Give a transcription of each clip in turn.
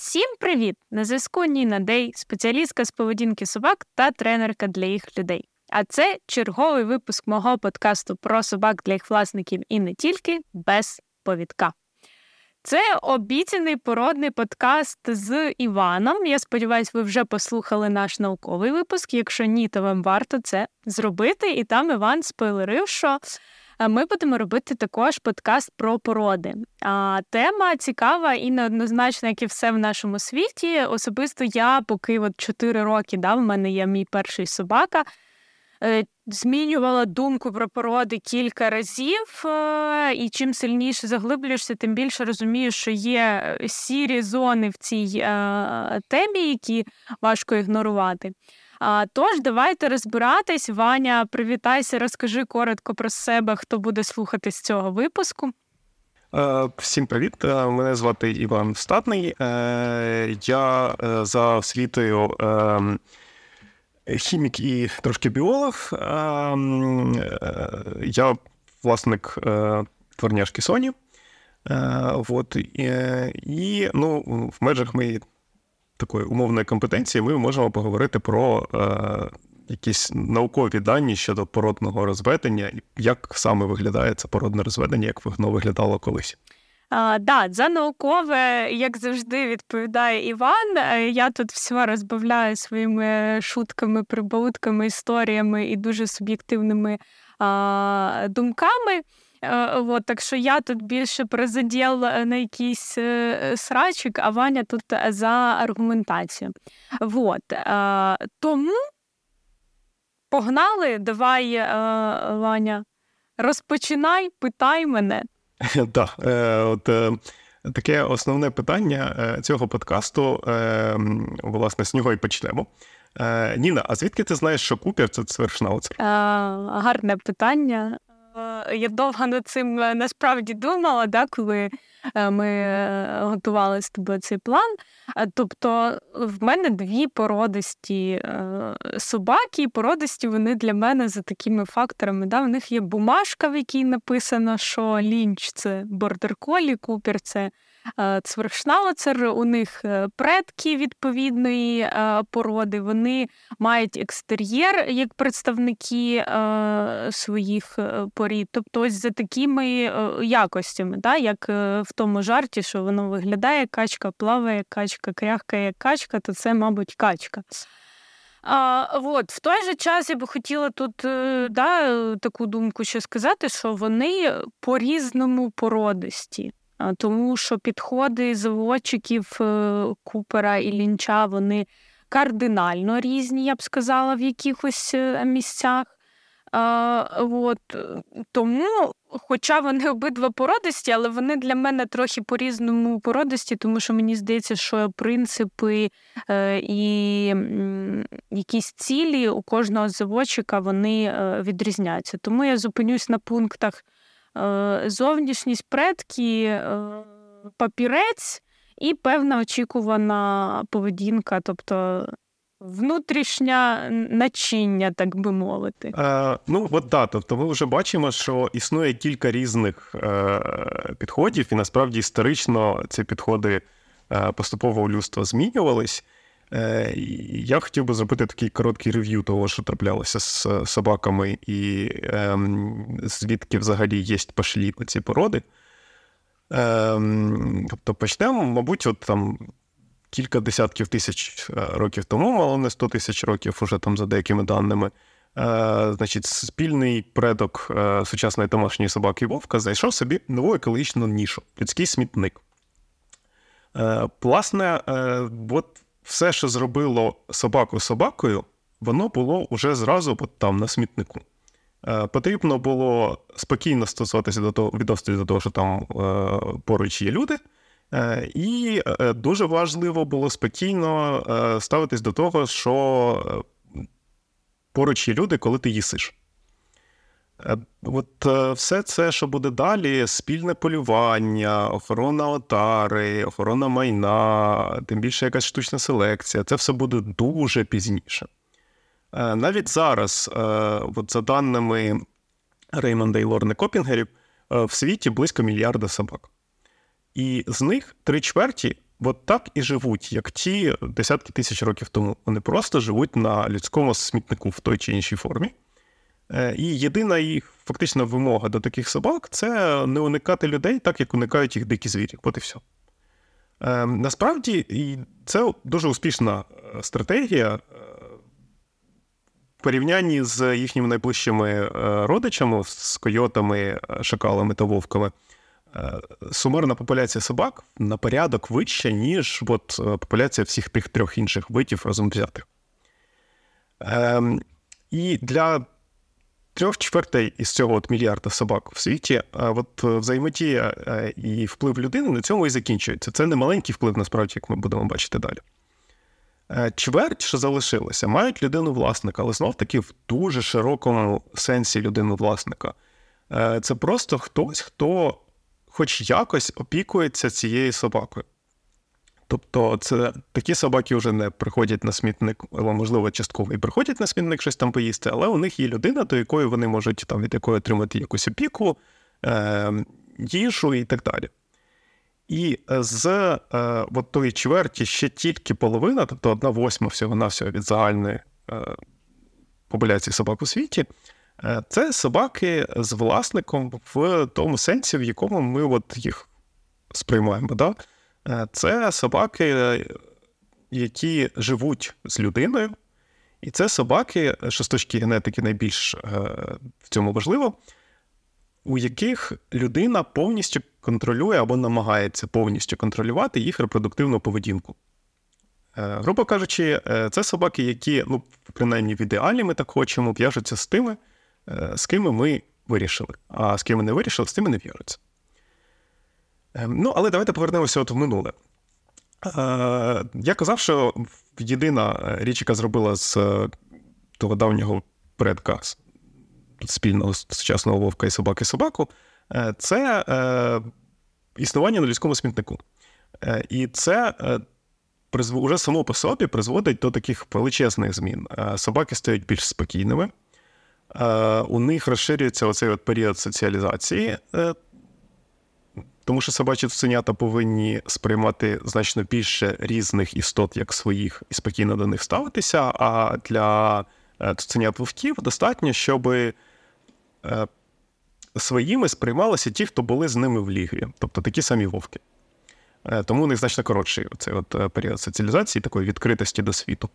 Всім привіт! На зв'язку Ніна Дей, спеціалістка з поведінки собак та тренерка для їх людей. А це черговий випуск мого подкасту про собак для їх власників і не тільки без повідка. Це обіцяний породний подкаст з Іваном. Я сподіваюся, ви вже послухали наш науковий випуск. Якщо ні, то вам варто це зробити. І там Іван спойлерив, що ми будемо робити також подкаст про породи. А тема цікава і неоднозначна, як і все в нашому світі. Особисто я, поки от 4 роки да, в мене є мій перший собака. Е, змінювала думку про породи кілька разів, е, і чим сильніше заглиблюєшся, тим більше розумієш, що є сірі зони в цій е, темі, які важко ігнорувати. Тож, давайте розбиратись. Ваня, привітайся, розкажи коротко про себе, хто буде слухати з цього випуску. Всім привіт! Мене звати Іван Статний. Я за освітою ем, хімік і трошки біолог. Ем, я власник е, творняшки Sony. Вот. І ну, в межах моєї такої умовної компетенції ми можемо поговорити про е, якісь наукові дані щодо породного розведення, як саме виглядає це породне розведення, як воно виглядало колись. А, да, за наукове, як завжди, відповідає Іван. Е, я тут все розбавляю своїми шутками, прибаутками, історіями і дуже суб'єктивними а, думками. Е, от, Так що я тут більше про заділ е, на якийсь е, срачик, а Ваня тут за аргументацію. От, Тому погнали, давай, Ваня, розпочинай, питай мене. Так, от таке основне питання цього подкасту, власне, з нього і почнемо. Ніна, а звідки ти знаєш, що Купер це цвершнауцер? Гарне питання. Е, я довго над цим е, насправді думала, да, коли е, ми готували з тобою цей план. Тобто в мене дві породисті собаки, і породисті вони для мене за такими факторами. Да, В них є бумажка, в якій написано, що лінч це бордер-колі, купер це цвершнауцер, у них е, предки відповідної е, породи, вони мають екстер'єр як представники своїх порід. Тобто, ось за такими якостями, да, як в тому жарті, що воно виглядає качка, плаває качка, кряхкає качка, то це, мабуть, качка. А, от, В той же час я би хотіла тут да, таку думку ще сказати, що вони по-різному породисті тому що підходи заводчиків е, Купера і Лінча вони кардинально різні, я б сказала, в якихось е, місцях. А, от, Тому, хоча вони обидва породисті, але вони для мене трохи по-різному породисті, тому що мені здається, що принципи е, і м, якісь цілі у кожного заводчика вони е, відрізняються. Тому я зупинюсь на пунктах Е, зовнішність предки, е, папірець і певна очікувана поведінка, тобто внутрішнє начиння, так би мовити. Е, Ну, от так. Тобто ми вже бачимо, що існує кілька різних е, підходів, і насправді історично ці підходи е, поступово у людства змінювались. Е, я хотів би зробити такий короткий рев'ю того, що траплялося з собаками, і ем, звідки взагалі є пошлі ці породи. Ем, тобто почнемо, мабуть, от там кілька десятків тисяч е, років тому, мало не 100 тисяч років, уже там за деякими даними. Е, значить, спільний предок е, сучасної домашньої собаки Вовка знайшов собі нову екологічну нішу людський смітник. Е, власне, е, от все, що зробило собаку собакою, воно було уже зразу там на смітнику. Е, Потрібно було спокійно стосуватися до того, відноситися до того, що там е, поруч є люди. Е, і дуже важливо було спокійно ставитись до того, що поруч є люди, коли ти їсиш. Е, от е, все це, що буде далі: спільне полювання, охорона отари, охорона майна, тим більше якась штучна селекція, це все буде дуже пізніше. Е, навіть зараз, от за даними Реймонда і Лорни Копінгерів, в світі близько мільярда собак. І з них три чверті от так і живуть, як ті десятки тисяч років тому. Вони просто живуть на людському смітнику в той чи іншій формі. Е, і єдина їх фактична вимога до таких собак це не уникати людей, так як уникають їх дикі звірі. От і все. Насправді, це дуже успішна е, стратегія е, в порівнянні з їхніми найближчими родичами, з койотами, шакалами та вовками. Сумарна популяція собак на порядок вища, ніж от популяція всіх тих трьох інших видів разом взятих. Ем, і для трьох чвертей із цього от мільярда собак в світі, а от е, взаємодія е, і вплив людини на цьому і закінчується. Це не маленький вплив, насправді, як ми будемо бачити далі. Е, чверть, що залишилося, мають людину власника, але знов таки в дуже широкому сенсі людину власника. Це просто хтось, хто хоч якось опікується цією собакою. Тобто, це такі собаки вже не приходять на смітник, або, можливо, частково і приходять на смітник щось там поїсти, але у них є людина, до якої вони можуть там від якої отримати якусь опіку, е, їжу і так далі. І з е, от тої чверті ще тільки половина, тобто одна восьма всього-навсього від загальної е, популяції собак у світі, е, це собаки з власником в тому сенсі, в якому ми от їх сприймаємо. Да? Е, це собаки, які живуть з людиною, і це собаки, що з точки генетики найбільш е, в цьому важливо, у яких людина повністю контролює або намагається повністю контролювати їх репродуктивну поведінку. Е, грубо кажучи, це собаки, які, ну, принаймні в ідеалі ми так хочемо, в'яжуться з тими, з ким ми вирішили, а з ким ми не вирішили, з тими не в'яжуться. Ем, ну, але давайте повернемося от в минуле. Е, я казав, що єдина річ, яка зробила з е, того давнього предка спільного сучасного вовка і собаки собаку, е, це існування на людському смітнику. І це вже само по собі призводить до таких величезних змін. Собаки стають більш спокійними, у них розширюється оцей період соціалізації. Тому що собачі цуценята повинні сприймати значно більше різних істот як своїх і спокійно до них ставитися. А для е, цуценят вовків достатньо, щоб е, своїми сприймалися ті, хто були з ними в лігві, тобто такі самі вовки. Е, тому у них значно коротший цей от період соціалізації, такої відкритості до світу.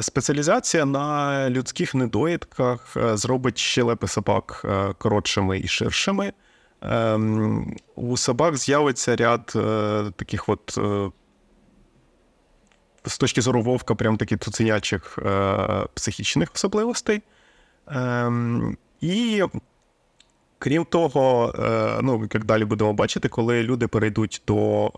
Спеціалізація на людських недоїдках зробить щелепи собак коротшими і ширшими. Ем, у собак з'явиться ряд е, таких от. Е, з точки зору вовка, прям таких цуценячих е, психічних особливостей. Ем, і крім того, е, ну, як далі будемо бачити, коли люди перейдуть до е,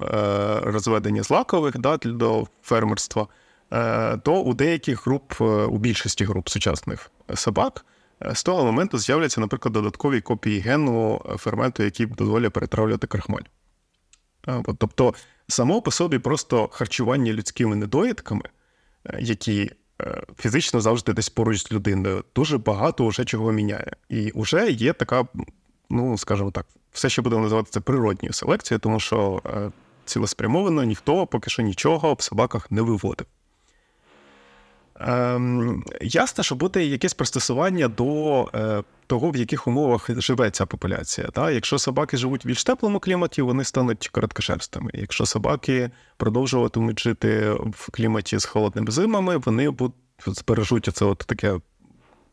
розведення злакових, да, до фермерства, е, то у деяких груп, у більшості груп сучасних собак, Е, з того моменту з'являться, наприклад, додаткові копії гену е, ферменту, який дозволяє перетравлювати крахмаль. Е, тобто, само по собі просто харчування людськими недоїдками, які фізично завжди десь поруч з людиною, дуже багато вже чого міняє. І вже є така, ну скажімо так, все, що будемо називати це природньою селекцією, тому що цілеспрямовано ніхто поки що нічого в собаках не виводив. Ем, Ясно, що буде якесь пристосування до е, того, в яких умовах живе ця популяція. Та? Якщо собаки живуть в більш теплому кліматі, вони стануть короткошерстими. Якщо собаки продовжуватимуть жити в кліматі з холодними зимами, вони збережуть оце от таке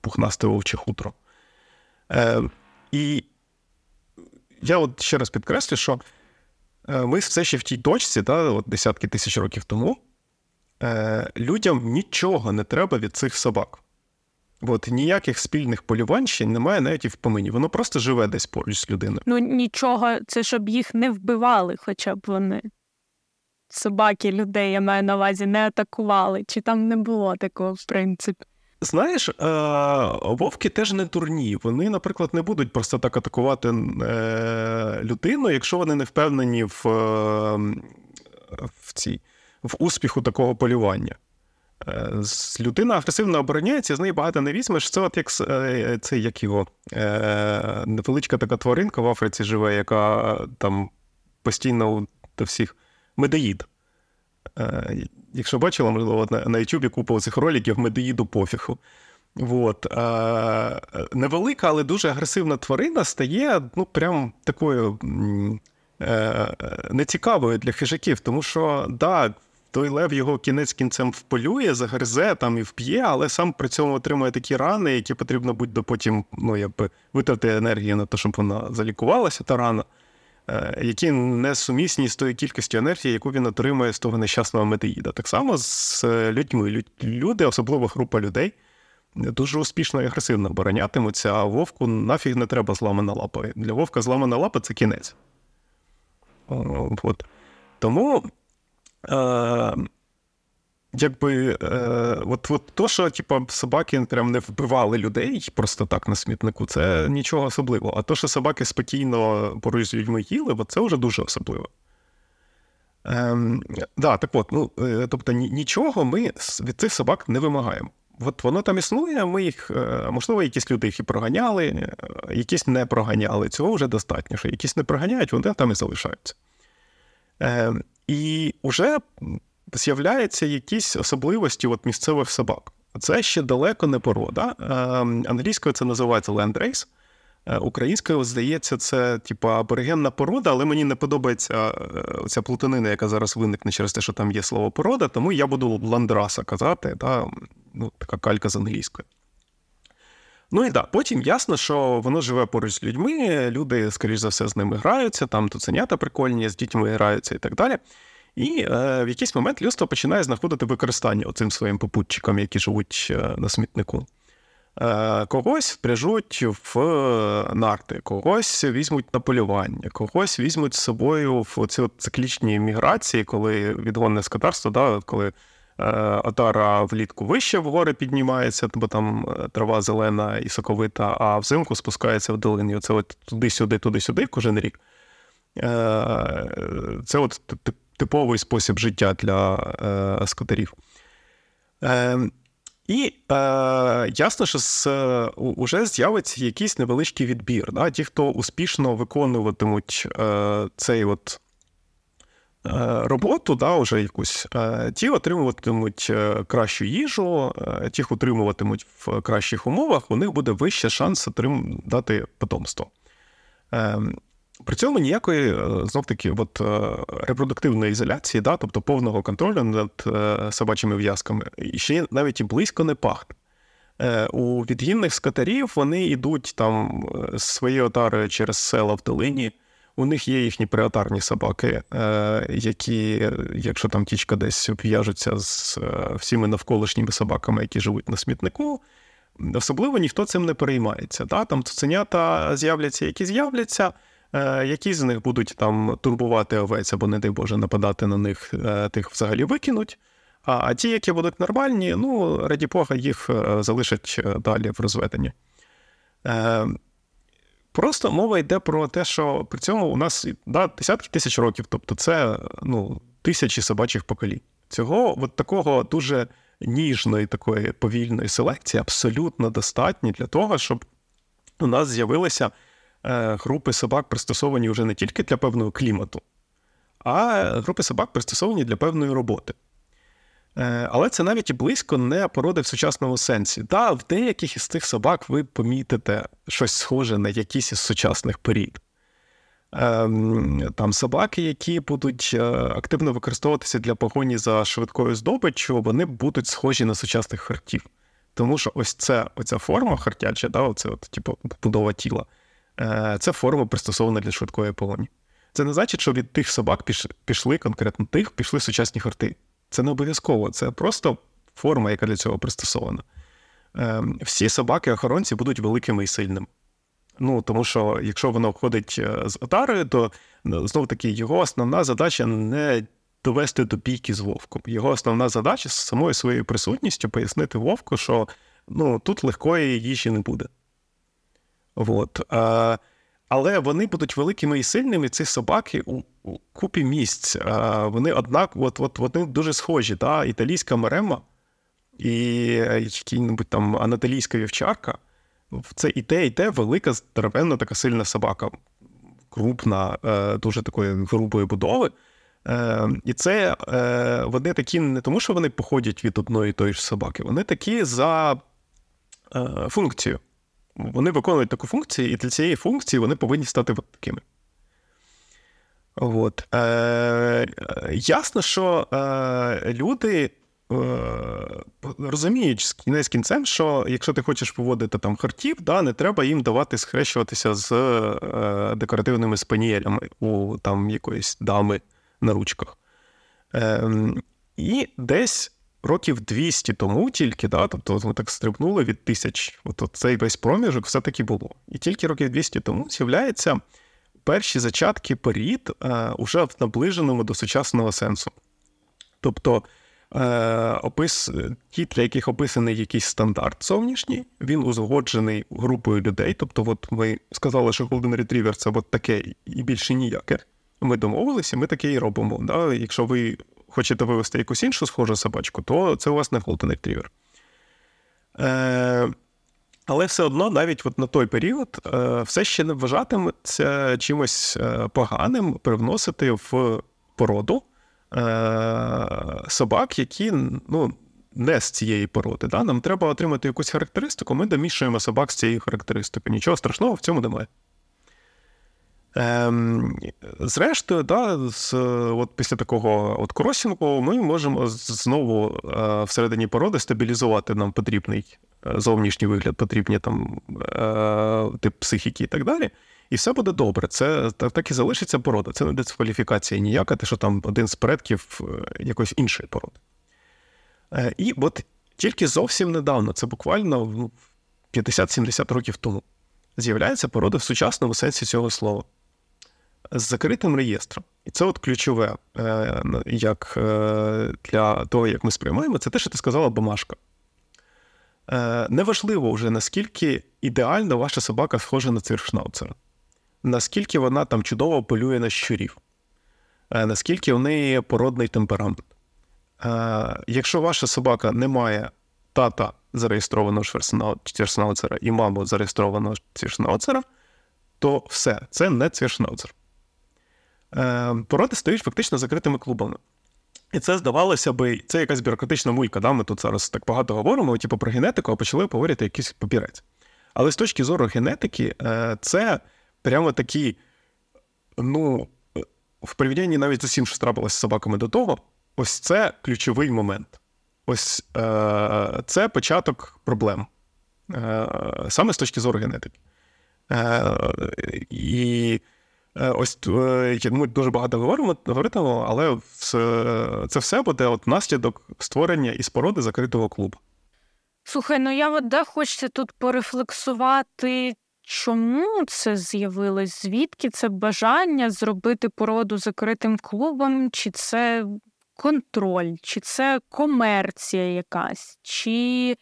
пухнасте вовче хутро. Е, І я от ще раз підкреслю, що е, ми все ще в тій точці, та, от десятки тисяч років тому е, людям нічого не треба від цих собак. От ніяких спільних полювань ще немає навіть і в помині. Воно просто живе десь поруч з людиною. Ну нічого, це щоб їх не вбивали, хоча б вони. Собаки людей, я маю на увазі, не атакували, чи там не було такого в принципі. Знаєш, е, вовки теж не турні. Вони, наприклад, не будуть просто так атакувати е, людину, якщо вони не впевнені в, е, в цій в успіху такого полювання. Е, людина агресивно обороняється, з неї багато не візьмеш. Це от як е, це як його е, невеличка така тваринка в Африці живе, яка там постійно до всіх медоїд. Якщо бачила, можливо, на YouTube купа цих роликів медоїду пофігу. От. Невелика, але дуже агресивна тварина стає ну, прям такою нецікавою для хижаків, тому що да, той лев його кінець кінцем вполює, загризе там і вп'є, але сам при цьому отримує такі рани, які потрібно буде потім ну, якби, витрати енергії на те, щоб вона залікувалася, та рана. Е, які не сумісні з тою кількістю енергії, яку він отримує з того нещасного метеїда. Так само з людьми. Люди, особливо група людей, дуже успішно і агресивно оборонятимуться, а вовку нафіг не треба зламана лапа. Для вовка зламана лапа це кінець. От. Тому. Е, Якби е, от от то, що типу, собаки прям не вбивали людей просто так на смітнику, це нічого особливого. А то, що собаки спокійно поруч з людьми їли, от це вже дуже особливо. Ем, да, так от, ну, е, Тобто нічого ми від цих собак не вимагаємо. От воно там існує, ми їх, е, можливо, якісь люди їх і проганяли, е, якісь не проганяли. Цього вже достатньо. що Якісь не проганяють, вони там і залишаються. Е, І вже з'являються якісь особливості от місцевих собак. Це ще далеко не порода. Ем, англійською це називається лендрейс. Українською, здається, це типу, аборигенна порода, але мені не подобається е, ця плутанина, яка зараз виникне через те, що там є слово порода, тому я буду ландраса казати, та, ну, така калька з англійської. Ну і да, потім ясно, що воно живе поруч з людьми, люди, скоріш за все, з ними граються, там туценята прикольні, з дітьми граються і так далі. І е, в якийсь момент людство починає знаходити використання оцим своїм попутчикам, які живуть е, на смітнику. Е, Когось впряжуть в нарти, когось візьмуть на полювання, когось візьмуть з собою в ці циклічні міграції, коли відгонне скотарство, да, коли е, отара влітку вище в гори піднімається, бо там е, трава зелена і соковита, а взимку спускається в долині. Оце от туди-сюди, туди-сюди кожен рік. Е, Це от типовий спосіб життя для е, скотарів. Е, І е, ясно, що з, уже з'явиться якийсь невеличкий відбір. Да? Ті, хто успішно виконуватимуть е, цей от е, роботу, да, уже якусь, е, ті отримуватимуть е, кращу їжу, ті отримуватимуть в кращих умовах, у них буде вищий шанс отрим... дати потомство. При цьому ніякої е, знов таки от, е, репродуктивної ізоляції, да, тобто повного контролю над е, собачими в'язками, ще навіть і близько не пахне. У відгінних скотарів вони йдуть там з своєї отари через села в долині. У них є їхні приотарні собаки, які, якщо там тічка десь в'яжуться з всіми навколишніми собаками, які живуть на смітнику, особливо ніхто цим не переймається. Да? Там цуценята з'являться, які з'являться. Е, які з них будуть там турбувати овець або, не дай Боже, нападати на них, е, тих взагалі викинуть. А ті, які будуть нормальні, ну, раді Бога, їх е, залишать далі в розведенні. Просто мова йде про те, що при цьому у нас да, десятки тисяч років, тобто це ну, тисячі собачих поколінь. Цього от такого дуже ніжної, такої повільної селекції абсолютно достатньо для того, щоб у нас з'явилися Е, групи собак пристосовані вже не тільки для певного клімату, а групи собак пристосовані для певної роботи. Е, але це навіть і близько не породи в сучасному сенсі. Да, в деяких із цих собак ви помітите щось схоже на якісь із сучасних порід. Ем, там собаки, які будуть е, активно використовуватися для погоні за швидкою здобиччю, вони будуть схожі на сучасних хартів. Тому що ось це оця форма хартяча, да, оце от, типу, будова тіла, Е, це форма пристосована для швидкої погоні. Це не значить, що від тих собак пішли конкретно тих, пішли сучасні хорти. Це не обов'язково, це просто форма, яка для цього пристосована. Е, всі собаки-охоронці будуть великими і сильними. Ну, Тому що якщо воно входить е, з отарою, то знов таки його основна задача не довести до бійки з вовком. Його основна задача з самою своєю присутністю пояснити вовку, що ну, тут легкої їжі не буде. От. Але вони будуть великими і сильними, ці собаки у, у купі місць. А, Вони однак, от, от, вони дуже схожі. Та? Італійська мерема і який-небудь там анатолійська вівчарка. Це і те, і те велика, здоровенна така сильна собака, крупна, е, дуже такої грубої будови. Е, І це е, вони такі не тому, що вони походять від одної і тої ж собаки, вони такі за е, функцією. Вони виконують таку функцію, і для цієї функції вони повинні стати от такими. От. Е, Ясно, що е, люди е, розуміють кінець кінцем, що якщо ти хочеш поводити там хартів, да, не треба їм давати схрещуватися з е, декоративними спанієлями у там якоїсь дами на ручках. Е, І десь років 200 тому тільки, да, тобто ми так стрибнули від тисяч, от, цей весь проміжок все-таки було. І тільки років 200 тому з'являються перші зачатки порід е, уже в наближеному до сучасного сенсу. Тобто е, опис, ті, для яких описаний якийсь стандарт зовнішній, він узгоджений групою людей. Тобто, от ми сказали, що Golden Retriever це от таке і більше ніяке. Ми домовилися, ми таке і робимо. Да? Якщо ви хочете вивести якусь іншу схожу собачку, то це у вас не Golden Retriever. Е, але все одно, навіть от на той період, е, все ще не вважатиметься чимось е, поганим привносити в породу е, собак, які ну, не з цієї породи. Да? Нам треба отримати якусь характеристику, ми домішуємо собак з цією характеристикою. Нічого страшного в цьому немає. Ем, Зрештою, да, з, от після такого от кросінгу ми можемо знову е, всередині породи стабілізувати нам потрібний е, зовнішній вигляд, потрібні там е, тип психіки і так далі. І все буде добре. Це так, і залишиться порода. Це не дискваліфікація ніяка, те, що там один з предків е, якоїсь іншої породи. Е, і от тільки зовсім недавно, це буквально ну, 50-70 років тому, з'являється порода в сучасному сенсі цього слова з закритим реєстром. І це от ключове, е, як е, для того, як ми сприймаємо, це те, що ти сказала бумажка. Е, неважливо вже, наскільки ідеально ваша собака схожа на циршнауцера, наскільки вона там чудово полює на щурів, наскільки в неї породний темперамент. Якщо ваша собака не має тата зареєстрованого цвіршнауцера і маму зареєстрованого цвіршнауцера, то все, це не цвіршнауцер. Е, породи стають фактично закритими клубами. І це здавалося би, це якась бюрократична мулька. Да? Ми тут зараз так багато говоримо, типу про генетику, а почали говорити якийсь папірець. Але з точки зору генетики, е, це прямо такі, ну, в порівнянні навіть з усім, що трапилося з собаками до того, ось це ключовий момент. Ось е, це початок проблем. Саме з точки зору генетики. І ось е, ми дуже багато говоримо, говоримо, але це все буде от наслідок створення із породи закритого клубу. Слухай, ну я от де хочеться тут порефлексувати, чому це з'явилось? Звідки це бажання зробити породу закритим клубом? Чи це контроль, чи це комерція якась? чи...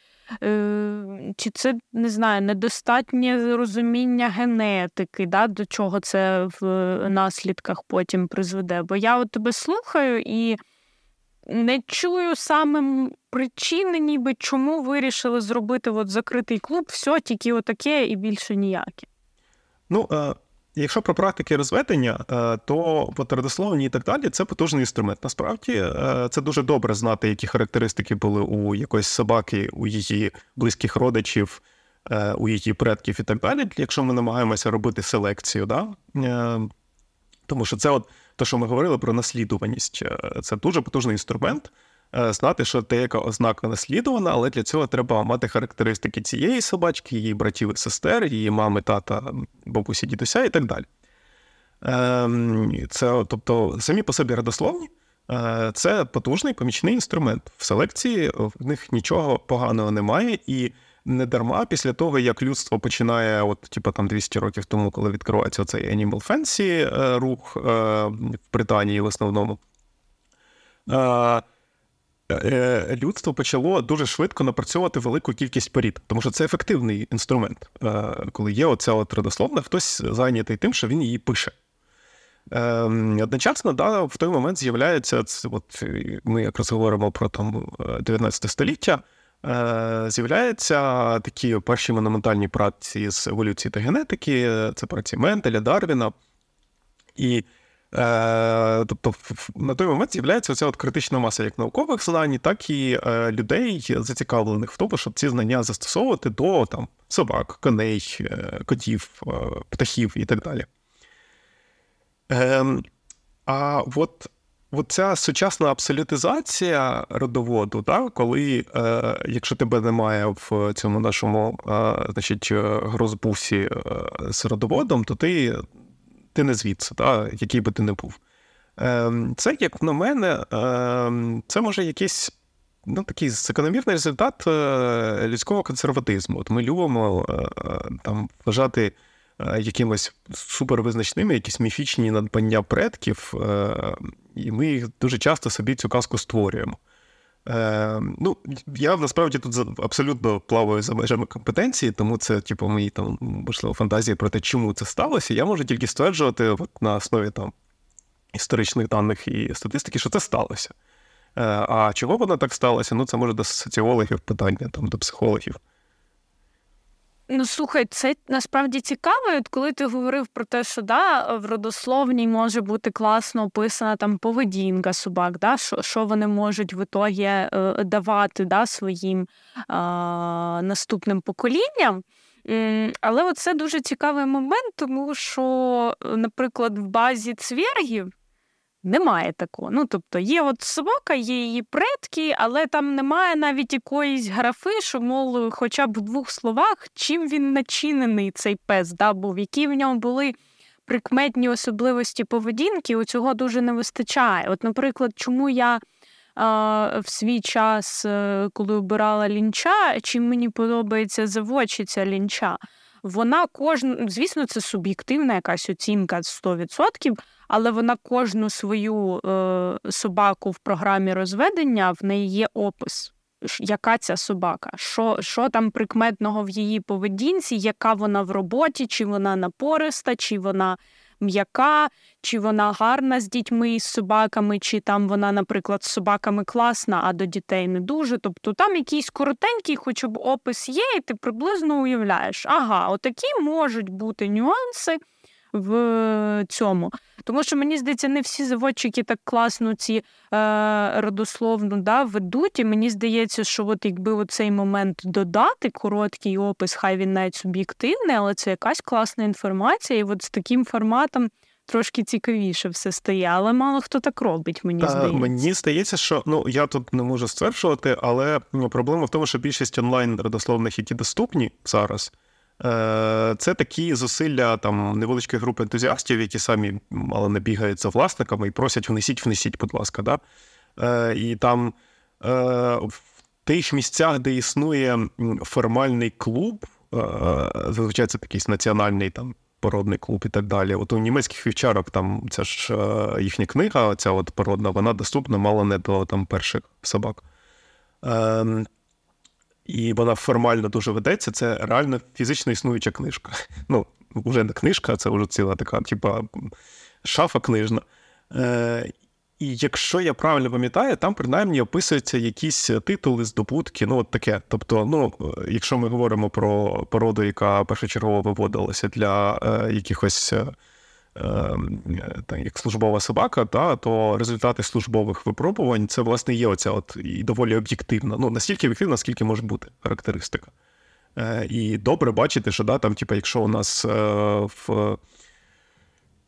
Е, чи це не знаю, недостатнє розуміння генетики, да, до чого це в наслідках потім призведе? Бо я от тебе слухаю і не чую саме причини, ніби чому вирішили зробити от закритий клуб, все тільки отаке і більше ніяке. Ну, е, Якщо про практики розведення, е, то традословні і так далі це потужний інструмент. Насправді е, це дуже добре знати, які характеристики були у якоїсь собаки, у її близьких родичів, е, у її предків і так далі. Якщо ми намагаємося робити селекцію, да? тому що це от те, що ми говорили про наслідуваність, це дуже потужний інструмент. Е, знати, що деяка ознака наслідувана, але для цього треба мати характеристики цієї собачки, її братів і сестер, її мами, тата, бабусі, дідуся і так далі. Ем, це, Тобто, самі по собі родословні, е, це потужний помічний інструмент. В селекції в них нічого поганого немає, і не дарма після того, як людство починає, от, типу, там 200 років тому, коли відкривається цей Animal Fancy е, рух в Британії в основному. Е, людство почало дуже швидко напрацьовувати велику кількість порід, тому що це ефективний інструмент. Е, коли є оця от родословна, хтось зайнятий тим, що він її пише. Е, одночасно, да, в той момент з'являється, от ми якраз говоримо про там 19 століття, з'являються такі перші монументальні праці з еволюції та генетики, це праці Менделя, Дарвіна. І Е, Тобто, на той момент з'являється оця от критична маса як наукових знань, так і е, людей, зацікавлених в тому, щоб ці знання застосовувати до там, собак, коней, е, котів, е, птахів і так далі. Е, А от от ця сучасна абсолютизація родоводу, да, коли, е, якщо тебе немає в цьому нашому е, значить, грозбусі е, з родоводом, то ти ти не звідси, да, який би ти не був. Е, Це, як на мене, е, це може якийсь ну, такий закономірний результат е, людського консерватизму. От Ми любимо е, там вважати. Е, якимось супервизначними, якісь міфічні надбання предків, е, і ми їх дуже часто собі цю казку створюємо. Е, ну, Я насправді тут абсолютно плаваю за межами компетенції, тому це, типу, мої там, можливо, фантазії про те, чому це сталося. Я можу тільки стверджувати от, на основі там історичних даних і статистики, що це сталося. А чого воно так сталося? Ну, це може до соціологів питання, там, до психологів. Ну, слухай, це насправді цікаво. От коли ти говорив про те, що да, в родословній може бути класно описана там поведінка собак, да, що що вони можуть в ітогі е, давати да, своїм а, наступним поколінням. Але це дуже цікавий момент, тому що, наприклад, в базі цвергів немає такого. Ну, тобто, є от собака, є її предки, але там немає навіть якоїсь графи, що, мов, хоча б в двох словах, чим він начинений, цей пес, да, був, які в ньому були прикметні особливості поведінки, у цього дуже не вистачає. От, наприклад, чому я. В свій час, е, коли обирала лінча, чим мені подобається заводчиця лінча, вона кожну, звісно, це суб'єктивна якась оцінка 100%, але вона кожну свою е, собаку в програмі розведення в неї є опис. Яка ця собака? Що що там прикметного в її поведінці, яка вона в роботі, чи вона напориста, чи вона м'яка, чи вона гарна з дітьми і з собаками, чи там вона, наприклад, з собаками класна, а до дітей не дуже. Тобто там якийсь коротенький, хоч б опис є, і ти приблизно уявляєш, ага, отакі можуть бути нюанси в цьому. Тому що мені здається, не всі заводчики так класно ці е, родословно да, ведуть. І мені здається, що от якби цей момент додати короткий опис, хай він навіть суб'єктивний, але це якась класна інформація, і от з таким форматом. Трошки цікавіше все стає, але мало хто так робить, мені здається. Мені здається, що ну я тут не можу стверджувати, але ну, проблема в тому, що більшість онлайн родословних, які доступні зараз, Е, це такі зусилля там невеличкої групи ентузіастів, які самі мало не бігають за власниками і просять внесіть, внесіть, будь ласка. Да? Е, і там е, в тих місцях, де існує формальний клуб, зазвичай це якийсь національний там породний клуб і так далі. От у німецьких вівчарок там ця ж їхня книга, ця от породна, вона доступна мало не до там перших собак. Ем, і вона формально дуже ведеться. Це реально фізично існуюча книжка. Ну, вже не книжка, це вже ціла така, типа шафа книжна. Е, І якщо я правильно пам'ятаю, там принаймні описуються якісь титули, здобутки, ну от таке. Тобто, ну, якщо ми говоримо про породу, яка першочергово виводилася для е, якихось. Ем, як службова собака, та, то результати службових випробувань це, власне, є оця от і доволі об'єктивна. Ну, настільки об'єктивна, наскільки може бути характеристика. Е, І добре бачити, що да, там, типу, якщо у нас е, в.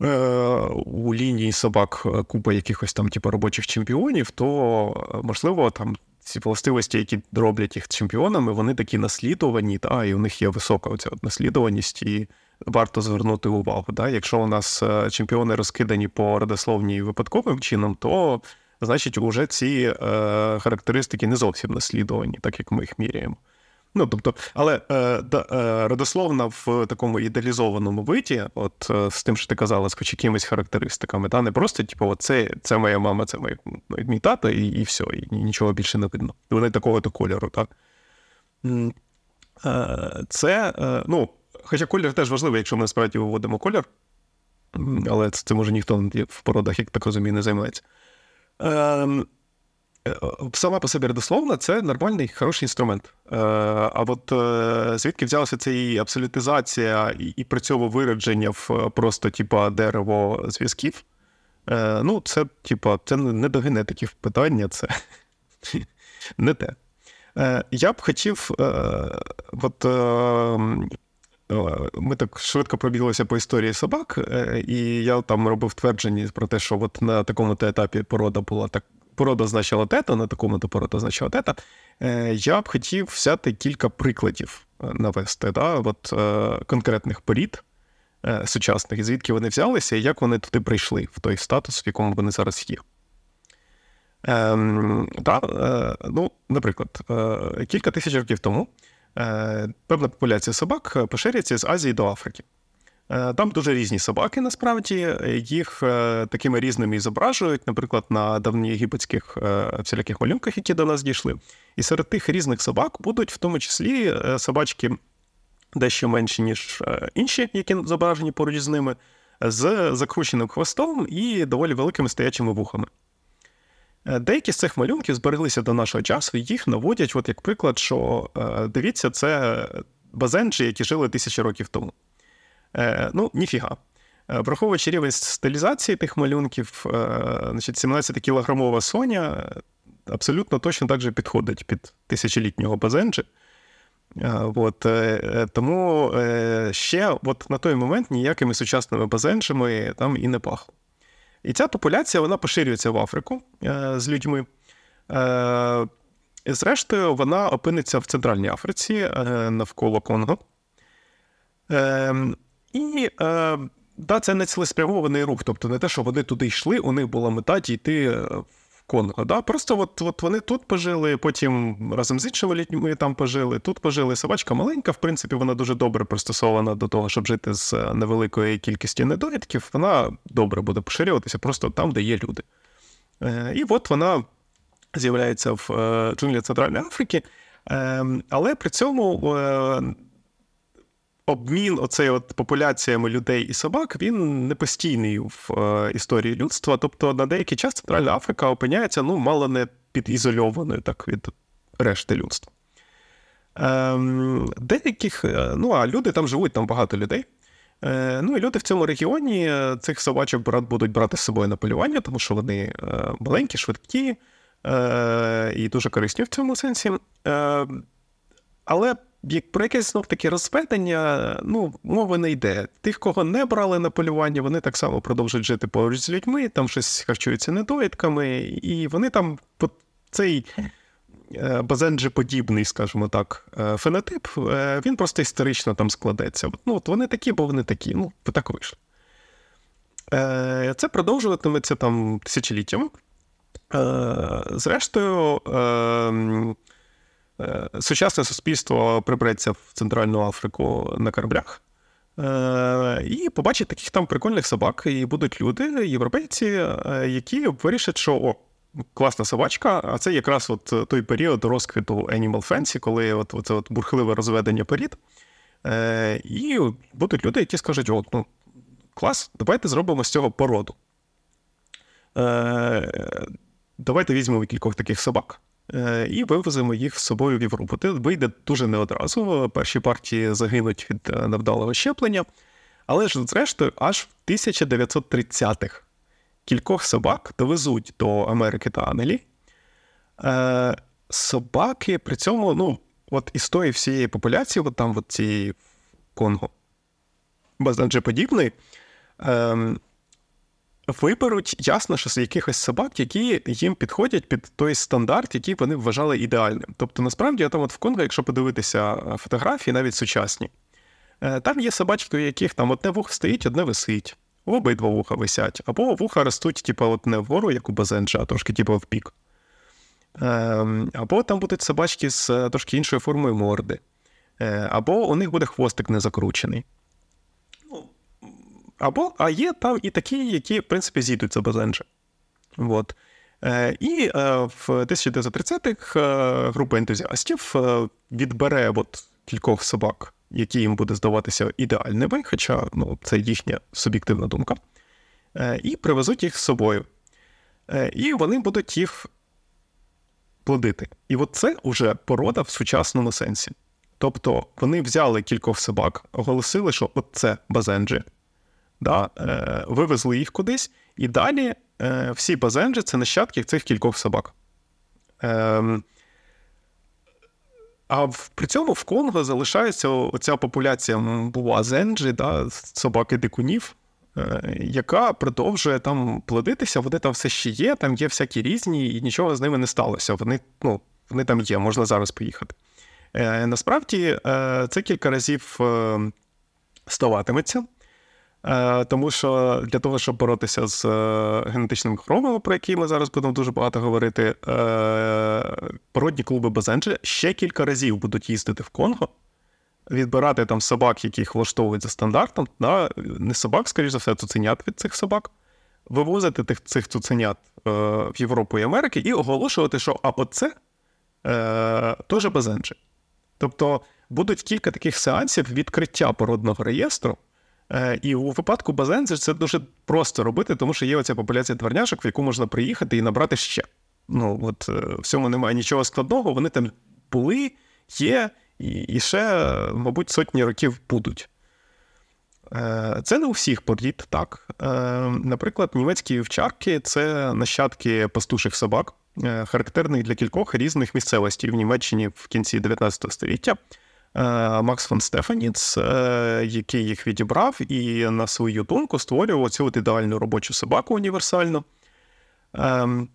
Е, у лінії собак купа якихось там, типу, робочих чемпіонів, то можливо там ці властивості, які роблять їх чемпіонами, вони такі наслідувані, та, і у них є висока оця наслідуваність, і варто звернути увагу. Да? Якщо у нас е, чемпіони розкидані по родословній випадковим чином, то значить уже ці е, характеристики не зовсім наслідувані, так як ми їх міряємо. Ну, тобто, але е, да, е, родословна в такому ідеалізованому виді, от е, з тим, що ти казала, з хоч якимись характеристиками, та не просто, типу, це, це моя мама, це моя, мій тато, і і все, і нічого більше не видно. Вони такого-то кольору, так? Е, це, е, ну, Хоча колір теж важливий, якщо ми насправді виводимо колір, але це, це може ніхто в породах, як так розумію, не займається. Ем, е, Сама по собі родословна це нормальний хороший інструмент. Е, а от е, звідки взялася ця її абсолютизація і, при цьому виродження в просто типа дерево зв'язків, Ну, це, типа, це не до генетиків питання, це не те. Я б хотів, от е, ми так швидко пробіглися по історії собак, і я там робив твердження про те, що от на такому то етапі порода була так. Порода значила тета, на такому то порода значила тета. Я б хотів взяти кілька прикладів навести да, от, конкретних порід сучасних, звідки вони взялися і як вони туди прийшли, в той статус, в якому вони зараз є. Ем, та, е, ну, Наприклад, е, кілька тисяч років тому е, певна популяція собак поширюється з Азії до Африки. Е, там дуже різні собаки, насправді, їх е, такими різними і зображують, наприклад, на давньоєгипетських е, всіляких малюнках, які до нас дійшли. І серед тих різних собак будуть в тому числі собачки дещо менші, ніж інші, які зображені поруч з ними, з закрученим хвостом і доволі великими стоячими вухами. Е, деякі з цих малюнків збереглися до нашого часу, і їх наводять, от як приклад, що е, дивіться, це базенджі, які жили тисячі років тому. Е, ну, ніфіга. Враховуючи рівень стилізації тих малюнків, значить, 17-кілограмова Соня абсолютно точно так же підходить під тисячолітнього базенджі. От, Тому ще от на той момент ніякими сучасними базенджами там і не пахло. І ця популяція вона поширюється в Африку е, з людьми. Е, і Зрештою, вона опиниться в Центральній Африці е, навколо Конго. І да, це не цілеспрямований рух, тобто не те, що вони туди йшли, у них була мета дійти в Да? Просто от, от вони тут пожили, потім разом з іншими людьми там пожили, тут пожили. Собачка маленька, в принципі, вона дуже добре пристосована до того, щоб жити з невеликою кількістю недоїдків. Вона добре буде поширюватися просто там, де є люди. Е, І от вона з'являється в е, джунглі Центральної Африки, е, але при цьому. Е, обмін оцей от популяціями людей і собак він не постійний в е, історії людства. Тобто на деякий час Центральна Африка опиняється ну, мало не підізольованою так від решти людства. Ем, деяких, е, ну а люди там живуть, там багато людей. Е, ну і люди в цьому регіоні е, цих собачок будуть брати з собою на полювання, тому що вони е, маленькі, швидкі е, і дуже корисні в цьому сенсі. Ем, але про якесь знов таки розведення, ну, мови не йде. Тих, кого не брали на полювання, вони так само продовжують жити поруч з людьми, там щось харчуються недоїдками, і вони там цей е, базенджі-подібний, скажімо так, е, фенотип, е, він просто історично там складеться. Ну, от Вони такі, бо вони такі. Ну, так вийшло. Це продовжуватиметься там тисячоліттями. Зрештою, ем, сучасне суспільство прибереться в Центральну Африку на кораблях. Е, і побачить таких там прикольних собак, і будуть люди, європейці, е, які вирішать, що о, класна собачка, а це якраз от той період розквіту Animal Fancy, коли от, це от бурхливе розведення порід. І будуть люди, які скажуть: о, ну, клас, давайте зробимо з цього породу. Давайте візьмемо кількох таких собак. Е, і вивеземо їх з собою в Європу. Це вийде дуже не одразу. Перші партії загинуть від е, невдалого щеплення. Але ж, зрештою, аж в 1930-х кількох собак довезуть до Америки та Англії. Е, собаки при цьому, ну, от із тої всієї популяції, от там от цієї Конго, подібної, ем, виберуть ясно, що з якихось собак, які їм підходять під той стандарт, який вони вважали ідеальним. Тобто, насправді, там от в Конго, якщо подивитися е, фотографії, навіть сучасні, е, там є собачки, у яких там одне вухо стоїть, одне висить, обидва вуха висять, або вуха ростуть, типу, одне вгору, як у базенджа, а трошки типу, в бік. Ем, або там будуть собачки з е, трошки іншою формою морди, або у них буде хвостик не закручений. Або, А є там і такі, які, в принципі, зійдуть за Базенджа. От. Е, І е, в 1930-х е, група ентузіастів відбере от кількох собак, які їм буде здаватися ідеальними, хоча ну, це їхня суб'єктивна думка, і привезуть їх з собою. І вони будуть їх плодити. І от це вже порода в сучасному сенсі. Тобто вони взяли кількох собак, оголосили, що от це Базенджі, да, е, вивезли їх кудись, і далі е, всі базенджі це нащадки цих кількох собак. Е, а в, при цьому в Конго залишається оця популяція буазенджі, да, собаки дикунів, е, яка продовжує там плодитися, вони там все ще є, там є всякі різні, і нічого з ними не сталося. Вони ну, вони там є, можна зараз поїхати. Е, Насправді е, це кілька разів е, ставатиметься. Е, тому що для того, щоб боротися з е, генетичними хворобами, про які ми зараз будемо дуже багато говорити, е, породні клуби Базенджі ще кілька разів будуть їздити в Конго, відбирати там собак, яких влаштовують за стандартом, да, не собак, скоріш за все, цуценят від цих собак, вивозити тих, цих цуценят в Європу і Америки і оголошувати, що а оце е, теж Базенджі. Тобто будуть кілька таких сеансів відкриття породного реєстру. Е, і у випадку Базензі це дуже просто робити, тому що є оця популяція дворняшок, в яку можна приїхати і набрати ще. Ну от е, в цьому немає нічого складного. Вони там були, є, і, і ще, мабуть, сотні років будуть. Е, це не у всіх порід так. Наприклад, німецькі вівчарки це нащадки пастуших собак, характерних для кількох різних місцевостей в Німеччині в кінці 19 століття. Е, Макс фон Стефаніц, е, який їх відібрав, і на свою думку створював цю от ідеальну робочу собаку універсальну. Ем,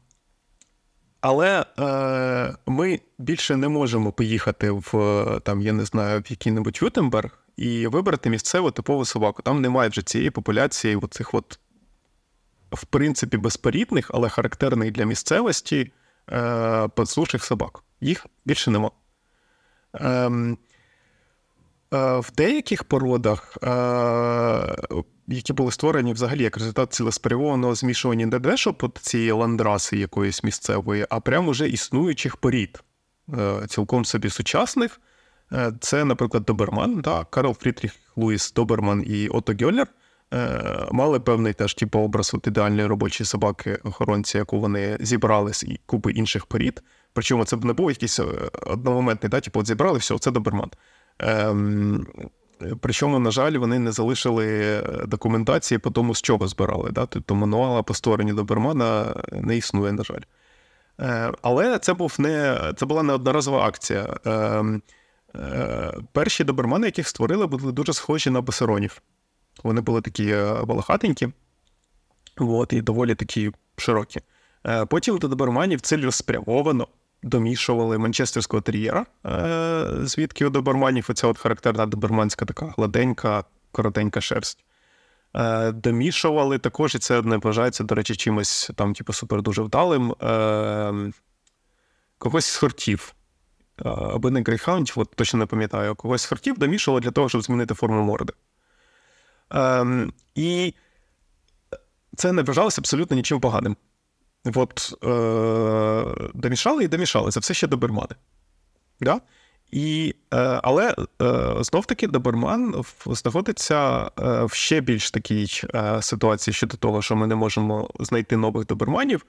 але е, ми більше не можемо поїхати в там, я не знаю, в який-небудь Вютенберг і вибрати місцеву типову собаку. Там немає вже цієї популяції, оцих от, в принципі, безпорідних, але характерних для місцевості е, послушних собак. Їх більше нема. Ем, Е, в деяких породах, е, які були створені взагалі як результат цілеспрямованого змішування не дешо под цієї ландраси якоїсь місцевої, а прямо вже існуючих порід, е, цілком собі сучасних. Це, наприклад, Доберман, да, Карл Фрідріх Луїс Доберман і Ото Гьоллер мали певний теж типу, образ от ідеальної робочої собаки-охоронці, яку вони зібрали з купи інших порід. Причому це б не був якийсь одномоментний, да, типу, от зібрали, все, це Доберман. Ем, Причому, на жаль, вони не залишили е, документації по тому, з чого збирали. Да? Тобто мануала по створенню добермана не існує, на жаль. Е, але це був не, це була не одноразова акція. Е, перші добермани, яких створили, були дуже схожі на басеронів. Вони були такі волохатенькі от, і доволі такі широкі. Потім до доберманів цілеспрямовано домішували манчестерського тер'єра, е, звідки у доберманів оця от характерна доберманська така гладенька, коротенька шерсть. Е, домішували також, і це не вважається, до речі, чимось там, типу, супер дуже вдалим. Е, когось з хортів. Аби не грейхаундів, от точно не пам'ятаю, когось з хортів домішували для того, щоб змінити форму морди. Ем, І це не вважалося абсолютно нічим поганим. От е, домішали і домішали. Це все ще добермани. Да? І, е, Але е, знов-таки доберман знаходиться е, в ще більш такій е, ситуації щодо того, що ми не можемо знайти нових доберманів,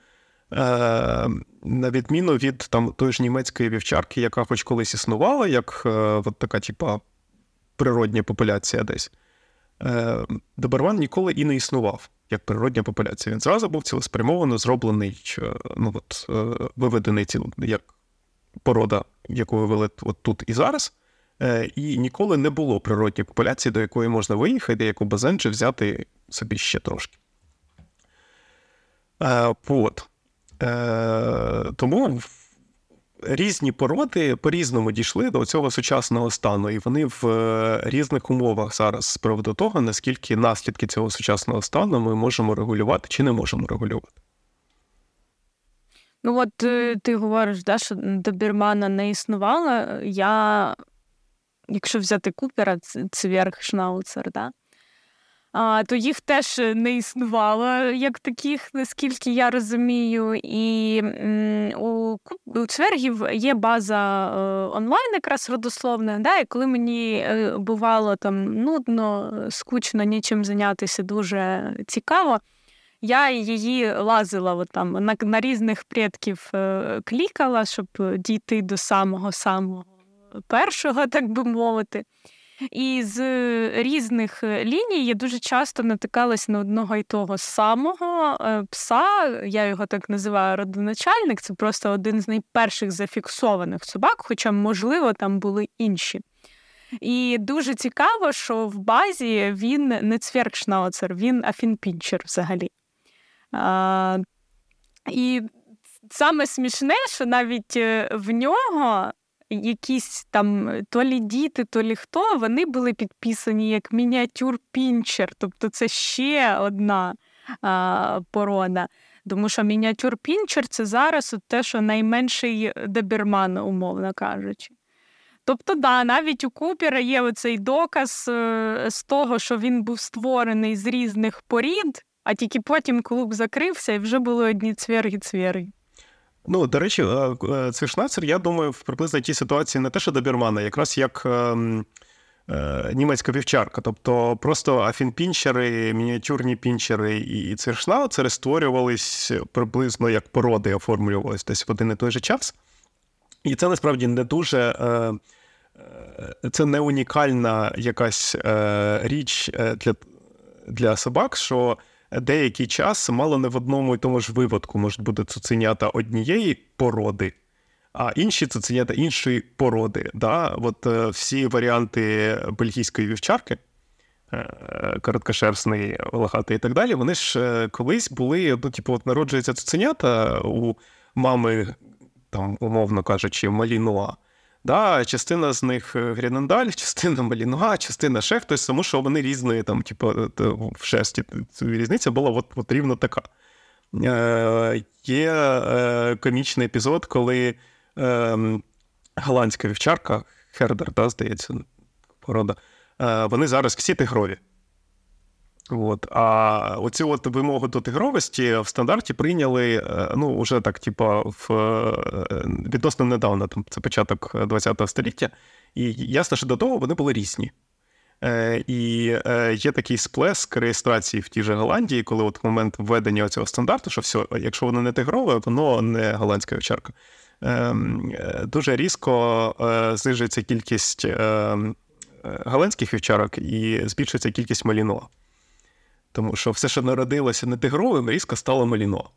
е, на відміну від там, тої ж німецької вівчарки, яка хоч колись існувала, як от така, типа, природня популяція десь. Доберман ніколи і не існував як природня популяція. Він зразу був цілеспрямовано зроблений, е, ну от е, виведений ціл, як порода, яку вивели от тут і зараз. Е, і ніколи не було природньої популяції, до якої можна виїхати, яку базенче взяти собі ще трошки. От. Тому різні породи по-різному дійшли до цього сучасного стану, і вони в е, різних умовах зараз з приводу того, наскільки наслідки цього сучасного стану ми можемо регулювати чи не можемо регулювати. Ну, от е, ти говориш, да, що добірмана не існувало. Я, якщо взяти Купера, цвірг Шнауцер, да, то їх теж не існувало як таких, наскільки я розумію. І у у цвергів є база е, онлайн, якраз родословна. Да? І коли мені е, бувало там нудно, скучно, нічим зайнятися дуже цікаво. Я її лазила от там, на на різних предків е, клікала, щоб дійти до самого самого першого, так би мовити. І з різних ліній я дуже часто натикалась на одного і того самого е, пса. Я його так називаю родоначальник. Це просто один з найперших зафіксованих собак, хоча, можливо, там були інші. І дуже цікаво, що в базі він не цвіркшнауцер, він афінпінчер взагалі. А, І саме смішне, що навіть е, в нього якісь там то лі діти, то лі хто, вони були підписані як мініатюр-пінчер. Тобто це ще одна а, порода. Тому що мініатюр-пінчер це зараз от те, що найменший добірман, умовно кажучи. Тобто, да, навіть у Купера є оцей доказ е, з того, що він був створений з різних порід, а тільки потім клуб закрився і вже були одні цверги-цверги. Ну, до речі, е, е, я думаю, в приблизно тій ситуації не те, що добірмана, якраз як е, е, німецька вівчарка. Тобто просто афінпінчери, мініатюрні пінчери і цвіршнауцери створювались приблизно як породи, оформлювались десь в один і той же час. І це насправді не дуже. Це не унікальна якась річ для для собак, що деякий час мало не в одному і тому ж випадку можуть бути цуценята однієї породи, а інші цуценята іншої породи. Да? От е, Всі варіанти бельгійської вівчарки, е, короткошерстний, волохатий і так далі, вони ж е, колись були, ну, типу, от народжуються цуценята у мами, там, умовно кажучи, малінуа. Да, Частина з них Грінендаль, Грінандаль, частина Малінуа, частина ще хтось, тому що вони різні, там, типу, в шерсті. Різниця була от, от рівно така. Е, Є е, комічний епізод, коли е, голландська вівчарка, Хердер, да, здається, порода, е, вони зараз всі тигрові. От. А оцю от вимогу до тигровості в стандарті прийняли е, ну, вже так, типа, в, е, відносно недавно, там, це початок ХХ століття. І ясно, що до того вони були різні. Е, І е, є такий сплеск реєстрації в тій же Голландії, коли от в момент введення цього стандарту, що все, якщо воно не тигрове, воно не голландська овчарка. Ем, е, Дуже різко е, знижується кількість е, голландських вівчарок і збільшується кількість малінуа. Тому що все, що народилося не тигровим, різко стало маліно.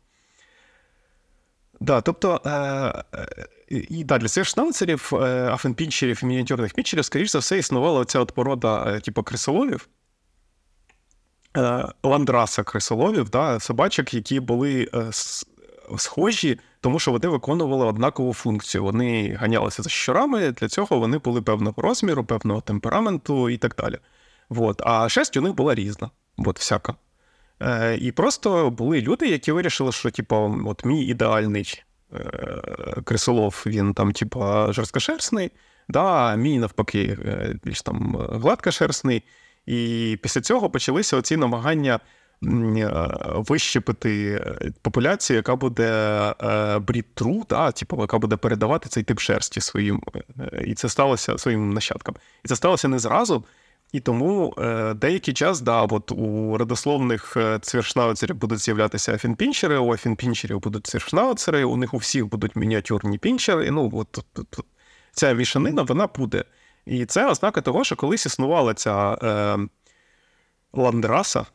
Да, тобто, е, е, і да, для цих шнауцерів, е, афенпінчерів і мініатюрних пінчерів, скоріш за все, існувала оця от порода, е, типу, крисоловів, е, ландраса крисоловів, да, собачок, які були е, схожі, тому що вони виконували однакову функцію. Вони ганялися за щурами, для цього вони були певного розміру, певного темпераменту і так далі. Вот. А шерсть у них була різна от всяка. Е, І просто були люди, які вирішили, що, типу, от мій ідеальний е, крисолов, він там, типу, жорсткошерстний, да, а мій навпаки, е, більш там гладкошерстний. І після цього почалися оці намагання е, вищепити популяцію, яка буде брід-тру, да, типу, яка буде передавати цей тип шерсті своїм. І це сталося своїм нащадкам. І це сталося не зразу. І тому е, деякий час, да, от у родословних е, цвіршнауцерів будуть з'являтися афінпінчери, у афінпінчерів будуть цвіршнауцери, у них у всіх будуть мініатюрні пінчери. Ну, от, ця вішанина вона буде. І це ознака того, що колись існувала ця е, ландраса,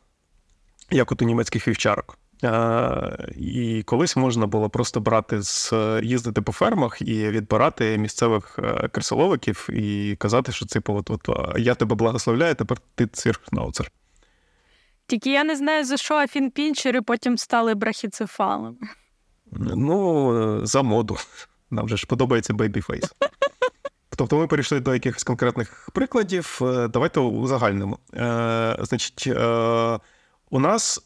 як от у німецьких вівчарок. І колись можна було просто брати з їздити по фермах і відбирати місцевих е, крисоловиків і казати, що типу, от, от я тебе благословляю, тепер ти циркнауцер. Тільки я не знаю, за що афінпінчери потім стали брахіцефалами. Ну, за моду. Нам вже ж подобається бейбіфейс. Тобто ми перейшли до якихось конкретних прикладів. Е, давайте узагальнимо. Е, Значить, е, у нас е,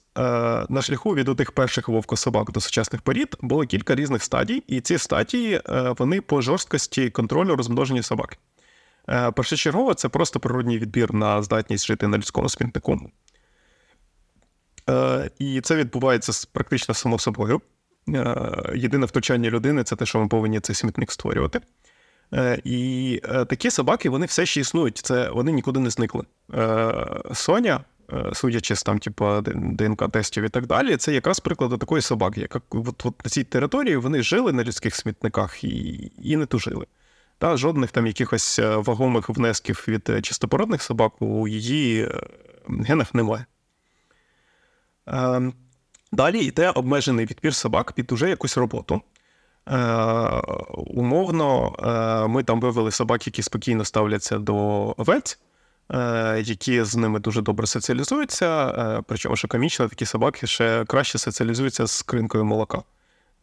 на шляху від тих перших вовкособак до сучасних порід було кілька різних стадій, і ці стадії е, вони по жорсткості контролю розмноження собак. Е, першочергово це просто природній відбір на здатність жити на людському смітнику. Е, І це відбувається практично само собою. Е, Єдине втручання людини це те, що ми повинні цей смітник створювати. Е, і е, такі собаки вони все ще існують. Це Вони нікуди не зникли. Е, Соня Е, судячи з там, типу, ДНК-тестів і так далі, це якраз приклад такої собаки, яка от, от на цій території вони жили на людських смітниках і і не тужили. Та жодних там якихось вагомих внесків від чистопородних собак у її генах немає. Ем, далі йде обмежений відбір собак під уже якусь роботу. Е, Умовно, е, ми там вивели собак, які спокійно ставляться до овець, е, які з ними дуже добре соціалізуються. Е, причому, що комічно, такі собаки ще краще соціалізуються з кринкою молока.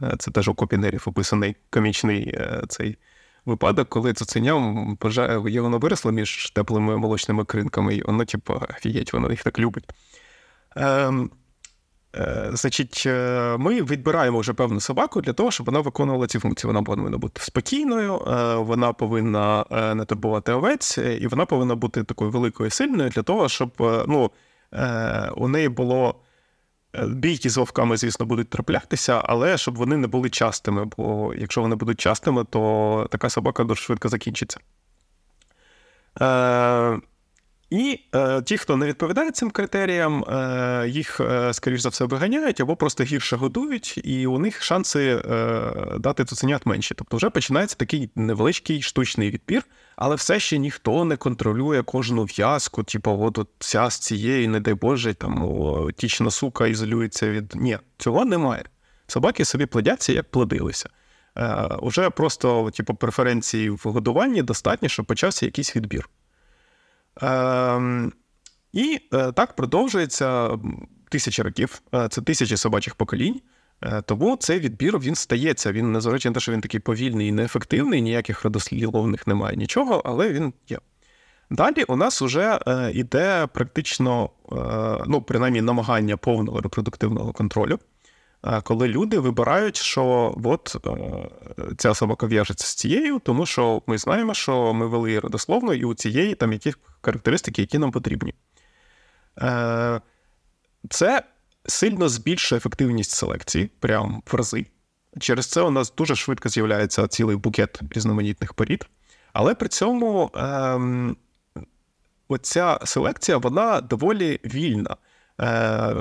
Е, це теж у копінерів описаний комічний е, цей випадок, коли цуценя бажає, воно виросло між теплими молочними кринками, і воно, типу, офігеть, воно їх так любить. Ем, Е, значить, е, ми відбираємо вже певну собаку для того, щоб вона виконувала ці функції. Вона повинна бути спокійною, е, вона повинна не турбувати овець, і вона повинна бути такою великою і сильною для того, щоб ну, у неї було. Бійки з вовками, звісно, будуть траплятися, але щоб вони не були частими, бо якщо вони будуть частими, то така собака дуже швидко закінчиться. І е, ті, хто не відповідає цим критеріям, е, їх, е, скоріш за все, виганяють або просто гірше годують, і у них шанси е, дати цуценят менші. Тобто вже починається такий невеличкий штучний відбір, але все ще ніхто не контролює кожну в'язку, типу, от, от ця з цієї, не дай Боже, там тічна сука ізолюється від. Ні, цього немає. Собаки собі плодяться, як плодилися. Е, Уже просто, типу, преференції в годуванні достатньо, щоб почався якийсь відбір. Ем, і е, так продовжується тисячі років. Е, це тисячі собачих поколінь. Е, тому цей відбір він стається. Він, незважаючи на те, що він такий повільний і неефективний, ніяких родослівних немає нічого, але він є. Далі у нас вже йде практично, ну, принаймні, намагання повного репродуктивного контролю коли люди вибирають, що от е, ця собака в'яжеться з цією, тому що ми знаємо, що ми вели родословно, і у цієї там якісь характеристики, які нам потрібні. Е, це сильно збільшує ефективність селекції, прям в рази. Через це у нас дуже швидко з'являється цілий букет різноманітних порід. Але при цьому ем, оця селекція вона доволі вільна. Е,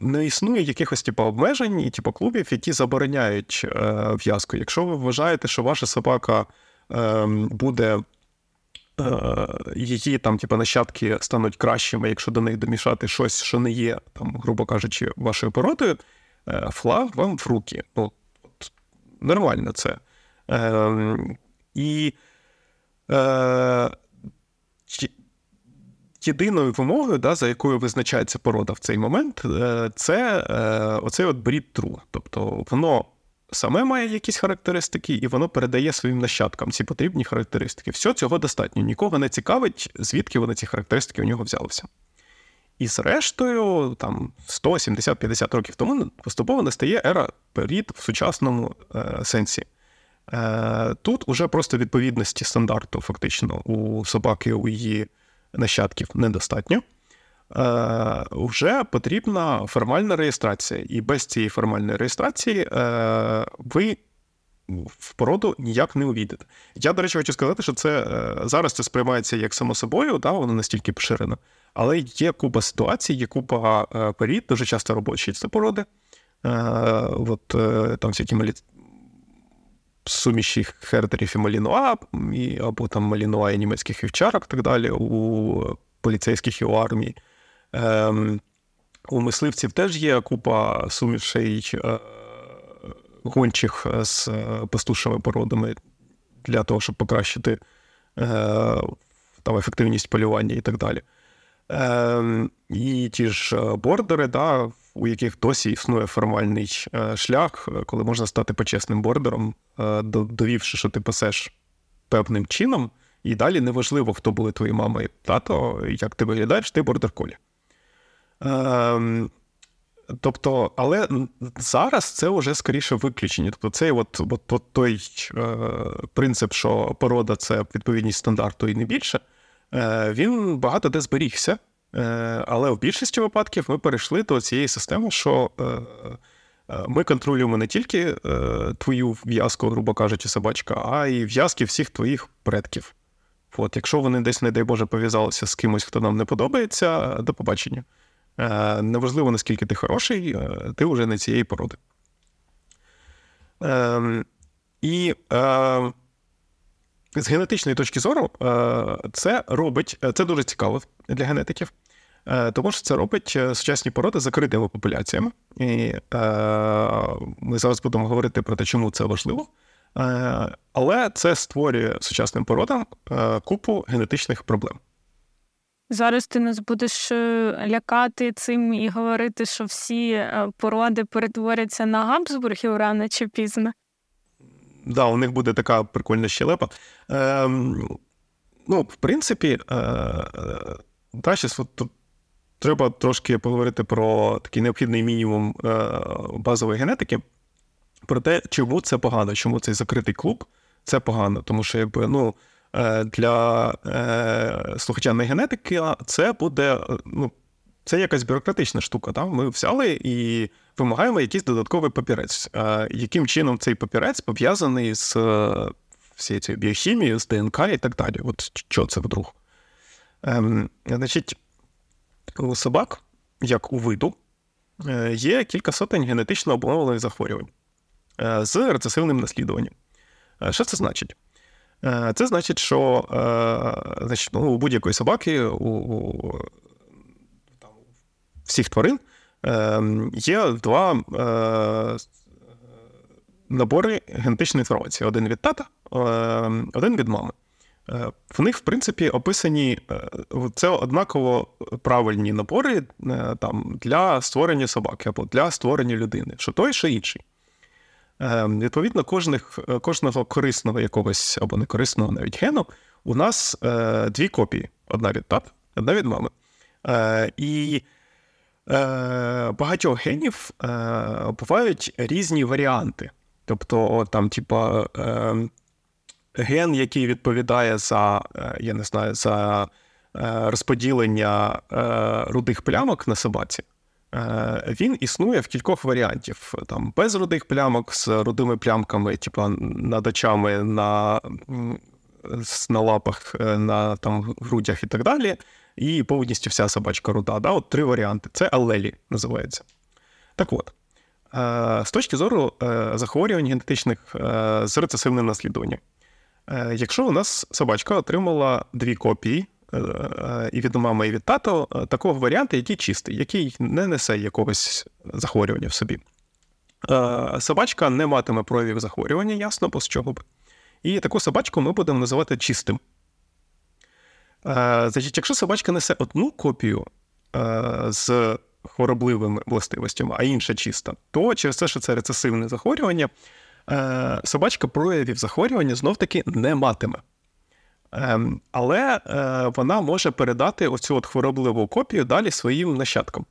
не існує якихось типу, обмежень і типу, клубів, які забороняють е, в'язку. Якщо ви вважаєте, що ваша собака е, буде. Її там, типу, нащадки стануть кращими, якщо до них домішати щось, що не є, там, грубо кажучи, вашою породою, е, флаг вам в руки. Ну, Нормально це. Е, І е, єдиною вимогою, да, за якою визначається порода в цей момент, е, це е, оцей от breed true. Тобто воно саме має якісь характеристики, і воно передає своїм нащадкам ці потрібні характеристики. Все цього достатньо. Нікого не цікавить, звідки вони ці характеристики у нього взялися. І зрештою, там 170-50 років тому поступово настає ера перід в сучасному е, сенсі. Е, Тут уже просто відповідності стандарту, фактично, у собаки у її нащадків недостатньо. Е, Вже потрібна формальна реєстрація, і без цієї формальної реєстрації е, ви в породу ніяк не увійдете. Я, до речі, хочу сказати, що це е, зараз це сприймається як само собою, да, воно настільки поширено. Але є купа ситуацій, є купа порід, дуже часто робочі це породи. От, Там всякі. Суміші хертерів і малінуа, і, або там малінуа і німецьких вівчарок, так далі, у поліцейських і у армії. Ем, У мисливців теж є купа сумішей е, гончих з е, пастушими породами для того, щоб покращити е, там, ефективність полювання і так далі. Е, І ті ж е, бордери, да, у яких досі існує формальний е, шлях, коли можна стати почесним бордером, е, довівши, що ти пасеш певним чином, і далі неважливо, хто були твої мама і тато, як ти виглядаєш, ти бордер колі. Ем, тобто, але зараз це вже скоріше виключення. Тобто, цей от, от, от той е, принцип, що порода це відповідність стандарту і не більше, е, він багато де зберігся. Е, але в більшості випадків ми перейшли до цієї системи, що е, е, ми контролюємо не тільки твою в'язку, грубо кажучи, собачка, а й в'язки всіх твоїх предків. От, Якщо вони десь, не дай Боже, пов'язалися з кимось, хто нам не подобається, до побачення. Неважливо, наскільки ти хороший, ти вже не цієї породи. Ем, і з генетичної точки зору, це робить це дуже цікаво для генетиків. Тому що це робить сучасні породи закритими популяціями. І ми зараз будемо говорити про те, чому це важливо. Але це створює сучасним породам купу генетичних проблем. Зараз ти нас будеш е, лякати цим і говорити, що всі е, породи перетворяться на габсбургів рано чи пізно. Да, у них буде така прикольна щелепа. Е, Ну, в принципі, е, та, щас, от, треба трошки поговорити про такий необхідний мінімум е, базової генетики, про те, чому це погано, чому цей закритий клуб це погано. Тому що, якби, ну. Е, для е, слухача не генетики, це буде ну, це якась бюрократична штука. Так? Ми взяли і вимагаємо якийсь додатковий папірець. Е, яким чином цей папірець пов'язаний з всією цією біохімією, з ДНК і так далі? От що це вдруг? Ем, значить, у собак, як у виду, є кілька сотень генетично обумовлених захворювань з рецесивним наслідуванням. Що це значить? Е, це значить, що е, значить, ну, у будь-якої собаки, у, там, всіх тварин е, є два набори генетичної інформації: один від тата, один від мами. В них, в принципі, описані це однаково правильні набори там, для створення собаки або для створення людини, що той, що інший. Відповідно, кожних, е, кожного корисного якогось або некорисного навіть гену у нас е, дві копії: одна від тата, одна від мами. Е, І е, багатьох генів е, бувають різні варіанти. Тобто, там, типа, е, ген, який відповідає за, е, я не знаю, за розподілення рудих плямок на собаці. Е, він існує в кількох варіантів. Там без рудих плямок, з рудими плямками, типу над очами, на на лапах, е, на там, грудях і так далі. І повністю вся собачка руда. Да? От Три варіанти. Це алелі називається. Так от, е, з точки зору захворювань генетичних з рецесивним наслідуванням. Якщо у нас собачка отримала дві копії Е, і від мами, і від тато е, такого варіанту, який чистий, який не несе якогось захворювання в собі. Е, собачка не матиме проявів захворювання, ясно, бо з чого б. І таку собачку ми будемо називати чистим. Значить, Якщо собачка несе одну копію з хворобливими властивостями, а інша чиста, то через те, що це рецесивне захворювання, собачка проявів захворювання знов-таки не матиме. Ем, але е, вона може передати оцю от хворобливу копію далі своїм нащадкам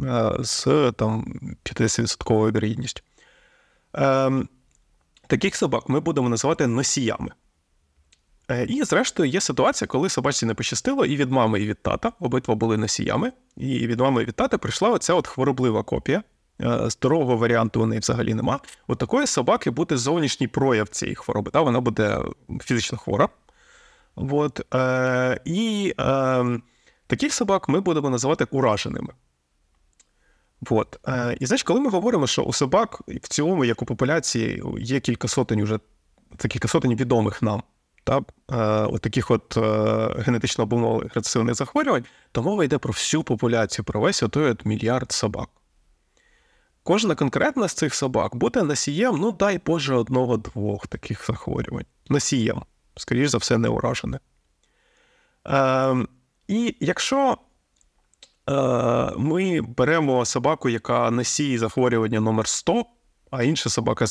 е, з там 50% вірогідністю. Ем, таких собак ми будемо називати носіями. Е, і, зрештою, є ситуація, коли собачці не пощастило і від мами, і від тата, обидва були носіями, і від мами і від тата прийшла оця от хвороблива копія. Здорового варіанту у неї взагалі нема. У такої собаки буде зовнішній прояв цієї хвороби. Та? Вона буде фізично хвора. От, е, І е, таких собак ми будемо називати ураженими. От. Е, І знаєш, коли ми говоримо, що у собак в цілому, як у популяції, є кілька сотень уже це кілька сотень відомих нам. Та, е, от таких от е, генетично обумовлених рецесивних захворювань, то мова йде про всю популяцію, про весь отой от мільярд собак. Кожна конкретна з цих собак буде носієм, ну дай Боже, одного-двох таких захворювань. Носієм скоріш за все, не уражене. Е, І якщо е, ми беремо собаку, яка носій захворювання номер 100 а інша собака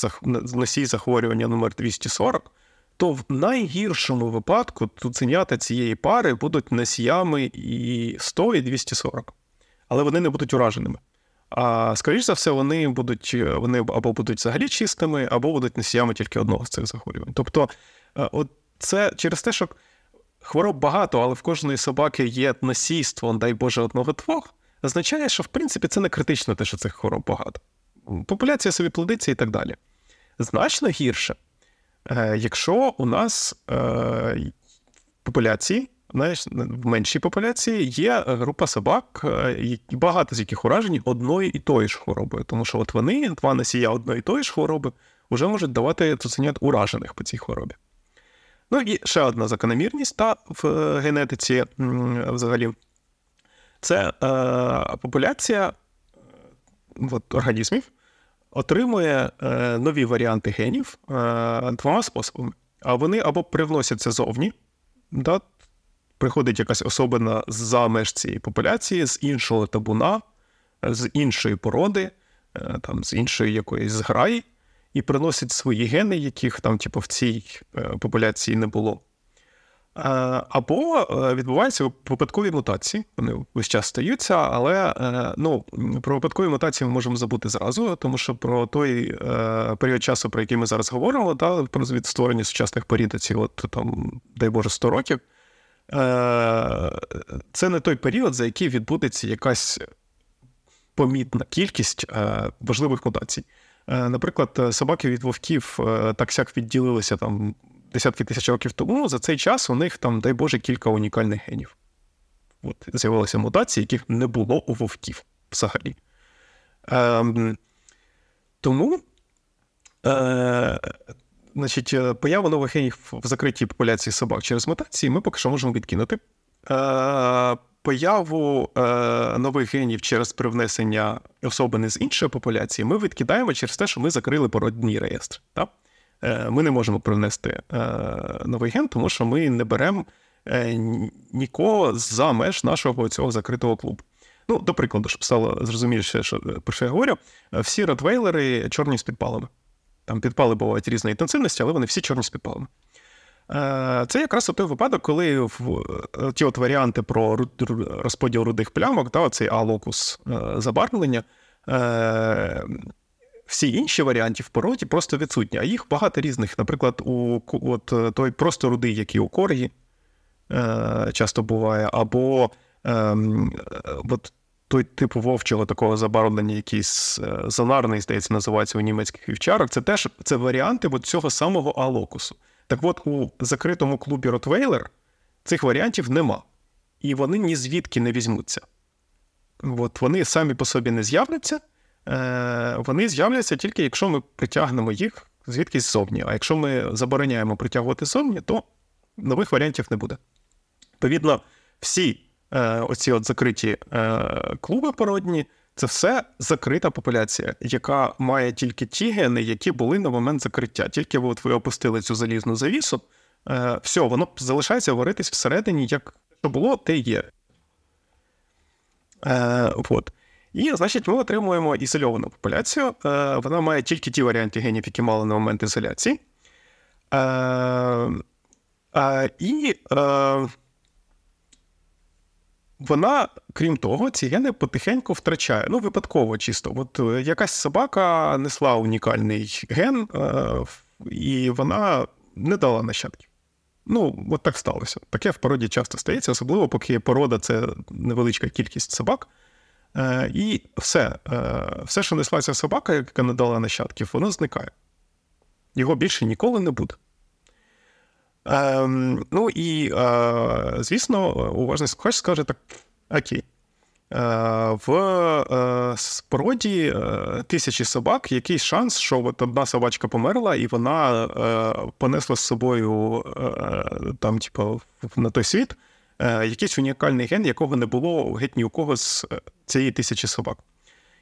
носій захворювання номер 240 то в найгіршому випадку цуценята цієї пари будуть носіями і 100 і 240, але вони не будуть ураженими. А скоріш за все, вони будуть вони або будуть взагалі чистими, або будуть носіями тільки одного з цих захворювань. Тобто, е, от це через те, що хвороб багато, але в кожної собаки є насійство, дай Боже, одного-двох, означає, що в принципі це не критично те, що цих хвороб багато. Популяція собі плодиться і так далі. Значно гірше, е, якщо у нас е, популяції, в меншій популяції є група собак, е, багато з яких уражені одною і тою ж хворобою. Тому що от вони, два носія одної і тої ж хвороби, вже можуть давати цуценят уражених по цій хворобі. Ну і ще одна закономірність та в генетиці взагалі. Це е, популяція от, організмів отримує е, нові варіанти генів е, двома способами. А вони або привносяться зовні, да, приходить якась особина за меж цієї популяції, з іншого табуна, з іншої породи, е, там, з іншої якоїсь зграї, і приносить свої гени, яких там, типу, в цій е, популяції не було. Або е, відбуваються випадкові мутації. Вони весь час стаються, але е, ну, про випадкові мутації ми можемо забути зразу, тому що про той е, період часу, про який ми зараз говоримо, та, про від створення сучасних порід, ці от там, дай Боже, 100 років. Це не той період, за який відбудеться якась помітна кількість важливих мутацій. Наприклад, собаки від вовків так сяк відділилися там десятки тисяч років тому, за цей час у них там, дай Боже, кілька унікальних генів. От З'явилися мутації, яких не було у вовків взагалі. Ем, Тому е, значить, е, появу нових генів в закритій популяції собак через мутації ми поки що можемо відкинути. Е, Появу е, нових генів через привнесення особини з іншої популяції ми відкидаємо через те, що ми закрили породній реєстр. Так? Е, ми не можемо привнести е, новий ген, тому що ми не беремо е, нікого за меж нашого цього закритого клубу. Ну, до прикладу, щоб стало зрозуміліше, що про що я говорю, всі ротвейлери чорні з підпалами. Там підпали бувають різної інтенсивності, але вони всі чорні з підпалами. Це якраз той випадок, коли в ті от варіанти про розподіл рудих плямок, цей алокус забарвлення, всі інші варіанти в породі просто відсутні, а їх багато різних. Наприклад, у от е, той просто рудий, який у коргі е, часто буває, або е, от той тип вовчого такого забарвлення, якийсь е, зонарний, здається, називається у німецьких вівчарок, це теж це варіанти от цього самого алокусу. Так от у закритому клубі Ротвейлер цих варіантів нема. І вони ні звідки не візьмуться. От Вони самі по собі не з'являться. Е, вони з'являться тільки якщо ми притягнемо їх звідкись ззовні. А якщо ми забороняємо притягувати ззовні, то нових варіантів не буде. Відповідно, всі е, оці от закриті е, клуби породні це все закрита популяція, яка має тільки ті гени, які були на момент закриття. Тільки от ви опустили цю залізну завісу, все, воно залишається варитись всередині, як що було, те є. Е, от. І, значить, ми отримуємо ізольовану популяцію. Е, вона має тільки ті варіанти генів, які мали на момент ізоляції. Е, і е, вона, крім того, ці гени потихеньку втрачає. Ну, випадково чисто. От якась собака несла унікальний ген, і вона не дала нащадків. Ну, от так сталося. Таке в породі часто стається, особливо, поки порода це невеличка кількість собак. Е, і все, е, все, що неслася собака, яка не дала нащадків, воно зникає. Його більше ніколи не буде. Ем, ну і, е, звісно, уважний слухач скаже так: окей. В спороді тисячі собак якийсь шанс, що от одна собачка померла, і вона понесла з собою там, типу, на той світ Е, якийсь унікальний ген, якого не було геть ні у кого з е, цієї тисячі собак.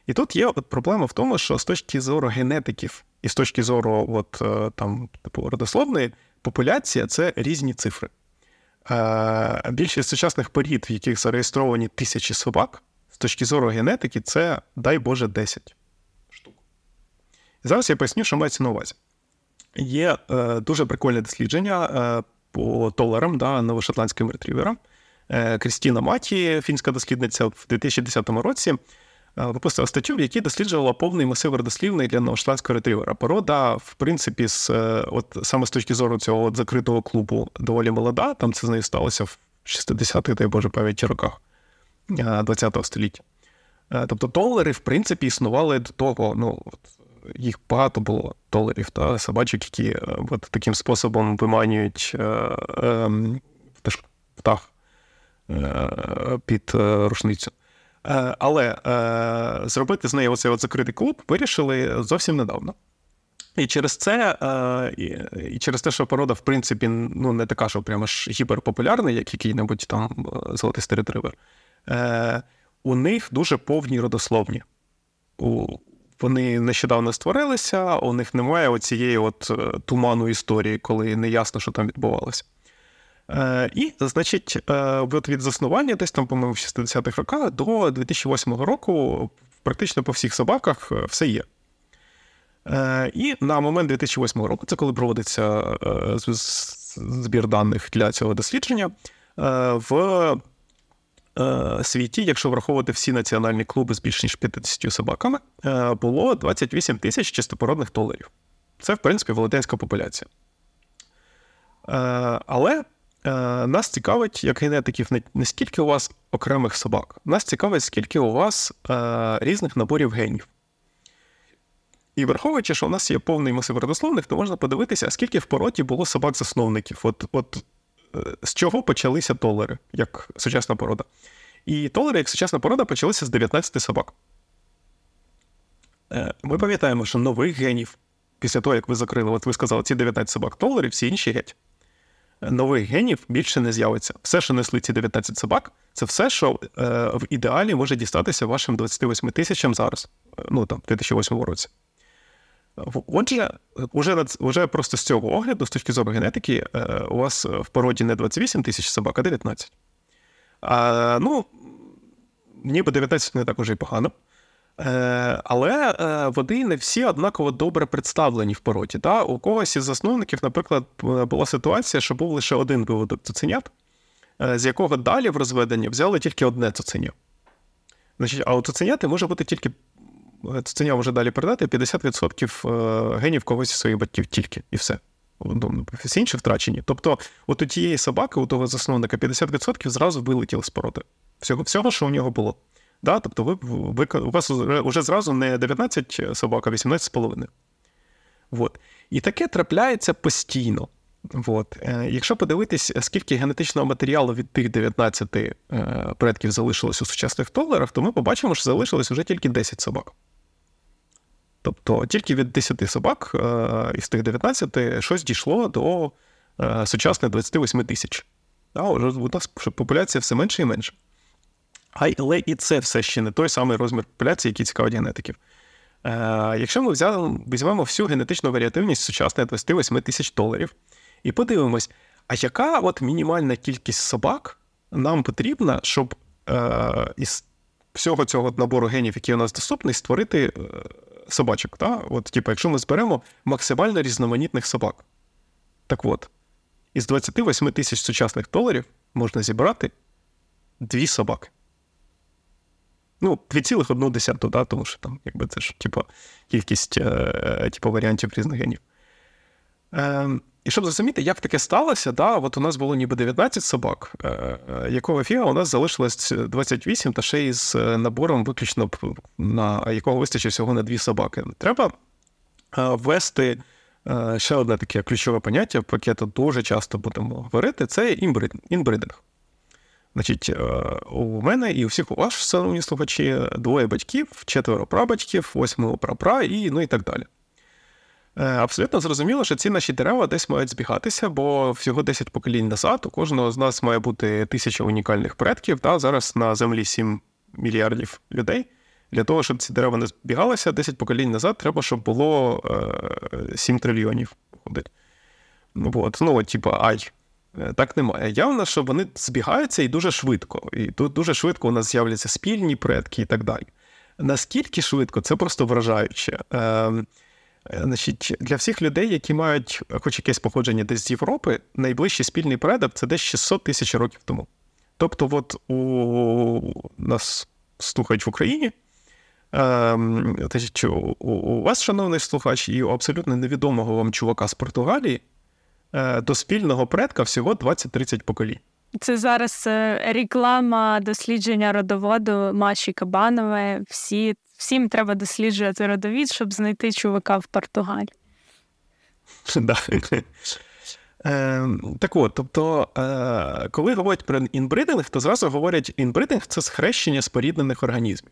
І тут є от проблема в тому, що з точки зору генетиків і з точки зору от, е, там, типу, родословної, популяція це різні цифри. Більшість сучасних порід, в яких зареєстровані тисячі собак, з точки зору генетики, це, дай Боже, 10 штук. І зараз я поясню, що мається на увазі. Є е, дуже прикольне дослідження е, по толерам, да, новошотландським ретріверам. Е, Крістіна Маті, фінська дослідниця, в 2010 році е, випустила статтю, в якій досліджувала повний масив родослівний для новошотландського ретрівера. Порода, в принципі, з, е, от саме з точки зору цього от закритого клубу доволі молода. Там це з нею сталося в 60-х, дай Боже пам'яті роках ХХ століття. Тобто толери, в принципі, існували до того. ну, от, їх багато було доларів та собачок, які е, от таким способом виманюють е, ем, птах е, під рушницю. Але зробити з неї оцей закритий клуб вирішили зовсім недавно. І через це, і через те, що порода, в принципі, ну, не така, що прямо ж гіперпопулярна, як який-небудь там золотистий ретривер, у них дуже повні родословні. Вони нещодавно створилися, у них немає оцієї от е, туману історії, коли не ясно, що там відбувалося. Е, І, значить, е, от від заснування, десь там, по-моєму, в 60-х роках до 2008 року практично по всіх собаках е, все є. І на момент 2008 року, це коли проводиться збір даних для цього дослідження, в світі, якщо враховувати всі національні клуби з більш ніж 50 собаками, було 28 тисяч чистопородних толерів. Це, в принципі, велетенська популяція. Але нас цікавить, як генетиків, не скільки у вас окремих собак, нас цікавить, скільки у вас різних наборів генів. І враховуючи, що у нас є повний масив родословних, то можна подивитися, скільки в породі було собак-засновників. От от з чого почалися толери, як сучасна порода. І толери, як сучасна порода, почалися з 19 собак. Е, ми пам'ятаємо, що нових генів, після того, як ви закрили, от ви сказали, ці 19 собак толерів, всі інші геть. Нових генів більше не з'явиться. Все, що несли ці 19 собак, це все, що е, в ідеалі може дістатися вашим 28 тисячам зараз, е, ну там, в 2008 році. Отже, уже, уже просто з цього огляду, з точки зору генетики, е, у вас в породі не 28 тисяч собак, а 19. А, Ну, ніби 19 не так уже й погано. Е, але е, вони не всі однаково добре представлені в породі. Да? У когось із засновників, наприклад, була ситуація, що був лише один виводок цуценят, з якого далі в розведенні взяли тільки одне цуценя. Значить, А у цуценяти може бути тільки цуценя може далі передати 50% е, генів когось із своїх батьків тільки, і все. Ну, всі інші втрачені. Тобто, от у тієї собаки, у того засновника, 50% зразу вилетіли з породи. Всього, всього, що у нього було. Да? Тобто, ви, ви, у вас вже зразу не 19 собак, а 18,5. Вот. І таке трапляється постійно. От. Е, якщо подивитись, скільки генетичного матеріалу від тих 19 е, предків залишилось у сучасних толерах, то ми побачимо, що залишилось вже тільки 10 собак. Тобто тільки від 10 собак е, із тих 19 щось дійшло до сучасних 28 тисяч. А у нас популяція все менше і менше. Але і це все ще не той самий розмір популяції, який цікавить генетиків. Е, якщо ми взяли, візьмемо всю генетичну варіативність сучасної 28 тисяч доларів, і подивимось, а яка от мінімальна кількість собак нам потрібна, щоб е, із всього цього набору генів, які у нас доступний, створити собачок. Да? От, типу, Якщо ми зберемо максимально різноманітних собак. Так от, із 28 тисяч сучасних доларів можна зібрати дві собаки. Ну, 2,1, да, тому що там, якби це ж, типу, кількість е, типу, варіантів різних генів. Е, і щоб зрозуміти, як таке сталося, да, от у нас було ніби 19 собак, е, е, якого фіга у нас залишилось 28, та ще із е, набором виключно на якого вистачить всього на дві собаки. Треба ввести ще одне таке ключове поняття, про яке тут дуже часто будемо говорити, це інбридинг. Значить, у мене і у всіх у вас, шановні слухачі, двоє батьків, четверо прабатьків, восьмого прапра і ну і так далі. Е, абсолютно зрозуміло, що ці наші дерева десь мають збігатися, бо всього 10 поколінь назад у кожного з нас має бути тисяча унікальних предків. Та зараз на землі 7 мільярдів людей. Для того, щоб ці дерева не збігалися, 10 поколінь назад треба, щоб було 7 е, трильйонів. Ну, от, ну, типу, ай. Е, так немає. Явно, що вони збігаються і дуже швидко. І тут дуже швидко у нас з'являться спільні предки і так далі. Наскільки швидко, це просто вражаюче. Ем, Е, значить, Для всіх людей, які мають хоч якесь походження десь з Європи, найближчий спільний предок це десь 600 тисяч років тому. Тобто, от у нас слухають в Україні. Ем, у, вас, шановний слухач, і абсолютно невідомого вам чувака з Португалії е, до спільного предка всього 20-30 поколінь. Це зараз е, реклама дослідження родоводу Маші Кабанової. Всі всім треба досліджувати родовід, щоб знайти чувака в Португалії. Ем, так от, тобто, е, коли говорять про інбридинг, то зразу говорять, інбридинг це схрещення споріднених організмів.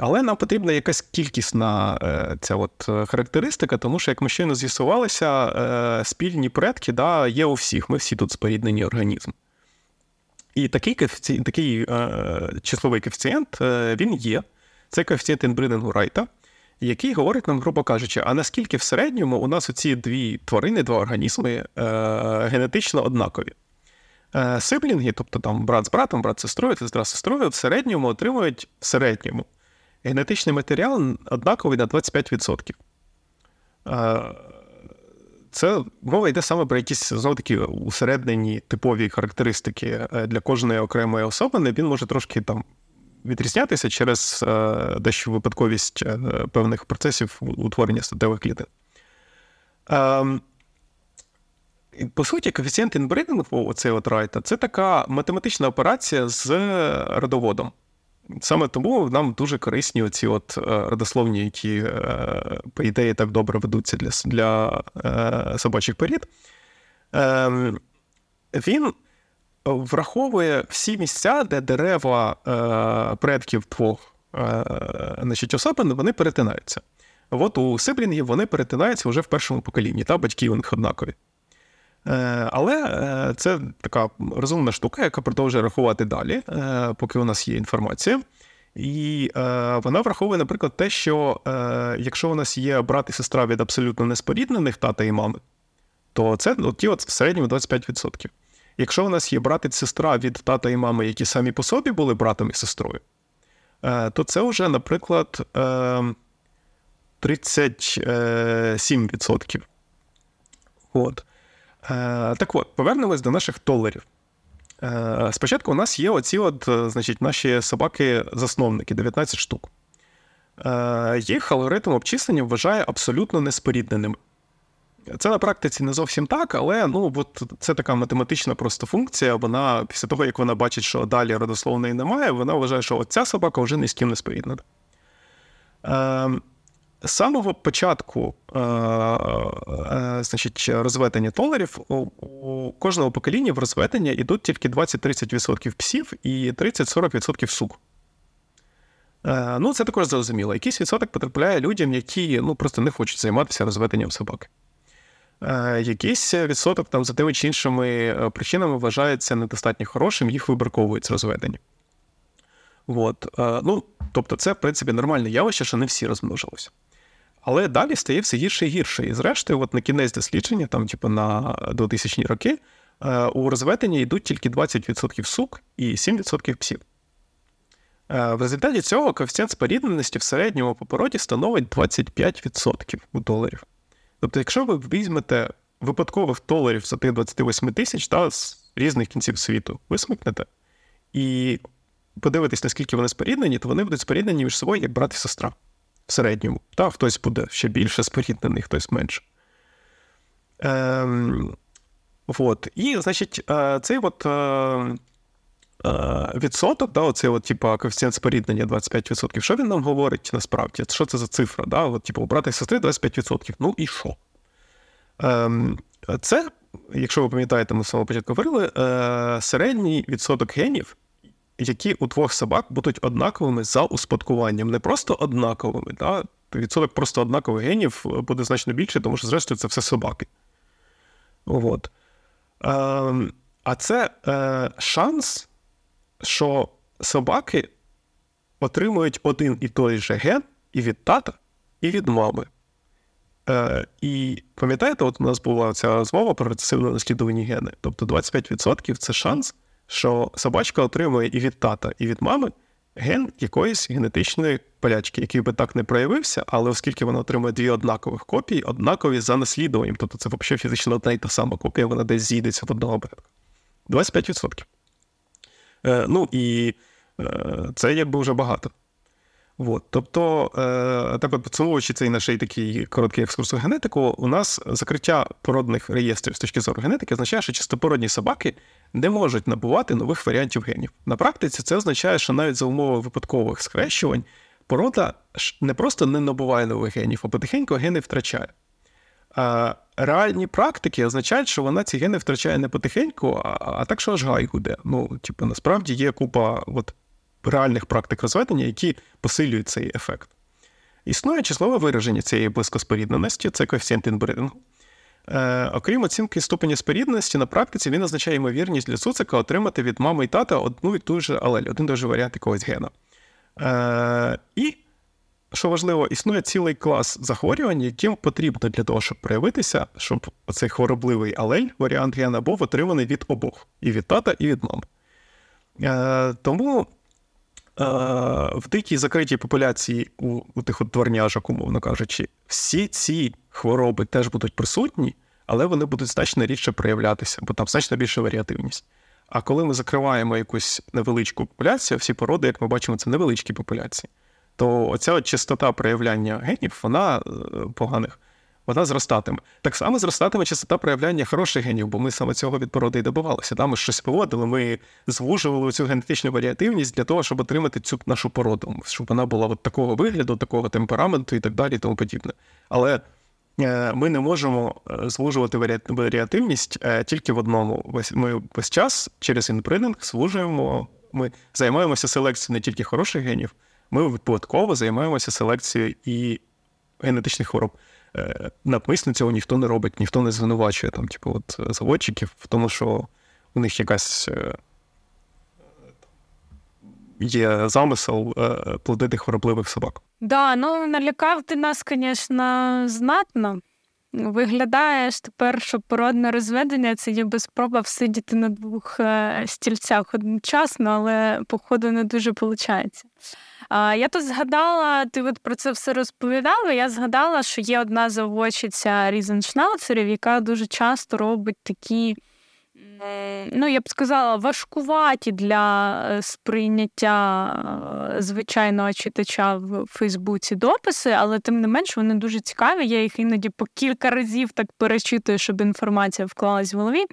Але нам потрібна якась кількісна е, ця от е, характеристика, тому що, як ми щойно з'ясувалися, е, спільні предки да, є у всіх. Ми всі тут споріднені організм. І такий коефіці... такий числовий коефіцієнт він є. Це коефіцієнт інбридингу Райта, який говорить нам, грубо кажучи, а наскільки в середньому у нас оці дві тварини, два організми генетично однакові. Сиблінги, тобто там брат з братом, брат з сестрою, сестра з сестрою, в середньому отримують в середньому генетичний матеріал однаковий на 25%. Е, це мова йде саме про якісь знову такі усереднені типові характеристики е, для кожної окремої особини. Він може трошки там відрізнятися через е, дещо випадковість певних процесів утворення статевих клітин. По суті, коефіцієнт інбридингу, оцей от райта, це така математична операція з родоводом. Саме тому нам дуже корисні оці от е, родословні, які, е, по ідеї, так добре ведуться для для е, собачих порід. Ем, він враховує всі місця, де дерева предків двох значить, особин вони перетинаються. От у сиблінгів вони перетинаються вже в першому поколінні, та батьки у них однакові. Але це така розумна штука, яка продовжує рахувати далі, поки у нас є інформація. І е, вона враховує, наприклад, те, що е, якщо у нас є брат і сестра від абсолютно неспоріднених тата і мами, то це от ті от в середньому 25%. Якщо у нас є брат і сестра від тата і мами, які самі по собі були братом і сестрою, е, то це вже, наприклад, 37%. От. Так от, повернемось до наших доларів. Е, спочатку у нас є оці от, е, значить, наші собаки-засновники, 19 штук. Е, їх алгоритм обчислення вважає абсолютно неспорідненими. Це на практиці не зовсім так, але ну, от це така математична просто функція. Вона після того, як вона бачить, що далі родословної немає, вона вважає, що ця собака вже ні з ким не споріднена. З самого початку е, е, значить, розведення толерів у кожного покоління в розведення йдуть тільки 20-30% псів і 30-40% сук. Е, ну, це також зрозуміло. Якийсь відсоток потрапляє людям, які ну, просто не хочуть займатися розведенням собаки. Якийсь відсоток там за тими чи іншими причинами вважається недостатньо хорошим, їх вибраковують з розведення. От. Ну, Тобто, це, в принципі, нормальне явище, що не всі розмножилися. Але далі стає все гірше і гірше. І зрештою, от на кінець дослідження, там, типу, на 2000-ні роки, е, у розведення йдуть тільки 20% сук і 7% псів. Е, в результаті цього коефіцієнт спорідненості в середньому по породі становить 25% у доларів. Тобто, якщо ви візьмете випадкових доларів за тих 28 тисяч та з різних кінців світу, висмикнете і подивитесь, наскільки вони споріднені, то вони будуть споріднені між собою як брат і сестра в середньому. Та хтось буде ще більше споріднений, хтось менше. Ем, вот. І, значить, е, цей от е, е, відсоток, да, оцей от, типу, коефіцієнт споріднення 25%, що він нам говорить насправді? Що це за цифра? Да? От, типу, у брата і сестри 25%. Ну і що? Ем, Це, якщо ви пам'ятаєте, ми з самого початку говорили, е, середній відсоток генів які у двох собак будуть однаковими за успадкуванням, не просто однаковими. Да? Відсоток просто однакових генів буде значно більше, тому що, зрештою, це все собаки. От. Е, а це е, шанс, що собаки отримують один і той же ген і від тата, і від мами. Е, І пам'ятаєте, от у нас була ця розмова про рецесивно наслідувані гени. Тобто 25% це шанс що собачка отримує і від тата, і від мами ген якоїсь генетичної полячки, який би так не проявився, але оскільки вона отримує дві однакових копії, однакові за наслідуванням. Тобто це взагалі фізично одна і та сама копія, вона десь зійдеться в одного предка. 25%. Е, Ну і е, це якби вже багато. От. Тобто, е, так от підсумовуючи цей наш такий короткий екскурс у генетику, у нас закриття породних реєстрів з точки зору генетики означає, що чистопородні собаки не можуть набувати нових варіантів генів. На практиці це означає, що навіть за умови випадкових схрещувань порода не просто не набуває нових генів, а потихеньку гени втрачає. А Реальні практики означають, що вона ці гени втрачає не потихеньку, а а так, що аж гай гуде. Ну, типу, насправді є купа от реальних практик розведення, які посилюють цей ефект. Існує числове вираження цієї близькоспорідненості, це коефіцієнт інбридингу. Е, Окрім оцінки ступеня спорідненості, на практиці він означає ймовірність для цуцика отримати від мами і тата одну і ту ж алель, один той же варіант якогось гена. Е, І, що важливо, існує цілий клас захворювань, яким потрібно для того, щоб проявитися, щоб цей хворобливий алель, варіант гена, був отриманий від обох: і від тата, і від мами. Е, Тому. Е, в дикій закритій популяції у, у тих от дворняжок, умовно кажучи, всі ці хвороби теж будуть присутні, але вони будуть значно рідше проявлятися, бо там значно більша варіативність. А коли ми закриваємо якусь невеличку популяцію, всі породи, як ми бачимо, це невеличкі популяції, то оця от частота проявляння генів, вона е, поганих, вона зростатиме. Так само зростатиме частота проявляння хороших генів, бо ми саме цього від породи і добивалися. Да? Ми щось поводили, ми звужували цю генетичну варіативність для того, щоб отримати цю нашу породу, щоб вона була от такого вигляду, такого темпераменту і так далі, і тому подібне. Але е, ми не можемо е, звужувати варіативність е, тільки в одному. Ми весь час через інбридинг звужуємо, ми займаємося селекцією не тільки хороших генів, ми випадково займаємося селекцією і генетичних хвороб. Е, навмисно цього ніхто не робить, ніхто не звинувачує там, типу, от заводчиків, тому що у них якась е, є замисел е, плодити хворобливих собак. Да, ну налякав ти нас, звісно, знатно. Виглядаєш тепер, що породне розведення це ніби спроба всидіти на двох стільцях одночасно, але, походу, не дуже виходить. Я тут згадала, ти от про це все розповідала. Я згадала, що є одна заводчиця різеншнауцерів, яка дуже часто робить такі. Ну, я б сказала, важкуваті для е, сприйняття е, звичайного читача в Фейсбуці дописи, але тим не менш вони дуже цікаві. Я їх іноді по кілька разів так перечитую, щоб інформація вклалась в голові.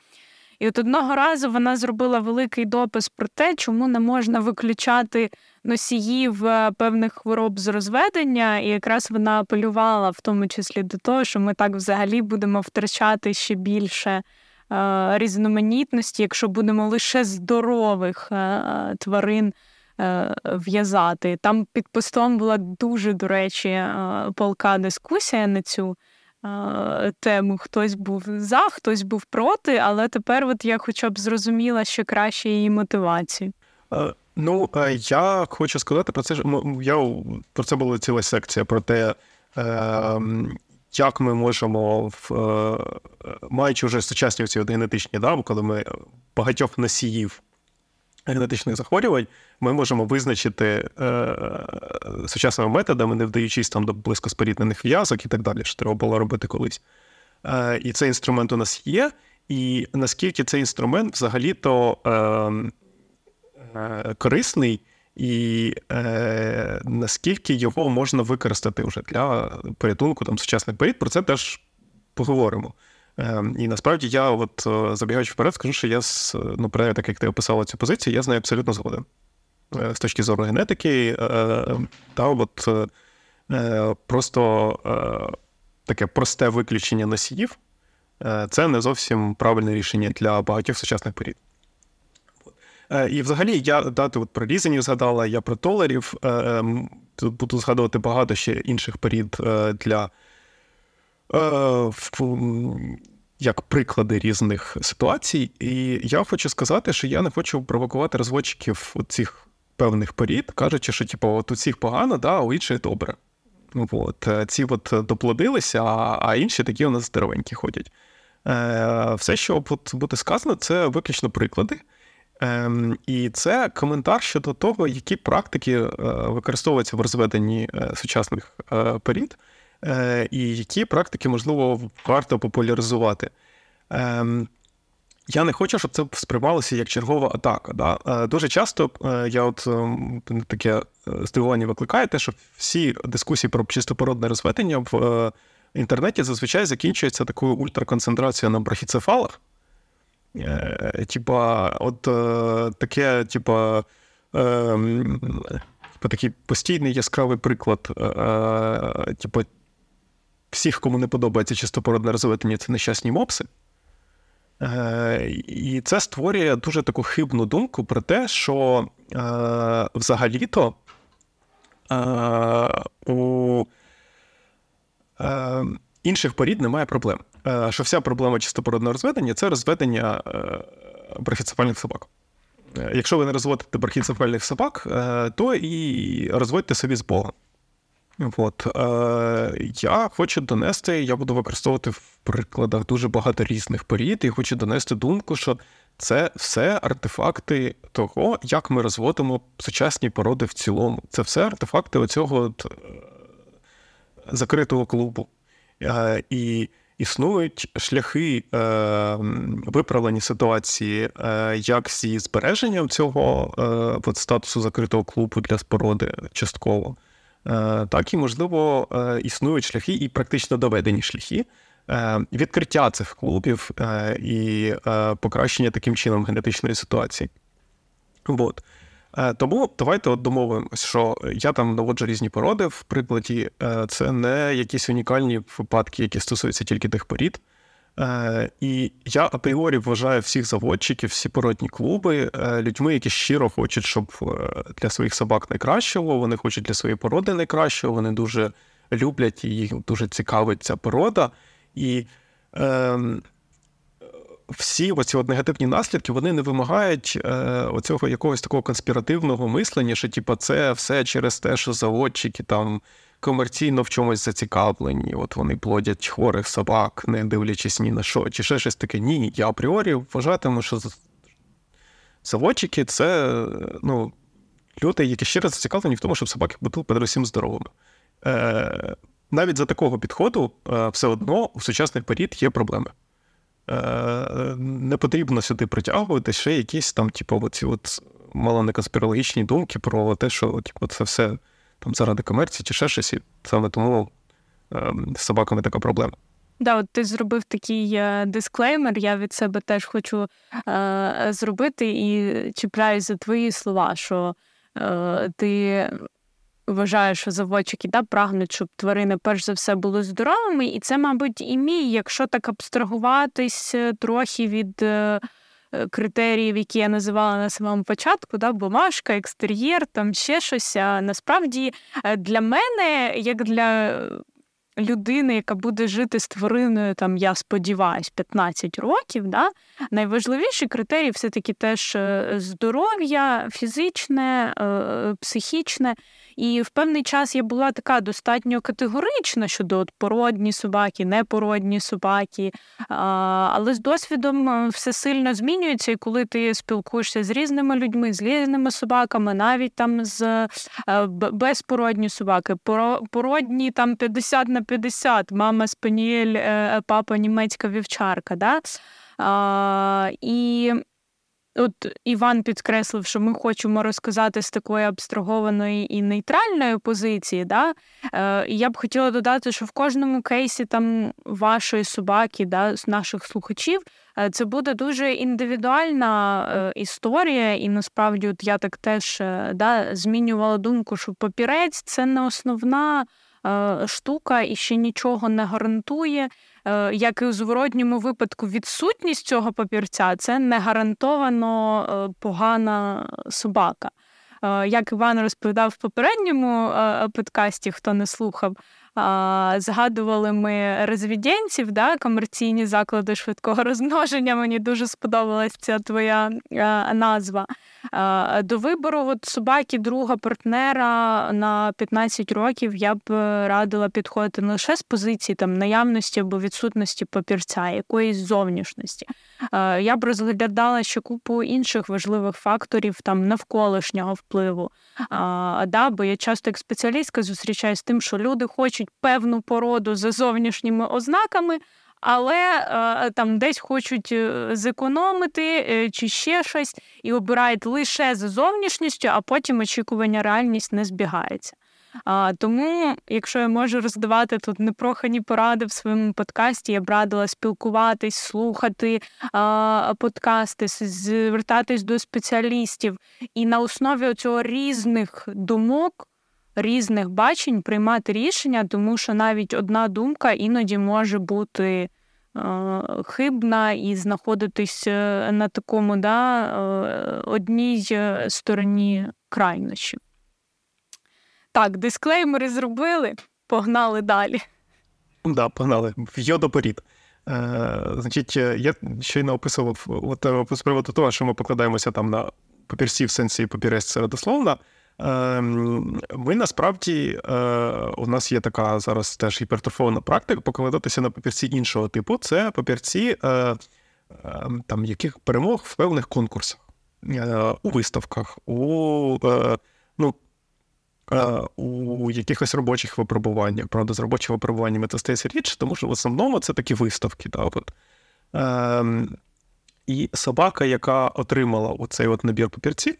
І от одного разу вона зробила великий допис про те, чому не можна виключати носіїв е, певних хвороб з розведення, і якраз вона апелювала в тому числі до того, що ми так взагалі будемо втрачати ще більше е, різноманітності, якщо будемо лише здорових е, тварин. В'язати. Там під постом була дуже, до речі, полка дискусія на цю тему. Хтось був за, хтось був проти, але тепер от я хоча б зрозуміла ще краще її мотивацію. Ну, я хочу сказати про це. Я про це була ціла секція про те, ем, як ми можемо, е, маючи вже сучасні ці генетичні да, коли ми багатьох носіїв генетичних захворювань, ми можемо визначити е, сучасними методами, не вдаючись там до близькоспоріднених в'язок і так далі, що треба було робити колись. Е, І цей інструмент у нас є. І наскільки цей інструмент взагалі-то е, е, корисний, і е, наскільки його можна використати вже для порятунку там сучасних порід, про це теж поговоримо. Ем, і насправді я, от е, забігаючи вперед, скажу, що я з ну, про так як ти описала цю позицію, я з нею абсолютно згоден. Е, з точки зору генетики, е, та от просто таке просте виключення носіїв це не зовсім правильне рішення для багатьох сучасних порід. І взагалі я дати от про різанів згадала, я про толерів. Ем, тут буду згадувати багато ще інших порід для Е, як приклади різних ситуацій. І я хочу сказати, що я не хочу провокувати розводчиків цих певних порід, кажучи, що типу, от у цих погано, да, а у інших добре. От, е, Ці от доплодилися, а інші такі у нас здоровенькі ходять. Е, Все, що буде сказано, це виключно приклади. Е, І це коментар щодо того, які практики е, використовуються в розведенні е, сучасних е, порід. І які практики, можливо, варто популяризувати. Ем, я не хочу, щоб це сприймалося як чергова атака. Да? Дуже часто я от ем, таке здивування викликаю, те, що всі дискусії про чистопородне розведення в інтернеті зазвичай закінчуються такою ультраконцентрацією на брахіцефалах. Типа, от таке, типа. Ем, типа такий постійний яскравий приклад, типу, всіх, кому не подобається чистопородне розведення, це нещасні мопси. І це створює дуже таку хибну думку про те, що взагалі-то у інших порід немає проблем. Що вся проблема чистопородного розведення це розведення брахіцефальних собак. Якщо ви не розводите брахіцефальних собак, то і розводьте собі з Богом. От. Е, Я хочу донести, я буду використовувати в прикладах дуже багато різних порід, і хочу донести думку, що це все артефакти того, як ми розводимо сучасні породи в цілому. Це все артефакти оцього от, е, закритого клубу. Е, І існують шляхи е, виправлення ситуації, е, як зі збереженням цього е, статусу закритого клубу для спороди частково. Е, так і, можливо, е, існують шляхи і практично доведені шляхи е, відкриття цих клубів і покращення таким чином генетичної ситуації. От. Тому давайте от домовимось, що я там наводжу різні породи. В прикладі, це не якісь унікальні випадки, які стосуються тільки тих порід. Е, І я апріорі вважаю всіх заводчиків, всі породні клуби е, людьми, які щиро хочуть, щоб е, для своїх собак найкращого, вони хочуть для своєї породи найкращого, вони дуже люблять і їх дуже цікавить ця порода. І е, всі оці от негативні наслідки вони не вимагають е, оцього якогось такого конспіративного мислення, що типу, це все через те, що заводчики там комерційно в чомусь зацікавлені. От вони плодять хворих собак, не дивлячись ні на що, чи ще щось таке. Ні, я апріорі вважатиму, що заводчики це ну, люди, які щиро зацікавлені в тому, щоб собаки були передусім здоровими. Е, Навіть за такого підходу е, все одно у сучасних порід є проблеми. Е, Не потрібно сюди притягувати ще якісь там, типу, оці от мало не конспірологічні думки про те, що типу, це все там заради комерції чи ще щось, і саме тому е, з собаками така проблема. Да, от ти зробив такий е, дисклеймер. Я від себе теж хочу е, зробити і чіпляюсь за твої слова, що е, ти вважаєш, що заводчики да, прагнуть, щоб тварини перш за все були здоровими, і це, мабуть, і мій, якщо так абстрагуватись е, трохи від. Е, Е, критеріїв, які я називала на самому початку, да, бумажка, екстер'єр, там ще щось. А насправді для мене, як для людини, яка буде жити з твариною, там, я сподіваюся, 15 років, да, найважливіший критерій все-таки теж здоров'я, фізичне, психічне. І в певний час я була така достатньо категорична щодо от, породні собаки, непородні собаки. Але з досвідом е, все сильно змінюється, і коли ти спілкуєшся з різними людьми, з різними собаками, навіть там з е, безпородні собаки, породні там 50 на 50, мама спаніель, е, папа німецька вівчарка. Да? А, І От Іван підкреслив, що ми хочемо розказати з такої абстрагованої і нейтральної позиції. Да? Е, Я б хотіла додати, що в кожному кейсі там вашої собаки, да, наших слухачів, е, це буде дуже індивідуальна е, історія, і насправді от я так теж е, да, змінювала думку, що папірець це не основна. Е, штука і ще нічого не гарантує. Е, як і у зворотньому випадку, відсутність цього папірця це не гарантовано е, погана собака. Як Іван розповідав в попередньому подкасті, хто не слухав, Згадували ми розвіденців, да, комерційні заклади швидкого розмноження. Мені дуже сподобалася ця твоя назва. До вибору от собаки, друга партнера на 15 років я б радила підходити не лише з позиції там наявності або відсутності папірця, якоїсь зовнішності. Я б розглядала ще купу інших важливих факторів там навколишнього впливу. Да, Бо я часто як спеціалістка зустрічаюся з тим, що люди хочуть певну породу за зовнішніми ознаками. Але е, там десь хочуть е, зекономити е, чи ще щось, і обирають лише за зовнішністю, а потім очікування реальність не збігається. А, Тому, якщо я можу роздавати тут непрохані поради в своєму подкасті, я б радила спілкуватись, слухати а, подкасти, звертатись до спеціалістів і на основі цього різних думок. Різних бачень приймати рішення, тому що навіть одна думка іноді може бути хибна і знаходитись на такому да, одній стороні крайнощів. Так, дисклеймери зробили, погнали далі. Да, погнали. Йодопорід. Е, Значить, я щойно описував от, з приводу того, що ми покладаємося там на папірці в сенсі папірець середословна. Ем, ми насправді е, у нас є така зараз теж гіпертрофована практика покладатися на папірці іншого типу. Це папірці е, ем, там яких перемог в певних конкурсах, е, у виставках, у ну, у якихось робочих випробуваннях. Правда, з робочих випробуваннями це стається річ, тому що в основному це такі виставки. Да, от. Ем, І собака, яка отримала оцей от набір папірців,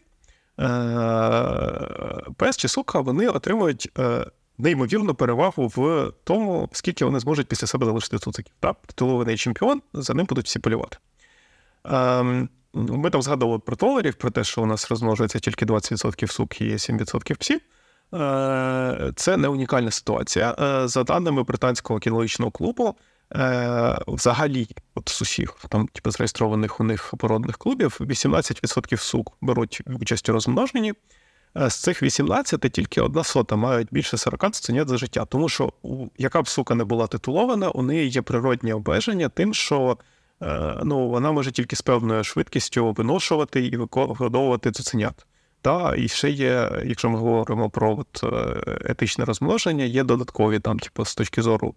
пес чи сука вони отримують е, неймовірну перевагу в тому, скільки вони зможуть після себе залишити цуциків. Так? Титулований чемпіон, за ним будуть всі полювати. Ем, ми там згадували про толерів, про те, що у нас розмножується тільки 20% сук і 7% псів. Е, це не унікальна ситуація. За даними британського кінологічного клубу, Е, Взагалі, от з усіх там, типу, зареєстрованих у них породних клубів, 18% сук беруть участь у розмноженні. Е, з цих 18 тільки одна сота мають більше 40 цуценят за життя. Тому що яка б сука не була титулована, у неї є природні обмеження тим, що е, ну, вона може тільки з певною швидкістю виношувати і вигодовувати цуценят. Та, і ще є, якщо ми говоримо про от, е, етичне розмноження, є додаткові там, типу, з точки зору.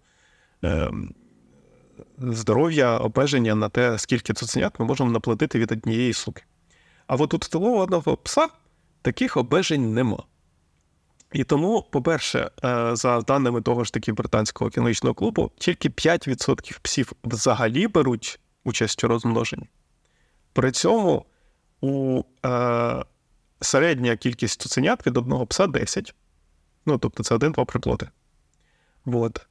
Здоров'я, обмеження на те, скільки цуценят ми можемо наплатити від однієї суки. А от у титулованого пса таких обмежень нема. І тому, по-перше, е, за даними того ж таки британського кінологічного клубу, тільки 5% псів взагалі беруть участь у розмноженні. При цьому у е, середня кількість цуценят від одного пса 10. Ну, тобто це один-два приплоти. От.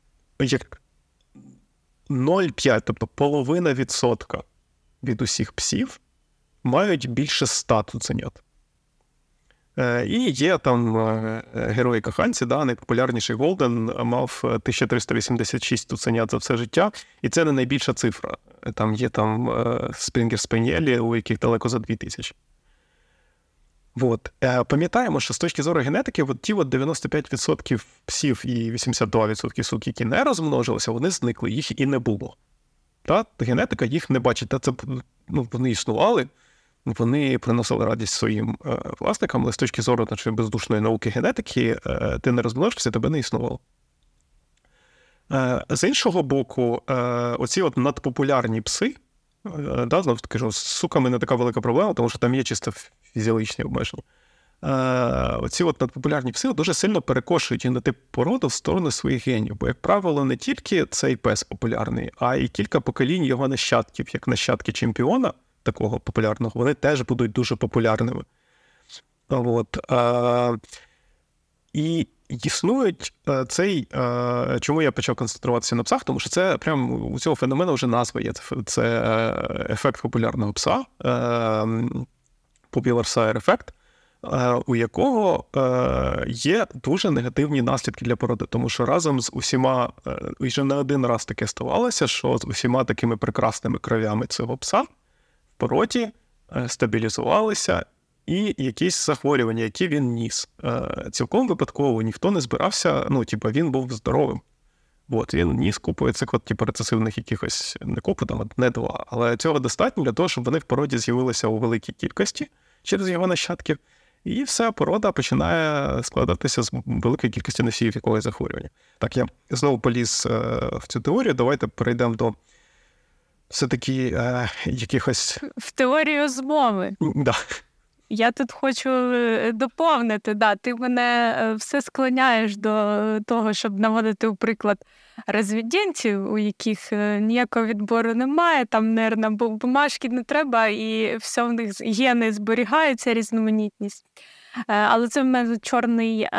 0,5, тобто половина відсотка від усіх псів, мають більше 100 цуценят. Е, і є там е, герої каханці, да, найпопулярніший Голден мав 1386 цуценят за все життя, і це не найбільша цифра. Там є там Спрінгер Спаніелі, у яких далеко за 2000. От. Е, пам'ятаємо, що з точки зору генетики, от ті от 95% псів і 82% сук, які не розмножилися, вони зникли, їх і не було. Та? Генетика їх не бачить. Та це ну, Вони існували, вони приносили радість своїм е, власникам, але з точки зору значить, бездушної науки генетики, е, ти не розмножився, тебе не існувало. Е, з іншого боку, е, оці от надпопулярні пси. Е, да, Знову таки, з суками не така велика проблема, тому що там є чисто фізіологічні обмеження. Е, оці от надпопулярні пси дуже сильно перекошують генотип породу в сторону своїх генів. Бо, як правило, не тільки цей пес популярний, а й кілька поколінь його нащадків, як нащадки чемпіона такого популярного, вони теж будуть дуже популярними. От. Е, і існують е, цей, чому я почав концентруватися на псах, тому що це прям у цього феномену вже назва є. Це ефект популярного пса, Popular Sire ефект, у якого є дуже негативні наслідки для породи, тому що разом з усіма, і вже не один раз таке ставалося, що з усіма такими прекрасними кров'ями цього пса в породі стабілізувалися і якісь захворювання, які він ніс. Е, цілком випадково ніхто не збирався, ну, типу, він був здоровим. От, він ніс купує цих от, типу, рецесивних якихось не купу, там не два. Але цього достатньо для того, щоб вони в породі з'явилися у великій кількості через його нащадків. І вся порода починає складатися з великої кількості носіїв якогось захворювання. Так, я знову поліз е, в цю теорію. Давайте перейдемо до все-таки е, якихось. В теорію змови. Да. Я тут хочу е, доповнити, да, ти мене е, все склоняєш до того, щоб наводити у приклад розвідінців, у яких е, ніякого відбору немає, там, нервна бумажки не треба, і все в них гени зберігаються, різноманітність. Е, але це в мене чорний е,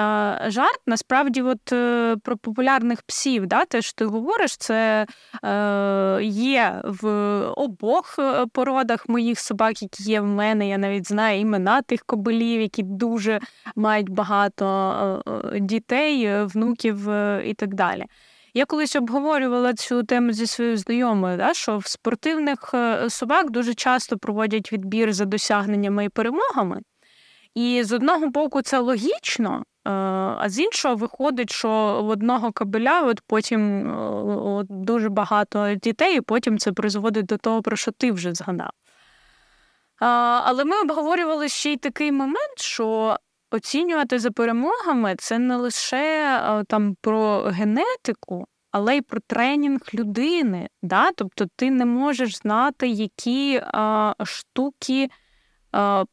жарт. Насправді, от е, про популярних псів, да, те, що ти говориш, це є в обох породах моїх собак, які є в мене. Я навіть знаю імена тих кобилів, які дуже мають багато дітей, внуків і так далі. Я колись обговорювала цю тему зі своєю знайомою, да, що в спортивних собак дуже часто проводять відбір за досягненнями і перемогами. І з одного боку, це логічно, е, а з іншого виходить, що в одного кабеля от потім е, от дуже багато дітей, і потім це призводить до того, про що ти вже згадав. Але ми обговорювали ще й такий момент, що оцінювати за перемогами це не лише там про генетику, але й про тренінг людини. Да? Тобто ти не можеш знати, які а, штуки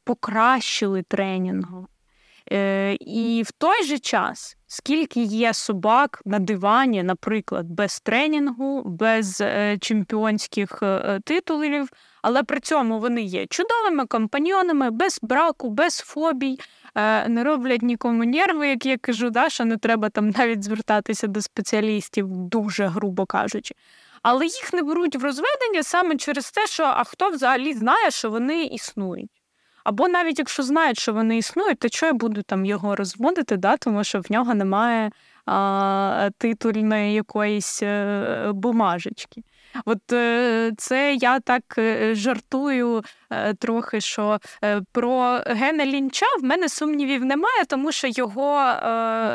покращили тренінгу. Е, І в той же час, скільки є собак на дивані, наприклад, без тренінгу, без е, чемпіонських е, титулів, але при цьому вони є чудовими компаньйонами, без браку, без фобій, не роблять нікому нерви, як я кажу, да, що не треба там навіть звертатися до спеціалістів, дуже грубо кажучи. Але їх не беруть в розведення саме через те, що а хто взагалі знає, що вони існують. Або навіть якщо знають, що вони існують, то що я буду там його розводити, да, тому що в нього немає а, титульної якоїсь е, бумажечки. От е, це я так е, жартую е, трохи, що про Гена Лінча в мене сумнівів немає, тому що його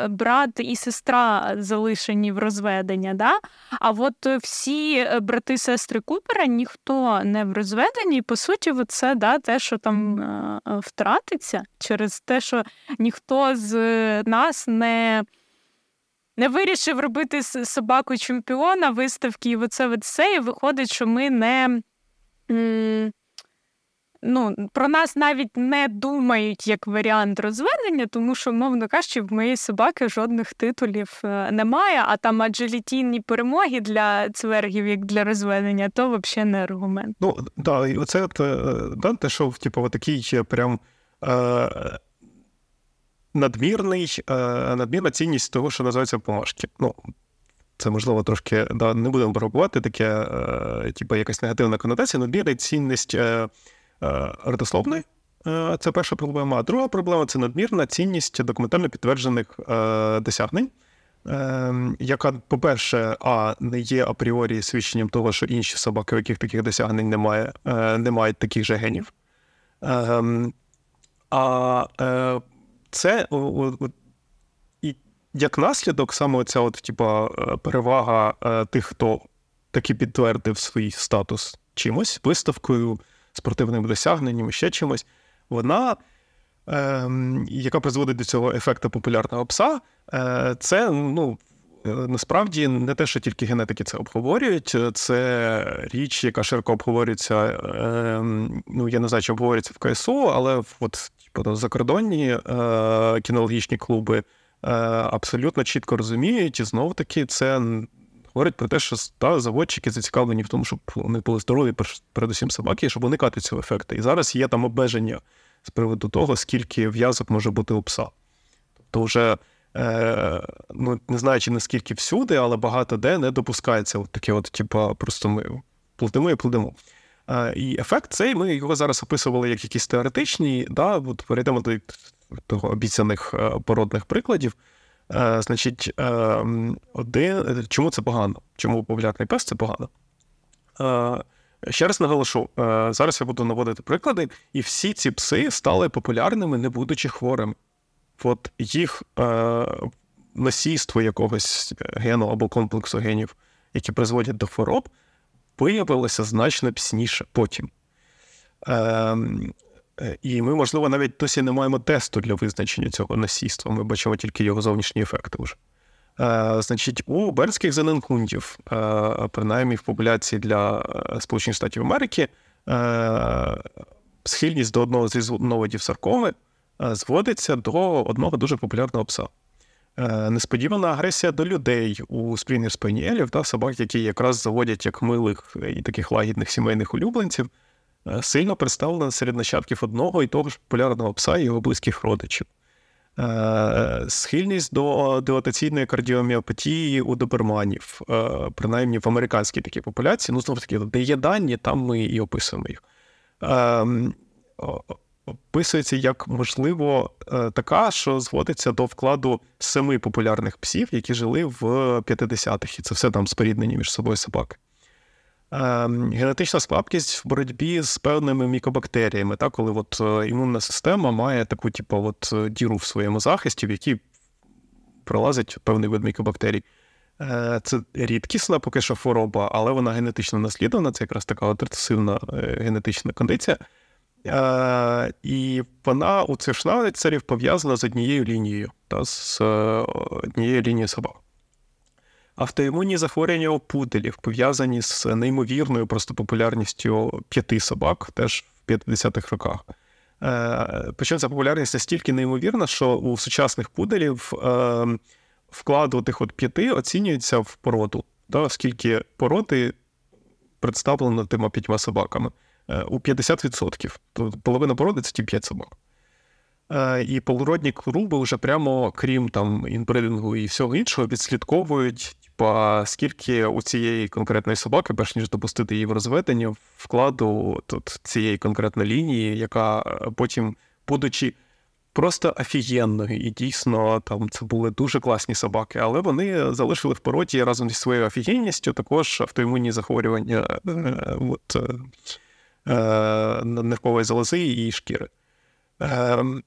брат і сестра залишені в розведення. Да? А от всі брати сестри Купера ніхто не в розведенні. По суті, це да, те, що там втратиться через те, що ніхто з нас не не вирішив робити собаку чемпіона виставки, і оце все, і виходить, що ми не. Ну, Про нас навіть не думають як варіант розведення, тому що, мовно кажучи, в моєї собаки жодних титулів е, немає, а там аджилітійні перемоги для цвергів, як для розведення, то взагалі не аргумент. Ну, да, і оце е, да, те, що типу, такий прям е, надмірний, е, надмірна цінність того, що називається помашки. Ну, це можливо трошки да, не будемо пробувати таке, е, типу, якась негативна конотація, надмірна цінність е, родословної. Це перша проблема. А друга проблема це надмірна цінність документально підтверджених досягнень. Яка, по-перше, а не є апріорі свідченням того, що інші собаки, у яких таких досягнень немає, не мають таких же генів. Ем, а це і як наслідок, саме оця от, типа, е, перевага е, тих, хто таки підтвердив свій статус чимось, виставкою, спортивним досягненням, ще чимось, вона. Ем, яка призводить до цього ефекту популярного пса, е, це ну, насправді не те, що тільки генетики це обговорюють, це річ, яка широко обговорюється. Ем, ну, я не знаю, чи обговорюється в КСУ, але от Закордонні е, кінологічні клуби е, абсолютно чітко розуміють, і знову таки це говорить про те, що та, заводчики зацікавлені в тому, щоб вони були здорові, передусім собаки, щоб уникати цього ефекту. І зараз є там обмеження з приводу того, скільки в'язок може бути у пса. Тобто, вже е, ну, не знаю, чи наскільки всюди, але багато де не допускається от таке, от, типу, просто ми плодимо і плодимо. І ефект цей ми його зараз описували як якісь теоретичні, да, от перейдемо до того обіцяних е, породних прикладів. Е, значить, е, один, чому це погано? Чому популярний пес це погано? Ще раз наголошу, зараз я буду наводити приклади, і всі ці пси стали популярними, не будучи хворими. От їх носійство якогось гену або комплексу генів, які призводять до хвороб, виявилося значно пізніше потім. Е, І ми, можливо, навіть досі не маємо тесту для визначення цього насійства. Ми бачимо тільки його зовнішні ефекти вже. Е, Значить, у бернських зеленкундів, е, принаймні в популяції для е, Сполучених Штатів Америки, е, схильність до одного з новидів саркоми е, зводиться до одного дуже популярного пса. Е, несподівана агресія до людей у спрінер спаніелів та собак, які якраз заводять як милих і таких лагідних сімейних улюбленців, е, сильно представлена серед нащадків одного і того ж популярного пса і його близьких родичів. Е, схильність до дилатаційної кардіоміопатії у доберманів, принаймні в американській такій популяції, ну знову таки, де є дані, там ми і описуємо їх. Описується як можливо така, що зводиться до вкладу семи популярних псів, які жили в 50-х, і це все там споріднені між собою собаки. Ем, генетична слабкість в боротьбі з певними мікобактеріями, так, коли от е, імунна система має таку, типу, от е, діру в своєму захисті, в якій пролазить певний вид мікобактерій. Е, це рідкісна поки що хвороба, але вона генетично наслідувана, це якраз така от рецесивна генетична кондиція. І вона у цих шнауцерів пов'язана з однією лінією, та, з однією лінією собак. Автоімунні захворювання у пуделів пов'язані з неймовірною просто популярністю п'яти собак, теж в 50-х роках. Е, причому ця популярність настільки неймовірна, що у сучасних пуделів е, вклад тих от п'яти оцінюється в породу, оскільки породи представлено тими п'ятьма собаками е, у 50%. Тобто половина породи це ті п'ять собак. І полуродні клуби вже прямо, крім там інбридингу і всього іншого, відслідковують типа, скільки у цієї конкретної собаки, перш ніж допустити її в розведення, вкладу тут цієї конкретної лінії, яка е, потім, будучи просто офігенною, і дійсно там це були дуже класні собаки, але вони залишили в породі разом зі своєю офігенністю також автоімунні захворювання е, е, от, нервової залози і шкіри. Ем,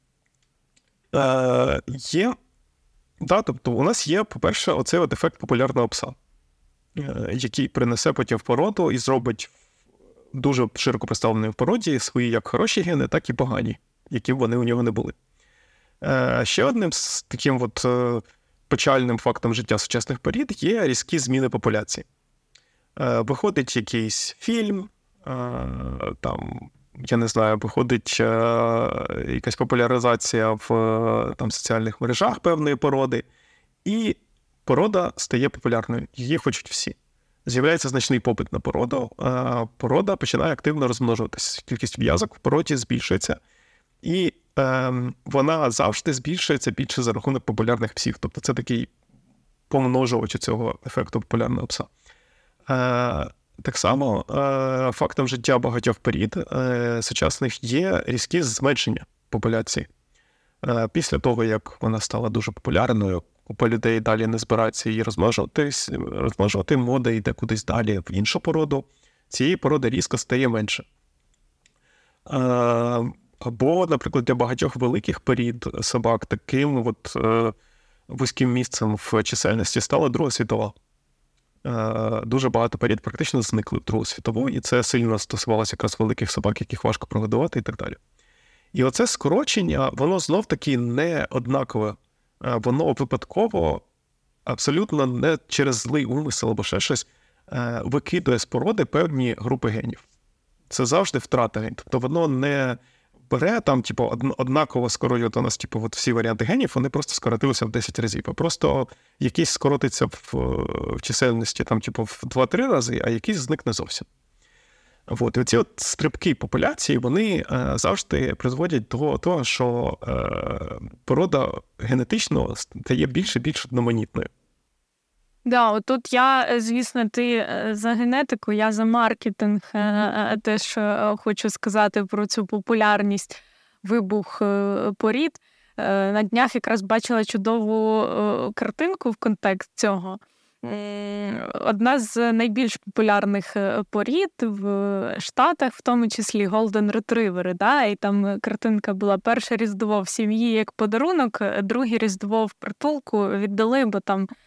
є Да, тобто у нас є, по-перше, оцей от ефект популярного пса, е, який принесе потім в породу і зробить дуже широко представлений в породі свої як хороші гени, так і погані, які б вони у нього не були. Е, ще одним з таким от е, печальним фактом життя сучасних порід є різкі зміни популяції. Виходить якийсь фільм, там я не знаю, виходить е, якась популяризація в е, там, соціальних мережах певної породи, і порода стає популярною. Її хочуть всі. З'являється значний попит на породу, порода починає активно розмножуватися. Кількість в'язок в породі збільшується, і е, вона завжди збільшується більше за рахунок популярних псів. Тобто це такий помножувач цього ефекту популярного пса. Е, так само е, фактом життя багатьох порід е, сучасних є різкі зменшення популяції. Е, після того, як вона стала дуже популярною, купа людей далі не збирається її розмножуватись, розмножувати, мода йде кудись далі в іншу породу, цієї породи різко стає менше. Або, наприклад, для багатьох великих порід собак таким от вузьким місцем в чисельності стала Друга світова. Е, дуже багато порід практично зникли в Другу світову, і це сильно стосувалося якраз великих собак, яких важко прогодувати і так далі. І оце скорочення, воно знов таки не однакове, е, воно випадково, абсолютно не через злий умисел або ще щось, е, викидує з породи певні групи генів. Це завжди втрата генів. Тобто воно не бере там, типу, однаково скоротить у нас, типу, от всі варіанти генів, вони просто скоротилися в 10 разів. Просто якийсь скоротиться в, в чисельності там, типу, в 2-3 рази, а якийсь зникне зовсім. От, і ці от стрибки популяції вони е, завжди призводять до того, що е, порода генетично стає більше і більш одноманітною. Да, отут я, е, звісно, ти е, за генетику, я за маркетинг mm-hmm. теж хочу сказати про цю популярність вибух порід. На днях якраз бачила чудову картинку в контекст цього. Одна з найбільш популярних порід в Штатах, в тому числі Golden Retriever, да? і там картинка була перше різдво в сім'ї як подарунок, друге різдво в притулку віддали, бо там Е,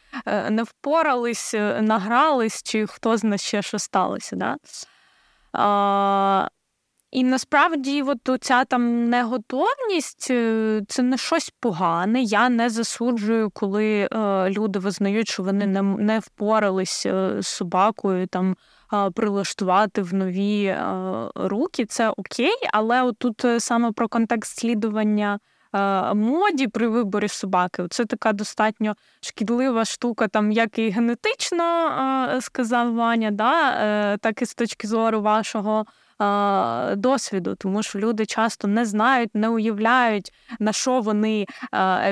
не впорались, е, награлись, чи хто знає ще що сталося. Да? А, І насправді, от ця там неготовність е, це не щось погане. Я не засуджую, коли е, люди визнають, що вони не не впорались з собакою там е, прилаштувати в нові е, руки. Це окей, але тут саме про контекст слідування Е, моді при виборі собаки. Це така достатньо шкідлива штука, там як і генетично е, сказав Ваня, да, е, так і з точки зору вашого. Досвіду, тому що люди часто не знають, не уявляють, на що вони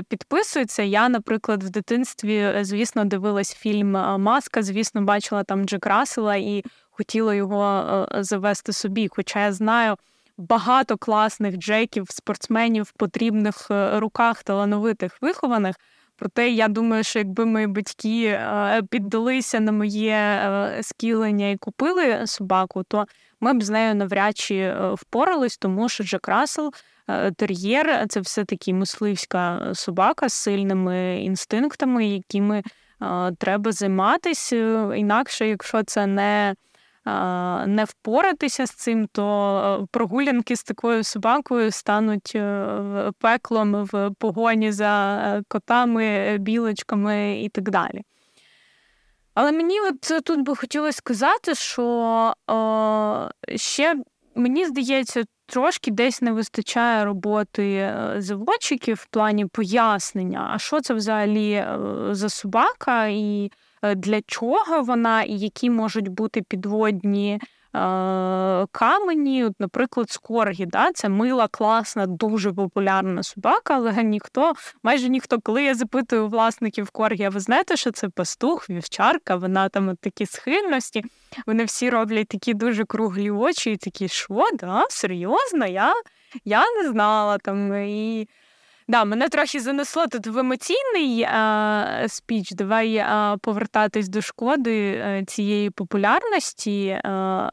підписуються. Я, наприклад, в дитинстві, звісно, дивилась фільм Маска, звісно, бачила там Джек Рассела і хотіла його завести собі. Хоча я знаю багато класних джеків, спортсменів потрібних е, руках талановитих вихованих. Проте я думаю, що якби мої батьки е, піддалися на моє е, скілення і купили собаку, то ми б з нею навряд чи впорались, тому що Джек Рассел, тер'єр це все таки мисливська собака з сильними інстинктами, якими треба займатися. Інакше, якщо це не не впоратися з цим, то прогулянки з такою собакою стануть е, пеклом в погоні за е, котами, білочками і так далі. Але мені от тут би хотілося сказати, що ще мені здається, трошки десь не вистачає роботи е, заводчиків в плані пояснення, а що це взагалі за собака, і Е, для чого вона і які можуть бути підводні. Е, камені, от, наприклад, скоргі, да, це мила, класна, дуже популярна собака, але ніхто, майже ніхто, коли я запитую власників коргі, а ви знаєте, що це пастух, вівчарка, вона там от такі схильності, вони всі роблять такі дуже круглі очі, і такі, що, да, серйозно, я я не знала там. і... Да, мене трохи занесло тут в емоційний а, спіч. Давай а, повертатись до шкоди а, цієї популярності.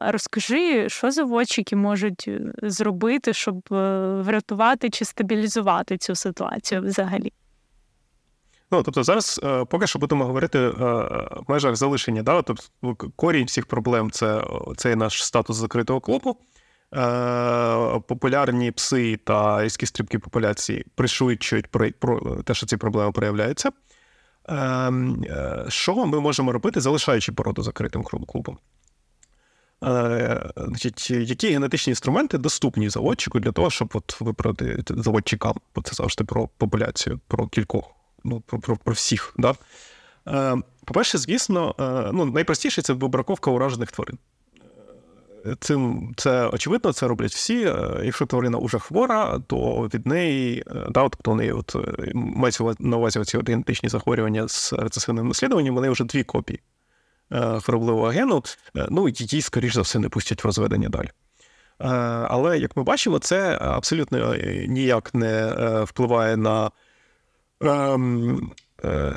Розкажи, що заводчики можуть е, зробити, щоб е, врятувати чи стабілізувати цю ситуацію взагалі. Ну, тобто зараз е, поки що будемо говорити в межах залишення. Да? Тобто корінь всіх проблем це цей наш статус закритого клубу. Е, популярні пси та різкі стрибки популяції пришвидшують про, те, що ці проблеми проявляються. Ем, е, що ми можемо робити, залишаючи породу закритим клубом? Е, значить, Які генетичні інструменти доступні заводчику для того, щоб от виправити заводчикам, бо це завжди про популяцію, про кількох, ну, про про, про всіх. Да? По-перше, звісно, ну, найпростіше це вибраковка уражених тварин цим це очевидно, це роблять всі. Е, якщо тварина вже хвора, то від неї е, да, тобто вони от е, мають на увазі ці генетичні захворювання з рецесивним наслідуванням, вони вже дві копії хворобливого гену, ну її, скоріш за все, не пустять в розведення далі. Але як ми бачимо, це абсолютно ніяк не впливає на. Ем,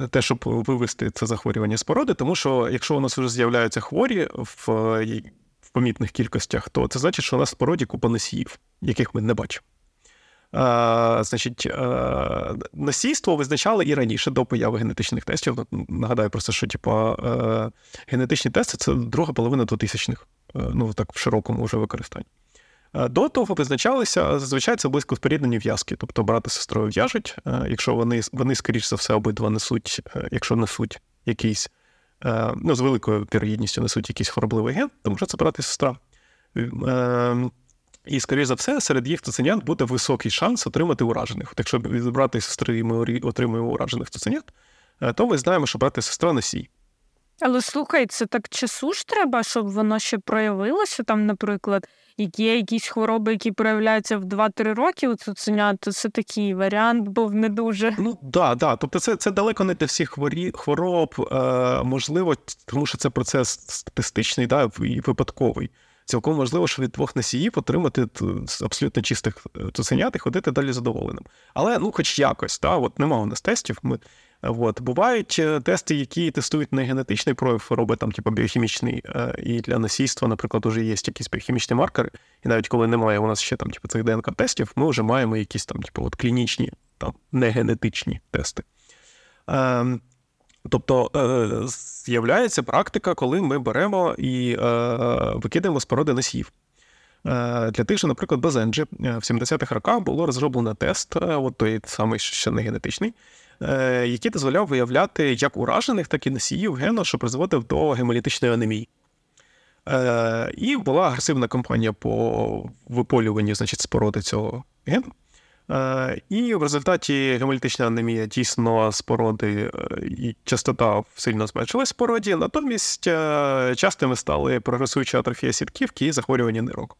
те, щоб вивести це захворювання з породи, тому що якщо у нас вже з'являються хворі в в помітних кількостях, то це значить, що у нас в породі купа носіїв, яких ми не бачимо. А, Значить, а, носійство визначали і раніше до появи генетичних тестів. Нагадаю просто, що типу, генетичні тести це друга половина 2000-х, ну так в широкому вже використанні. До того визначалися зазвичай це близько споріднені в'язки, тобто брат сестрою в'яжуть, якщо вони, вони скоріш за все, обидва несуть, якщо несуть якийсь Е, ну, з великою вірогідністю несуть якийсь хворобливий ген, то може це брат і сестра. Е, і, скоріш за все, серед їх цуценят буде високий шанс отримати уражених. От Якщо від брата і сестри ми отримуємо уражених цуценят, е, то ми знаємо, що брат і сестра носій. Але слухай, це так часу ж треба, щоб воно ще проявилося там, наприклад, є якісь хвороби, які проявляються в 2-3 роки у цуценят, це такий варіант був не дуже. Ну да, да. Тобто, це це далеко не для всіх хворі, хвороб, е, можливо, тому що це процес статистичний да, і випадковий. Цілком можливо, що від двох носіїв отримати абсолютно чистих е, цуценят і ходити далі задоволеним. Але ну, хоч якось, да, от нема у нас тестів. Ми От. Бувають е, тести, які тестують не генетичний прояв хвороби, там, типу, біохімічний, е, і для насильства, наприклад, вже є якісь біохімічні маркери. І навіть коли немає у нас ще там, типу, цих ДНК-тестів, ми вже маємо якісь там, типу, от клінічні, там, негенетичні тести. Ем, тобто е, з'являється практика, коли ми беремо і викидаємо з породи носіїв. Для тих же, наприклад, Базенджі в 70-х роках було розроблено тест, от той самий ще не генетичний, який дозволяв виявляти як уражених, так і носіїв гену, що призводив до гемолітичної анемії. Е, і була агресивна кампанія по виполюванню значить, спороди цього гену. Е, і в результаті гемолітична анемія дійсно спороди і частота сильно зменшилась в породі, натомість частими стали прогресуюча атрофія сітківки і захворювання нирок.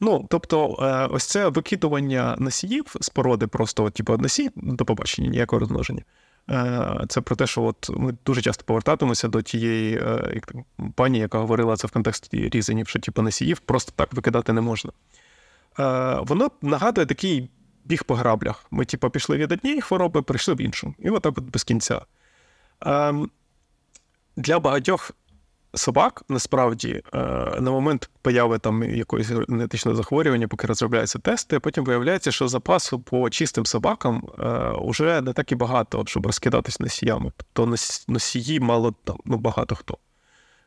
Ну, тобто, е, ось це викидування носіїв з породи, просто типу, носій до побачення, ніякого розмноження. Е, це про те, що от ми дуже часто повертатимося до тієї е, пані, яка говорила це в контексті різанів, що типу носіїв просто так викидати не можна. воно нагадує такий біг по граблях. Ми, типу, пішли від однієї хвороби, прийшли в іншу. І отак от без кінця. Ем, для багатьох собак насправді е, на момент появи там якоїсь генетичного захворювання, поки розробляються тести, потім виявляється, що запасу по чистим собакам вже е, не так і багато, щоб розкидатись носіями. Тобто носії мало там ну, багато хто.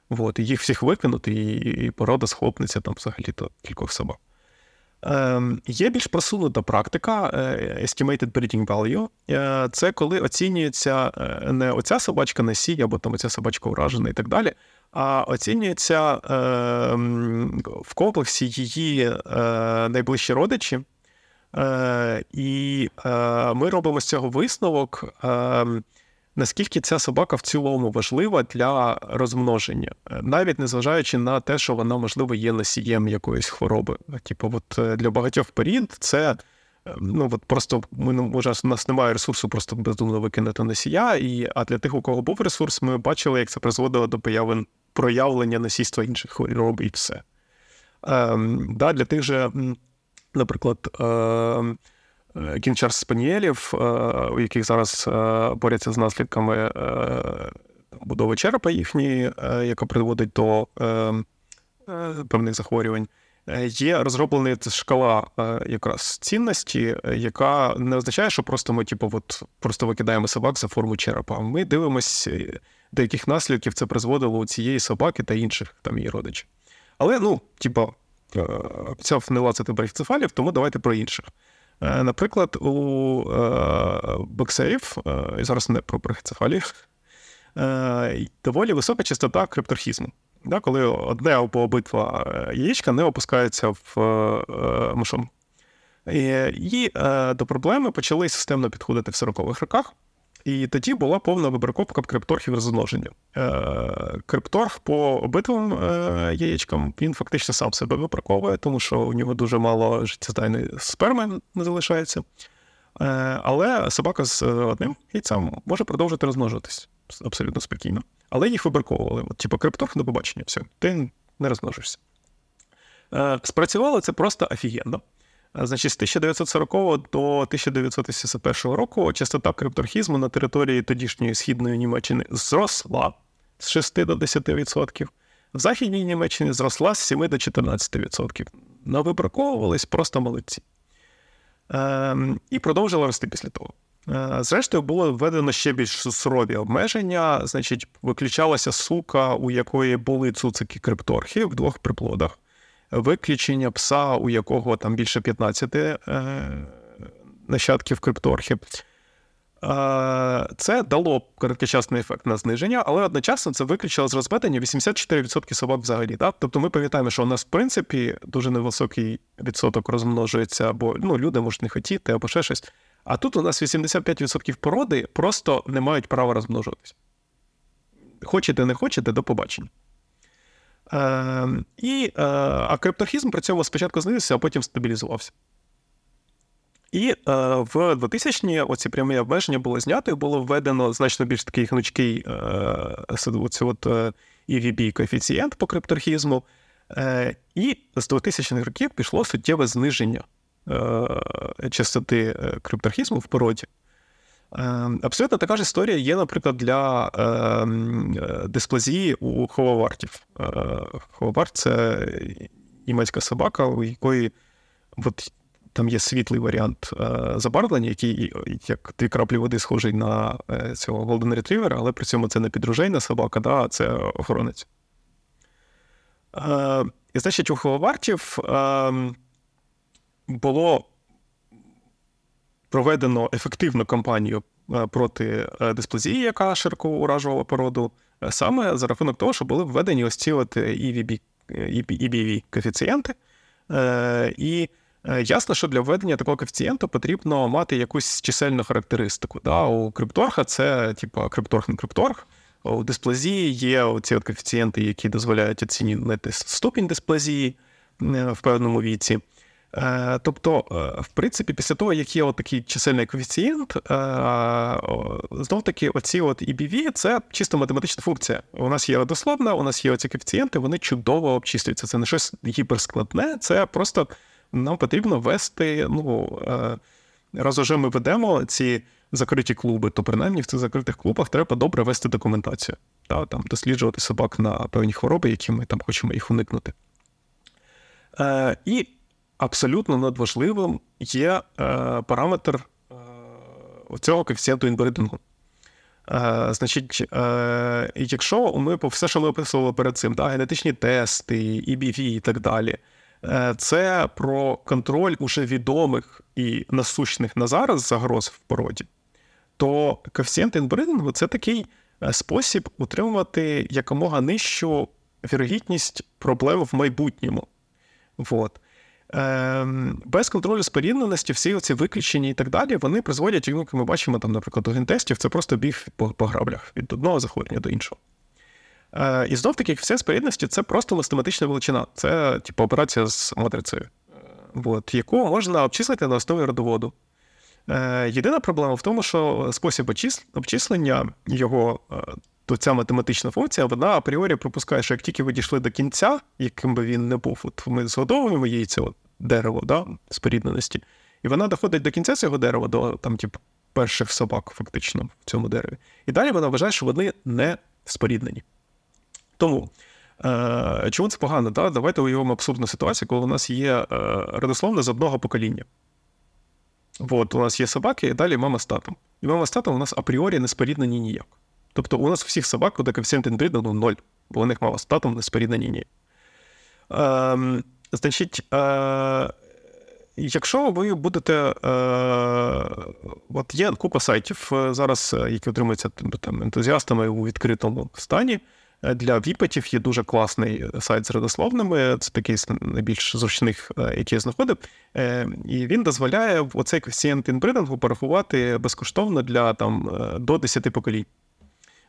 От, їх всіх викинути, і, і порода схлопнеться там взагалі-то кількох собак. Ем, Є більш просунута практика е, Estimated Breeding Value. Це коли оцінюється не оця собачка носій, або там оця собачка уражена і так далі, а оцінюється е, в комплексі її е, найближчі родичі. Е, І ми робимо з цього висновок наскільки ця собака в цілому важлива для розмноження, навіть незважаючи на те, що вона, можливо, є носієм якоїсь хвороби. Типу, от е, для багатьох порід це. Е, ну, от просто ми може, у нас немає ресурсу просто бездумно викинути носія. І, А для тих, у кого був ресурс, ми бачили, як це призводило до появи проявлення носійства інших хвороб і все. Ем, да, Для тих же, наприклад, ем, кінчар спаніелів, е, у яких зараз е, борються з наслідками е, будови черепа їхньої, яка приводить до певних захворювань. Є розроблена шкала якраз цінності, яка не означає, що просто ми, типу, от просто викидаємо собак за форму черепа. Ми дивимося, до яких наслідків це призводило у цієї собаки та інших там її родичів. Але, ну, типу, обіцяв не лацати брехцефалів, тому давайте про інших. Е, наприклад, у е, боксерів, е, і зараз не про брахицефалів, доволі висока частота крипторхізму. Да, коли одне або обидва яєчка не опускаються в мишом. І, і до проблеми почали системно підходити в 40-х роках. І тоді була повна вибраковка крипторхів розмноження. Е, крипторг по обидвим е, яєчкам він фактично сам себе вибраковує, тому що у нього дуже мало життєздайної сперми не залишається. Е, але собака з одним яйцем може продовжити розмножитись абсолютно спокійно. Але їх вибраковували. От, Типу, крипторг до побачення, все, ти не розмножишся. Спрацювало це просто офігенно. Значить, з 1940 до 1981 року частота крипторхізму на території тодішньої східної Німеччини зросла з 6 до 10%. В Західній Німеччині зросла з 7 до 14%. Навибраковувались просто молодці. Ем, І продовжила рости після того. Е, зрештою, було введено ще більш сурові обмеження. Значить, виключалася сука, у якої були цуцики крипторхи в двох приплодах виключення пса, у якого там більше 15 е, нащадків крипторхів. Е, це дало короткочасний ефект на зниження, але одночасно це виключило з розведення 84% собак взагалі. Так? Тобто ми пам'ятаємо, що у нас, в принципі, дуже невисокий відсоток розмножується, або ну, люди можуть не хотіти, або ще щось. А тут у нас 85% породи просто не мають права розмножуватися. Хочете, не хочете, до побачення. Е, і, е, А крипторхізм при цьому спочатку знизився, а потім стабілізувався. І е, в 2000-ні оці прямі обмеження були знято, і було введено значно більш такий гнучкий е, оці от, е, EVB коефіцієнт по крипторхізму. Е, І з 2000-х років пішло суттєве зниження частоти е, крипторхізму в породі. Ем, абсолютно така ж історія є, наприклад, для е, дисплазії у хововартів. Е, це німецька собака, у якої от, там є світлий варіант е, забарвлення, який як дві краплі води схожий на е, цього Golden Retriever, але при цьому це не підружейна собака, да, а це охоронець. Е, і значить, у хововартів ем, було проведено ефективну кампанію е, проти е, дисплазії, яка широко уражувала породу, е, саме за рахунок того, що були введені ось ці от EBV коефіцієнти. І ясно, що для введення такого коефіцієнту потрібно мати якусь чисельну характеристику. Да? У крипторга це типу крипторг не крипторг. У дисплазії є ці коефіцієнти, які дозволяють оцінити ступінь дисплазії в певному віці. Е, тобто, е, в принципі, після того, як є такий чисельний коефіцієнт, е, знов таки, оці от EBV – це чисто математична функція. У нас є родословна, у нас є оці коефіцієнти, вони чудово обчислюються. Це не щось гіперскладне, це просто нам потрібно вести. ну, Раз уже ми ведемо ці закриті клуби, то принаймні в цих закритих клубах треба добре вести документацію, та, там, досліджувати собак на певні хвороби, які ми там хочемо їх уникнути. І абсолютно надважливим є е, параметр е, цього коефіцієнту інбридингу. Е, Значить, е, якщо ми по все, що ми описували перед цим, да, генетичні тести, EBV і так далі, е, це про контроль уже відомих і насущних на зараз загроз в породі, то коефіцієнт інбридингу це такий спосіб утримувати якомога нижчу вірогідність проблем в майбутньому. Вот. Ем, без контролю спорідненості, всі ці виключення і так далі, вони призводять, як ми бачимо, там, наприклад, до гентестів, це просто біг по, по граблях від одного захворювання до іншого. Е, І знов таки, все спорідності це просто математична величина. Це типу, операція з матрицею, от, яку можна обчислити на основі родоводу. Е, Єдина проблема в тому, що спосіб обчислення його е, то ця математична функція, вона апріорі пропускає, що як тільки ви дійшли до кінця, яким би він не був, от ми згодовуємо її це от дерево да, спорідненості, і вона доходить до кінця цього дерева, до там, типу, перших собак, фактично, в цьому дереві. І далі вона вважає, що вони не споріднені. Тому. Е, Чому це погано? Да? Давайте уявимо абсурдну ситуацію, коли у нас є е, родословне з одного покоління. От, у нас є собаки, і далі мама з татом. І мама з татом у нас апріорі не споріднені ніяк. Тобто у нас всіх собак буде коефіцієнт інбридингу ноль, бо у них мама з татом не споріднені ні. Е, Значить, е, якщо ви будете. Е, От є купа сайтів зараз, які отримуються там, ентузіастами у відкритому стані. Для віпетів є дуже класний сайт з родословними. Це такий з найбільш зручних, який я знаходив. І він дозволяє оцей коефіцієнт інбридингу порахувати безкоштовно для там, до 10 поколінь.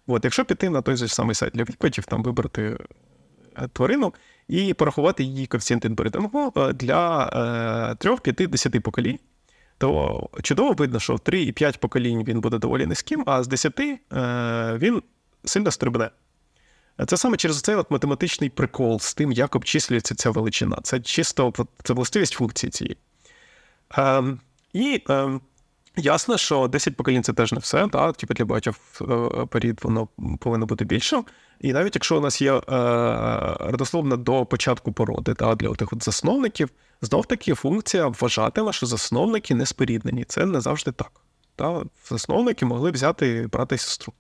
От, Якщо піти на той же самий сайт для віпетів, там вибрати тварину і порахувати її коефіцієнт інбридингу для 3, 5, 10 поколінь, то чудово видно, що в 3 і 5 поколінь він буде доволі низьким, а з 10 він сильно стрибне. Це саме через цей от математичний прикол з тим, як обчислюється ця величина. Це чисто це властивість функції цієї. Е, І е, ясно, що 10 поколінь це теж не все. Да? Типу для багатьох е, порід воно повинно бути більшим. І навіть якщо у нас є е, родословна до початку породи, да, для тих от засновників, знов таки функція вважатиме, що засновники не споріднені. Це не завжди так. Да? Засновники могли взяти брата і сестру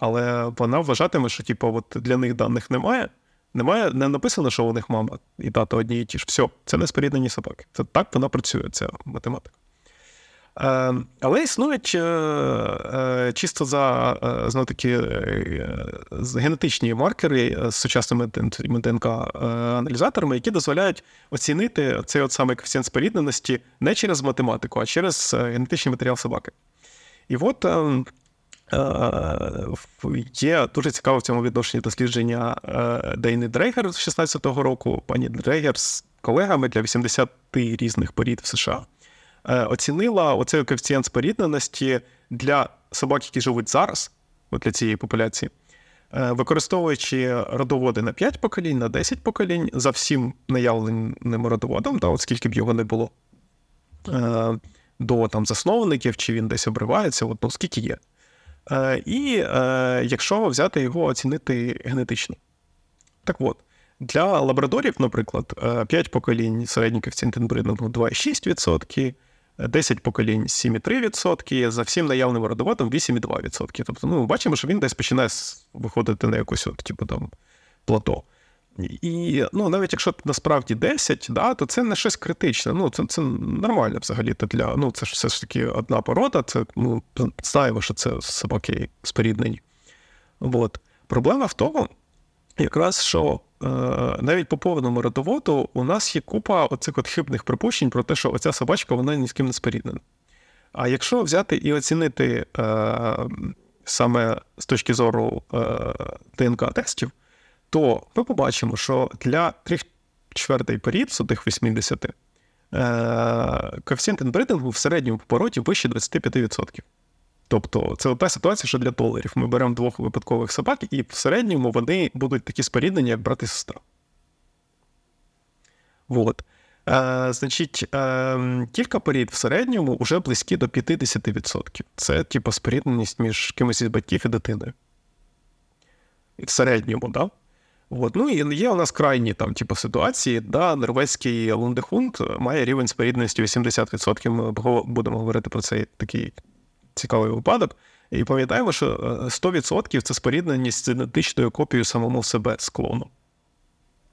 але вона вважатиме, що типу, от для них даних немає. Немає, не написано, що у них мама і тато одні і ті ж. Все, це не споріднені собаки. Це так вона працює, ця математика. Е, Але існують е, е, чисто за е, таки генетичні маркери з сучасними ДНК-аналізаторами, які дозволяють оцінити цей от самий коефіцієнт спорідненості не через математику, а через генетичний матеріал собаки. І от є дуже цікаво в цьому відношенні дослідження Дейни Дрейгер з 16-го року. Пані Дрейгер з колегами для 80 різних порід в США оцінила оцей коефіцієнт спорідненості для собак, які живуть зараз, от для цієї популяції, використовуючи родоводи на 5 поколінь, на 10 поколінь за всім наявним родоводом, да, от скільки б його не було, до там засновників, чи він десь обривається, от, ну, скільки є. Е, і е, якщо взяти його оцінити генетично. Так от, для лабрадорів, наприклад, 5 е, поколінь середній коефіцієнт інбридингу 2,6%, 10 поколінь 7,3%, за всім наявним родоводом 8,2%. Тобто, ну, бачимо, що він десь починає виходити на якусь от, типу, там, плато. І ну, навіть якщо насправді 10, да, то це не щось критичне. Ну, Це це нормально взагалі. для, ну, Це ж все ж таки одна порода, це ну, знаємо, що це собаки споріднені. От. Проблема в тому, якраз що навіть по повному родоводу у нас є купа оцих от хибних припущень про те, що оця собачка вона ні з ким не споріднена. А якщо взяти і оцінити е, саме з точки зору е, ДНК-тестів, то ми побачимо, що для 3 четвертий порід з тих 80 е, коефіцієнт інбридингу в середньому породі вище 25%. Тобто це та ситуація, що для доларів. Ми беремо двох випадкових собак, і в середньому вони будуть такі споріднені, як брат і сестра. Вот. Е, Значить, е, кілька порід в середньому вже близькі до 50%. Це типу спорідненість між кимось із батьків і дитиною. В середньому? Да? От. Ну і є у нас крайні там, типу, ситуації, да, норвезький лундехунд має рівень спорідненості 80%. Ми будемо говорити про цей такий цікавий випадок. І пам'ятаємо, що 100% це спорідненість з ідентичною копією самому себе з клону.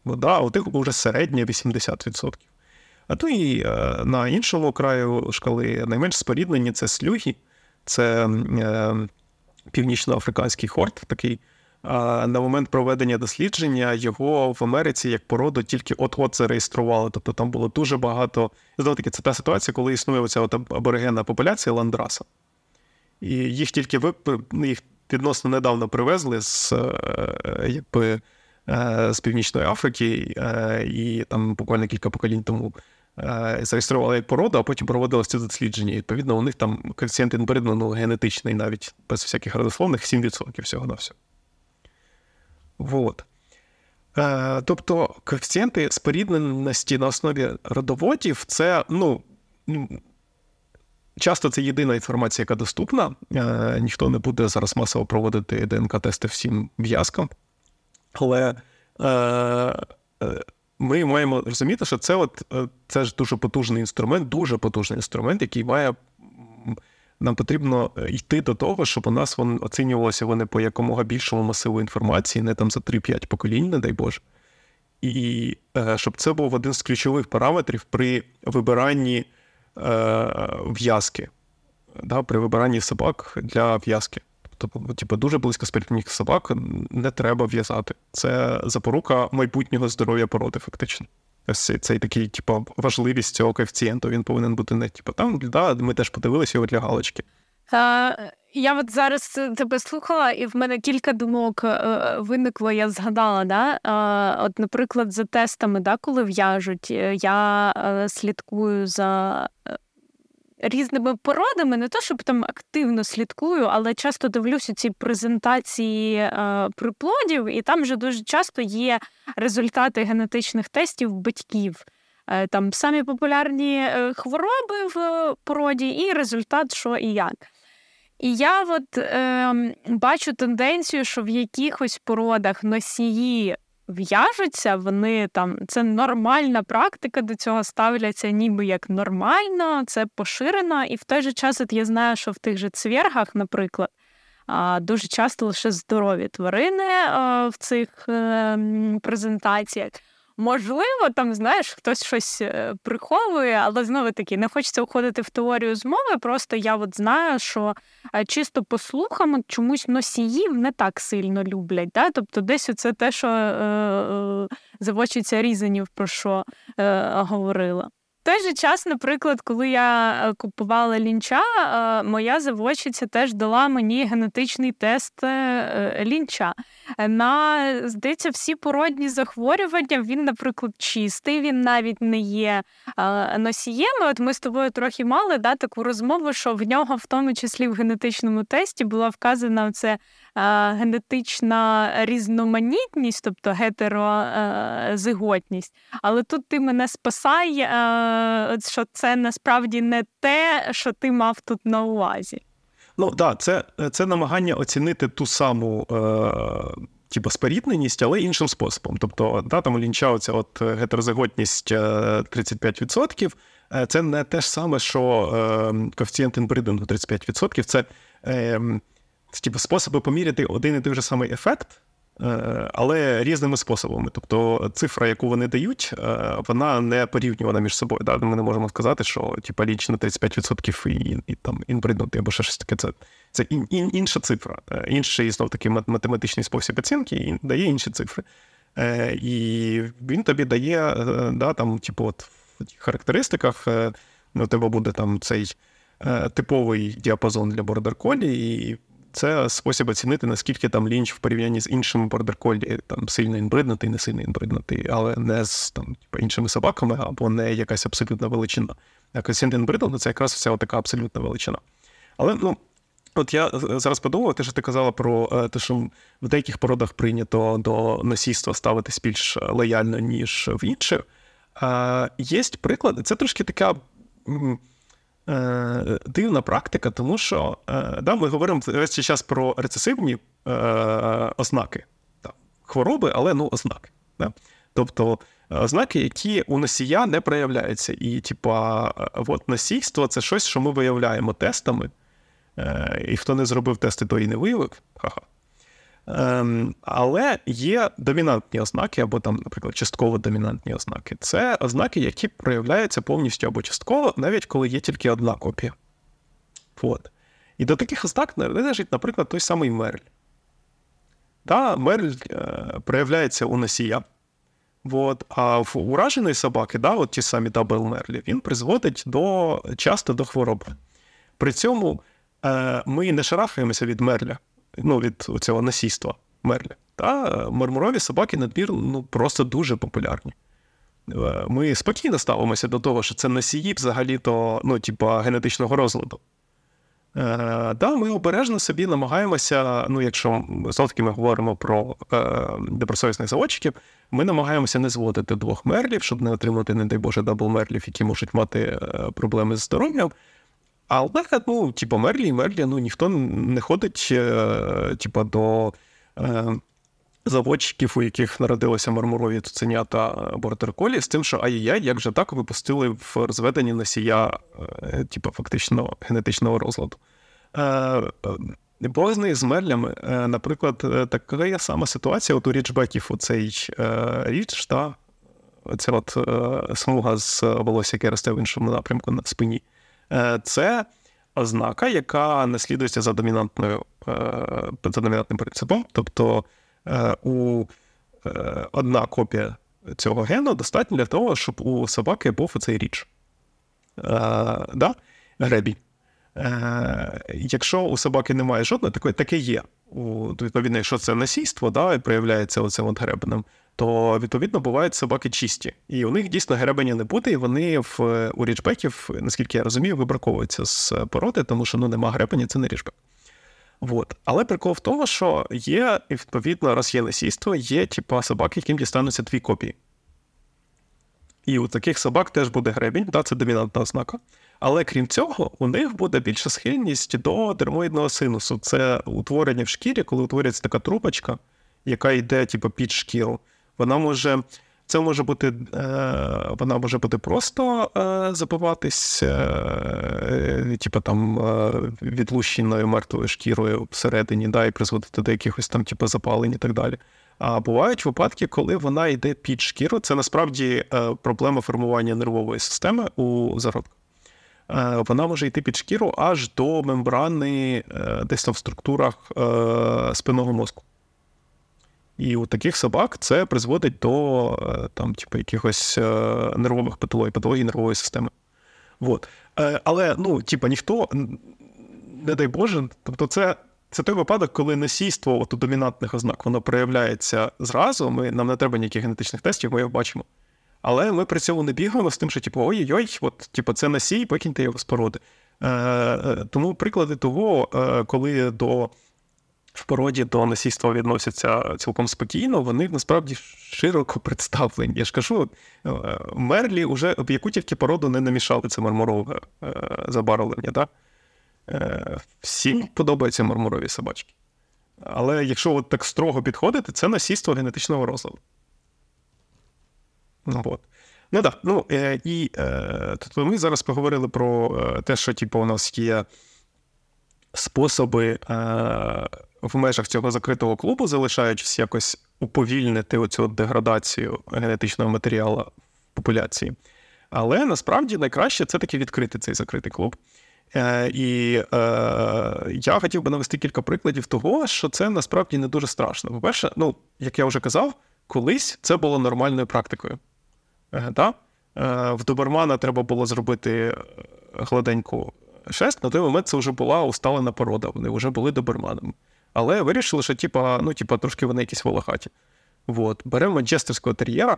Бо да, у тих вже середнє 80%. А то і е, на іншому краю шкали найменш споріднені це слюги, це е, північноафриканський хорт такий. А на момент проведення дослідження його в Америці як породу тільки от-от зареєстрували. Тобто там було дуже багато. Знову таки, це та ситуація, коли існує оця от аборигенна популяція ландраса. І їх тільки ну, їх відносно недавно привезли з е, якби, е, з Північної Африки, е, і там буквально кілька поколінь тому зареєстрували як породу, а потім проводилося це дослідження. І, відповідно, у них там коефіцієнт інбридну ну, генетичний, навіть без всяких родословних, 7% всього на всього. Вот. Тобто коефіцієнти спорідненості на основі родоводів це, ну, часто це єдина інформація, яка доступна. Е, Ніхто не буде зараз масово проводити ДНК-тести всім в'язкам. Але е, е, ми маємо розуміти, що це от, це ж дуже потужний інструмент, дуже потужний інструмент, який має нам потрібно йти до того, щоб у нас вони оцінювалося вони по якомога більшому масиву інформації, не там за 3-5 поколінь, не дай Боже. І щоб це був один з ключових параметрів при вибиранні в'язки, да, при вибиранні собак для в'язки. Тобто, типу, дуже близько спільних собак не треба в'язати. Це запорука майбутнього здоров'я породи, фактично. Ось цей такий, типу, важливість цього коефіцієнту, він повинен бути не типу, там, да, ми теж подивилися його для галочки. А, Я от зараз тебе слухала, і в мене кілька думок е, виникло, я згадала. Да? От, наприклад, за тестами, да, коли в'яжуть, е, я е, слідкую за різними породами, не то, щоб там активно слідкую, але часто дивлюся ці презентації е, приплодів, і там вже дуже часто є результати генетичних тестів батьків. Е, там самі популярні е, хвороби в породі, і результат, що і як. І я от е, бачу тенденцію, що в якихось породах носії в'яжуться, вони там це нормальна практика, до цього ставляться ніби як нормально, це поширено. І в той же час от я знаю, що в тих же цвергах, наприклад, дуже часто лише здорові тварини в цих ем, презентаціях. Можливо, там, знаєш, хтось щось е, приховує, але знову таки не хочеться уходити в теорію змови. Просто я от знаю, що е, чисто по слухам чомусь носіїв не так сильно люблять. Да? Тобто, десь це те, що е, е, завочиться різанів, про що е, говорила той же час, наприклад, коли я е, купувала лінча, е, моя заводчиця теж дала мені генетичний тест е, лінча. На здається, всі породні захворювання він, наприклад, чистий, він навіть не є носієм. От ми з тобою трохи мали да, таку розмову, що в нього, в тому числі в генетичному тесті, була вказана це генетична різноманітність, тобто гетерозиготність. Але тут ти мене спасай, що це насправді не те, що ти мав тут на увазі. Ну так, да, це це намагання оцінити ту саму е, типу, спорідненість, але іншим способом. Тобто, да, там лінча оця от гетерозиготність 35%. Е, це не те ж саме, що е, коефіцієнт інбридингу 35%. Це е, типу, способи поміряти один і той же самий ефект, е, але різними способами. Тобто цифра, яку вони дають, е, вона не порівнювана між собою. Да? Ми не можемо сказати, що типу, ліч на 35% і і там інбриднути або щось таке. Це це ін, ін, інша цифра, е, інший знов таки математичний спосіб оцінки і дає інші цифри. І він тобі дає, да, там, типу, от в характеристиках у тебе буде там цей типовий діапазон для бордер колі, і це спосіб оцінити, наскільки там лінч в порівнянні з іншими бордерколі там сильно інбриднутий, не сильно інбриднутий, але не з там типу, іншими собаками, або не якась абсолютна величина. Якось інбридл, ну це якраз вся така абсолютна величина. Але ну. От я зараз подумав, те, що ти казала про е, те, що в деяких породах прийнято до носійства ставитись більш лояльно, ніж в інших. Е, Є приклади, це трошки така е, дивна практика, тому що е, да, ми говоримо весь час про рецесивні е, ознаки да, хвороби, але ну, ознаки. Да? Тобто ознаки, які у носія не проявляються. І, типа, от носійство це щось, що ми виявляємо тестами. І хто не зробив тести, то і не виявив. Ха-ха. Ем, але є домінантні ознаки, або там, наприклад, частково домінантні ознаки. Це ознаки, які проявляються повністю або частково, навіть коли є тільки одна копія. От. І до таких ознак належить, наприклад, той самий Мерль. Да, Мерль е, проявляється у носія. От. А в ураженої собаки, да, от ті самі double Merle 'і, він призводить до, часто до хвороби. При цьому е, ми не шарахаємося від Мерля ну, від цього носійства мерля. Та мармурові собаки надмір ну, просто дуже популярні. Е, ми спокійно ставимося до того, що це носії взагалі-то ну, типа, генетичного розладу. Е, Ми обережно собі намагаємося, ну, якщо все-таки ми говоримо про е, добросовісних заводчиків, ми намагаємося не зводити двох мерлів, щоб не отримати, не дай Боже, double мерлів, які можуть мати е, проблеми з здоров'ям. Але, ну, типу, Мерлі Мерлі, ну ніхто не ходить, е, типу, до е, заводчиків, у яких народилися мармурові цуценята бордер-колі, з тим, що ай-яй, як же так випустили в розведенні носія, е, типу, фактично генетичного розладу. Е, з неї з мерлями, е, наприклад, е, така сама ситуація от у річбеків, оцей е, річ, та, оця от е, смуга з волосся, яке росте в іншому напрямку на спині. Е, це ознака, яка наслідується за домінантною е, за домінантним принципом. Тобто е, у одна копія цього гену достатньо для того, щоб у собаки був оцей річ. Да? Гребінь. Якщо у собаки немає жодної, таке є. Відповідно, якщо це насійство, да, і проявляється оцим от гребенем, то відповідно бувають собаки чисті. І у них дійсно гребеня не буде, і вони в у річбеків, наскільки я розумію, вибраковуються з породи, тому що ну нема гребеня, це не річбек. От. Але прикол в тому, що є, відповідно, раз є насійство, є типа собаки, яким дістануться дві копії. І у таких собак теж буде гребінь, да, це домінантна ознака. Але крім цього, у них буде більша схильність до дермоїдного синусу. Це утворення в шкірі, коли утворюється така трубочка, яка йде типу, під шкіру вона може. Це може бути е, вона може бути просто е, забиватись, е, типу там відлущеною мертвою шкірою всередині, да, і призводити до якихось там типу, запалень і так далі. А бувають випадки, коли вона йде під шкіру. Це насправді проблема формування нервової системи у зародку. Вона може йти під шкіру аж до мембрани, десь там в структурах спинного мозку. І у таких собак це призводить до е, там, типу, якихось е, нервових патологій, патологій нервової системи. Вот. Е, але ну, типу, ніхто, не дай Боже, тобто це це той випадок, коли насійство от, у домінантних ознак воно проявляється зразу. Ми, Нам не треба ніяких генетичних тестів, ми його бачимо. Але ми при цьому не бігаємо з тим, що типу, ой-ой, от, типу, це насій, покиньте його з породи. Е, Тому приклади того, коли до в породі до насильства відносяться цілком спокійно, вони насправді широко представлені. Я ж кажу, е, Мерлі вже в яку тільки породу не намішали це мармурове е, забарвлення. Да? Е, всім подобаються мармурові собачки. Але якщо от так строго підходити, це насильство генетичного розладу. Ну, от. Ну так. Ну, і тобто ми зараз поговорили про те, що типу, у нас є способи в межах цього закритого клубу, залишаючись якось уповільнити оцю деградацію генетичного матеріалу популяції. Але насправді найкраще це таки відкрити цей закритий клуб. Е, І е, я хотів би навести кілька прикладів того, що це насправді не дуже страшно. По-перше, ну, як я вже казав, колись це було нормальною практикою. Е, да? е, В добермана треба було зробити гладеньку шест, на той момент це вже була усталена порода, вони вже були доберманами. Але вирішили, що типа, ну, типа, трошки вони якісь волохаті. От. Беремо манчестерського тер'єра,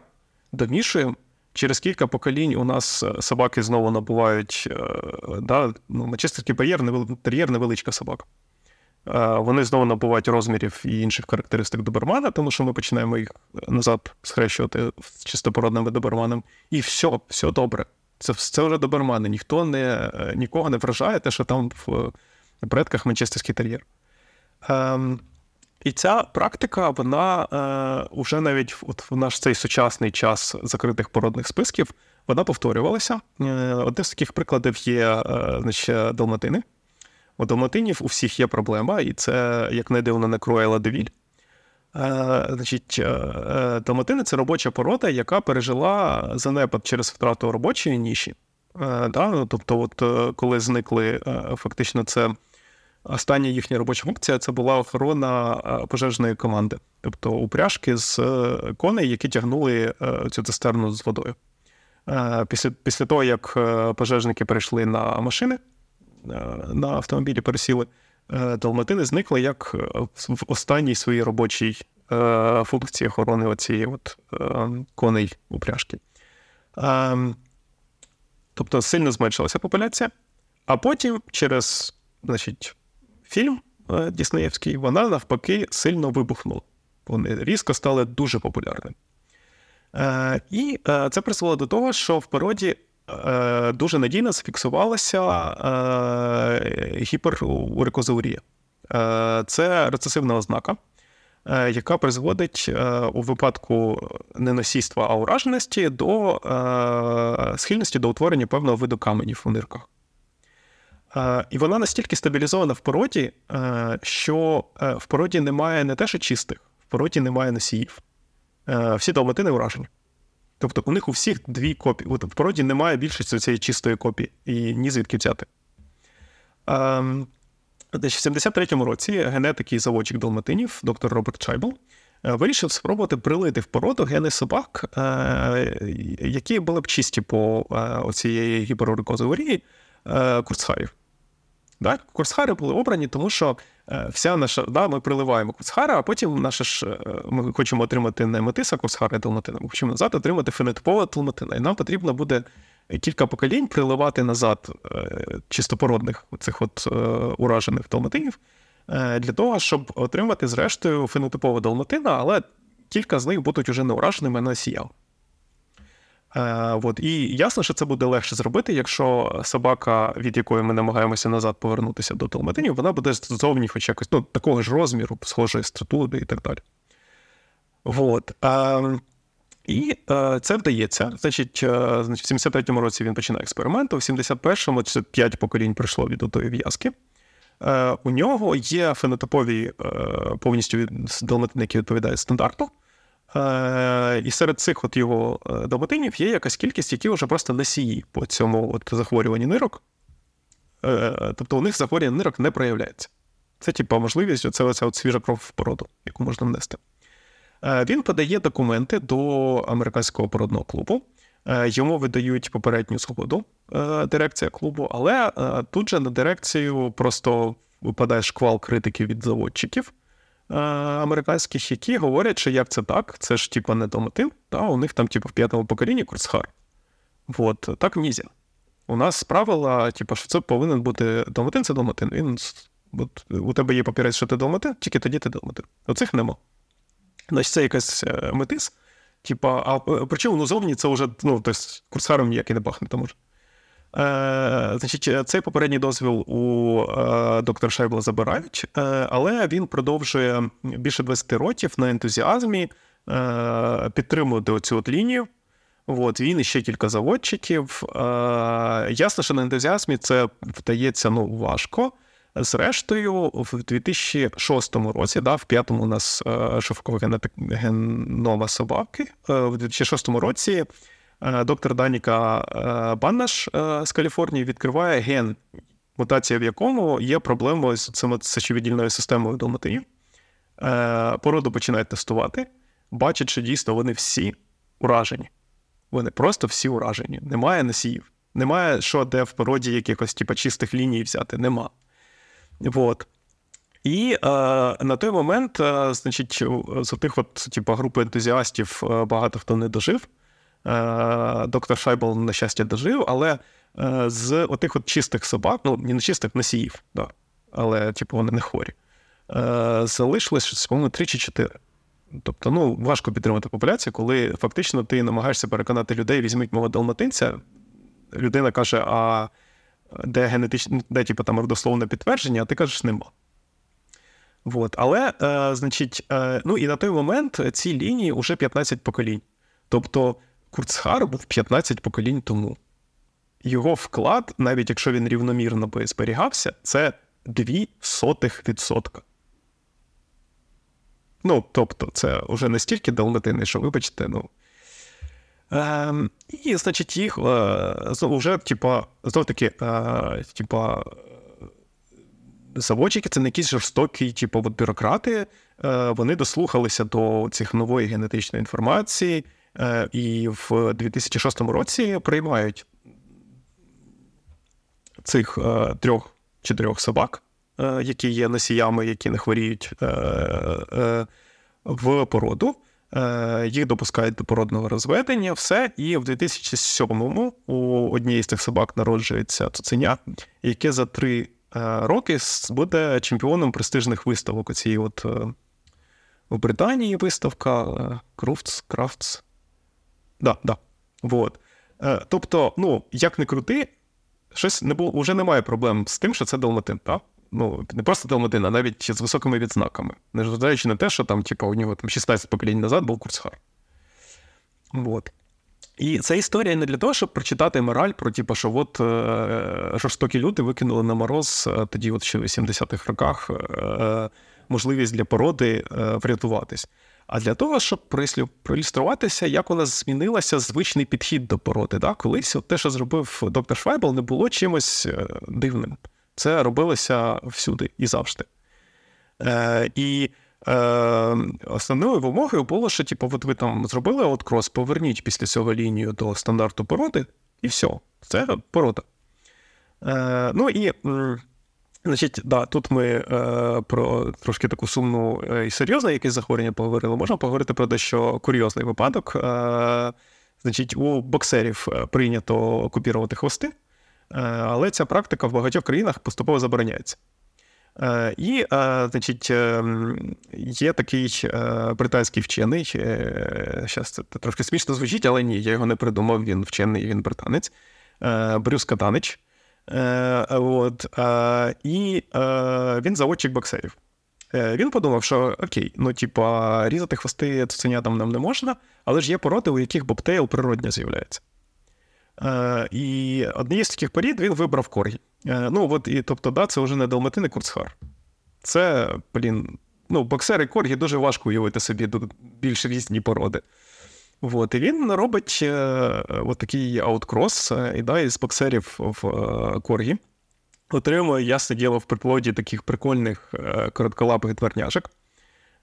домішуємо. Через кілька поколінь у нас е, собаки знову набувають. Е, да, ну, Манчестерський тер'єр, невеличка собака. Вони знову набувають розмірів і інших характеристик добермана, тому що ми починаємо їх назад схрещувати з чистопородними доберманом. І все, все добре. Це це вже добермани. Ніхто не, нікого не вражає, те, що там в предках Манчестерський тер'єр. Ем, і ця практика, вона е, уже навіть от в наш цей сучасний час закритих породних списків вона повторювалася. Е, Одним з таких прикладів є е, значить, далматини. У далматинів у всіх є проблема, і це, як не дивно, не Круела Девіль. Е, значить, е, е, Далматини це робоча порода, яка пережила занепад через втрату робочої ніші. Е, да? Ну, тобто, от, е, коли зникли фактично це Остання їхня робоча функція це була охорона пожежної команди, тобто упряжки з е, коней, які тягнули е, цю цистерну з водою. Е, після після того, як пожежники перейшли на машини, на автомобілі пересіли, далматини зникли як в останній своїй робочій функції охорони оцієї от коней упряжки. Тобто сильно зменшилася популяція, а потім через значить, фільм е, Діснеївський, вона навпаки сильно вибухнула. Вони різко стали дуже популярними. Е, і е, це призвело до того, що в породі дуже надійно зафіксувалася гіперурикозаурія. Це рецесивна ознака, яка призводить у випадку неносійства а ураженості до схильності до утворення певного виду каменів у нирках. І вона настільки стабілізована в породі, е, що е, в породі немає не те, що чистих, в породі немає носіїв. Е, всі далматини уражені. Тобто у них у всіх дві копії. В породі немає більшості цієї чистої копії і ні звідки взяти. В 73-му році генетик і заводчик далматинів, доктор Роберт Чайбл, вирішив спробувати прилити в породу гени собак, які були б чисті по цієї гіперорикозоварії курцхарів. Да? Курсхари були обрані, тому що е, вся наша да, ми приливаємо курсхара, а потім наша ж е, ми хочемо отримати не метиса курсхара і далматина, ми хочемо назад отримати фенотипова далматина. І нам потрібно буде кілька поколінь приливати назад е, чистопородних цих от уражених далматинів для того, щоб отримати, зрештою, фенотипову далматина, але кілька з них будуть уже не ураженими, а носіями. Е, от. І ясно, що це буде легше зробити, якщо собака, від якої ми намагаємося назад повернутися до Талматинів, вона буде зовні хоч якось ну, такого ж розміру, схожої структури і так далі. От. Е, і е, це вдається. Значить, е, в 73-му році він починає експеримент, у 71-му це 5 поколінь пройшло від отої в'язки. Е, У нього є фенотипові е, повністю далматини, які відповідають стандарту. Е, і серед цих от його е, домотинів є якась кількість, які вже просто носії по цьому от захворюванні нирок. Е, тобто у них захворювання нирок не проявляється. Це, типу, можливість, це оця от свіжа кров в породу, яку можна внести. Він подає документи до американського породного клубу. Йому видають попередню згоду дирекція клубу, але тут же на дирекцію просто випадає шквал критиків від заводчиків. Е, американських, які говорять, що як це так, це ж типа не домотив, та у них там, типу, в п'ятому поколінні курсхар. От, так нізя. У нас правила, типу, що це повинен бути домотин, це домотин. Він, от, У тебе є папірець, що ти домотин, тільки тоді ти домотин. Оцих нема. Значить, це якась е, метис. Типа, а причому ну, зовні це вже ну, тобто, курсаром ніякий не пахне, тому ж. Е, значить, Цей попередній дозвіл у е, доктора Шайбла забирають, е, але він продовжує більше 20 років на ентузіазмі підтримувати оцю от лінію. От, Він і ще кілька заводчиків. Ясно, що на ентузіазмі це вдається ну, важко. Зрештою, в 2006 році, да, в п'ятому у нас шовкова генома собаки, в 2006 році доктор Даніка е, Баннаш е, з Каліфорнії відкриває ген, мутація в якому є проблемою з сечовіддільною системою долматинів. Породу починають тестувати, бачать, що дійсно вони всі уражені. Вони просто всі уражені. Немає носіїв. Немає що, де в породі якихось типу, чистих ліній взяти. Нема. Вот. І е, на той момент, е, значить, з тих от, типу, групи ентузіастів багато хто не дожив. Е, доктор Шайбл, на щастя, дожив, але е, з отих от чистих собак, ну, не чистих носіїв, да, але, типу, вони не хворі. залишилось, по-моєму, 3 чи 4. Тобто, ну, важко підтримати популяцію, коли фактично ти намагаєшся переконати людей, візьміть мого далматинця. Людина каже, а де генетичне, де типу, там родословне підтвердження, а ти кажеш, нема. Вот. Але, е, значить, е, ну і на той момент ці лінії вже 15 поколінь. Тобто Курцхар був 15 поколінь тому. Його вклад, навіть якщо він рівномірно би зберігався, це 0,02%. Ну, тобто, це вже настільки далматини, що, вибачте, ну. Е, І, значить, їх е, вже, типа, знов таки, е, типа, заводчики це не якісь жорстокі, типу, бюрократи. Е, Вони дослухалися до цих нової генетичної інформації, і в 2006 році приймають цих е, трьох-чотирьох собак, е, які є носіями, які не хворіють е, в породу. Їх допускають до породного розведення, все. І в 2007-му у однієї з цих собак народжується цуценя, яке за три роки буде чемпіоном престижних виставок. Оцієї от в Британії виставка Крафтс. Крафтс. Да, да. Вот. Тобто, ну, як не крути, щось не було, вже немає проблем з тим, що це Далматин, так? Ну, не просто Далматин, а навіть з високими відзнаками. Незважаючи на те, що там, типу, у нього там 16 поколінь назад був Курцхар. Вот. І ця історія не для того, щоб прочитати мораль про типу, що от е, жорстокі люди викинули на мороз е, тоді, от ще в 80-х роках, е, можливість для породи е, врятуватись а для того, щоб проілюструватися, як у нас змінилася звичний підхід до породи. Да? Колись от те, що зробив доктор Швайбл, не було чимось е, дивним. Це робилося всюди і завжди. Е, І е, основною вимогою було, що типу, от ви там зробили от крос, поверніть після цього лінію до стандарту породи, і все, це порода. Е, Ну і Значить, да, тут ми е, про трошки таку сумну е, і серйозне якесь захворювання поговорили. Можна поговорити про дещо курйозний випадок. Е, Значить, у боксерів е, прийнято купірувати хвости, е, але ця практика в багатьох країнах поступово забороняється. Е, І, значить, є такий британський вчений. Зараз це трошки смішно звучить, але ні, я його не придумав. Він вчений, він британець, Брюс Катанич. Е, от, е, І е, він заводчик боксерів. Він подумав, що окей, ну типа, різати хвости цуценятам нам не можна, але ж є породи, у яких бобтейл природньо з'являється. І однією з таких порід він вибрав коргі. Ну, от, і, Тобто, да, це вже не далматин і курцхар. Це, блін, ну, боксери коргі дуже важко уявити собі більш різні породи. От, І він робить е, от такий ауткрос е, і да, із боксерів в е, коргі. Отримує, ясне діло, в приплоді таких прикольних коротколапих дверняшок.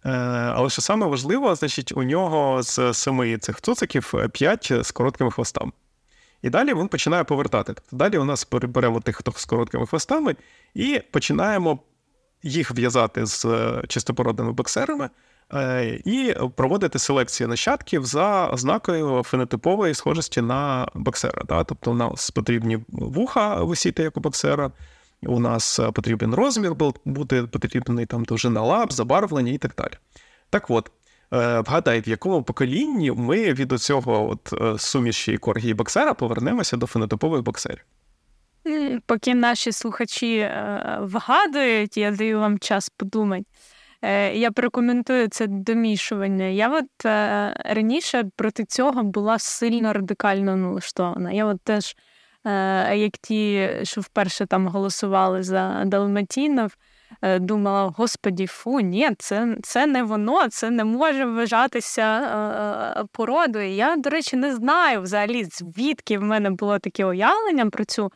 Але що саме важливо, значить, у нього з семи цих цуциків п'ять з короткими хвостами. І далі він починає повертати. Тобто далі у нас беремо тих, хто з короткими хвостами, і починаємо їх в'язати з чистопородними боксерами. Е, і проводити селекцію нащадків за ознакою фенотипової схожості на боксера. Да? Тобто, у нас потрібні вуха висіти як у боксера, у нас потрібен розмір бути потрібний там довжина лап, забарвлення і так далі. Так от. Е, вгадай, в якому поколінні ми від цього от е, суміші коргі і боксера повернемося до фенотипових боксерів. Поки наші слухачі вгадують, я даю вам час подумати. Е, я прокоментую це домішування. Я от е, раніше проти цього була сильно радикально налаштована. Я от теж, е, як ті, що вперше там голосували за Далматінов, думала: Господі, фу, ні, це це не воно, це не може вважатися породою. Я, до речі, не знаю взагалі, звідки в мене було таке уявлення про цю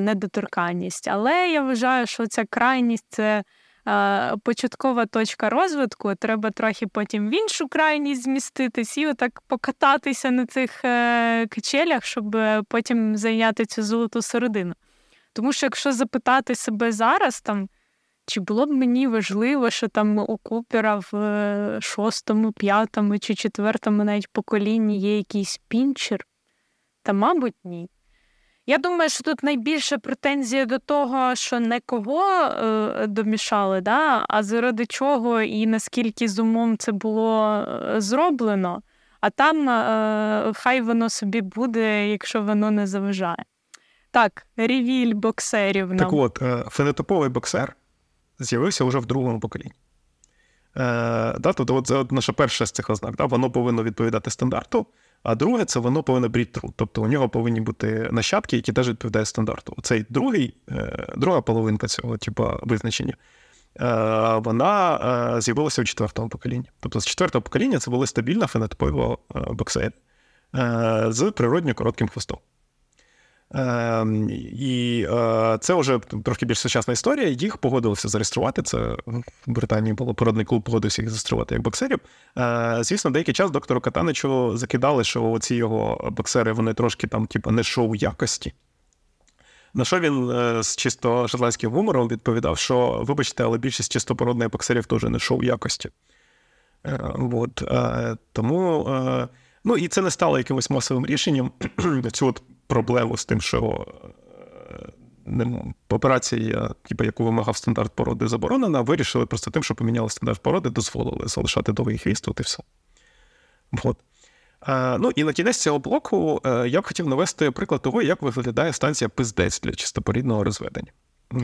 недоторканність. Але я вважаю, що ця крайність це початкова точка розвитку. Треба трохи потім в іншу крайність зміститись і отак покататися на цих е, качелях, щоб потім зайняти цю золоту середину. Тому що якщо запитати себе зараз, там. Чи було б мені важливо, що там у Купера в е, шостому, п'ятому чи четвертому навіть поколінні є якийсь пінчер? Та, мабуть, ні. Я думаю, що тут найбільше претензія до того, що не кого е, домішали, да? а заради чого і наскільки з умом це було е, зроблено, а там е, хай воно собі буде, якщо воно не заважає. Так, ревіль боксерів. нам. Так от, е, фенотиповий боксер з'явився вже в другому поколінні. Е, да, тобто, от це наша перша з цих ознак. Да, Воно повинно відповідати стандарту, а друге це воно повинно бріт тру. Тобто у нього повинні бути нащадки, які теж відповідають стандарту. Оцей другий, е, друга половинка цього типу, визначення. Е, вона е, з'явилася у четвертому поколінні. Тобто з четвертого покоління це були стабільна фенотипові боксери е, з природньо коротким хвостом. Ем, і е, це вже трохи більш сучасна історія. Їх погодилися зареєструвати. Це в Британії було породний клуб, погодився їх зареєструвати як боксерів. Е, звісно, деякий час доктору Катаничу закидали, що ці його боксери вони трошки там, типу, не шоу якості. На що він е, з чисто шотландським гумором відповідав, що, вибачте, але більшість чистопородних боксерів теж не шоу якості. От, Тому. Ну і це не стало якимось масовим рішенням. Цю от проблему з тим, що е, операція, типу, яку вимагав стандарт породи, заборонена, вирішили просто тим, що поміняли стандарт породи, дозволили залишати довгий хвіст, от і все. От. А, ну і на кінець цього блоку е, я б хотів навести приклад того, як виглядає станція пиздець для чистопорідного розведення.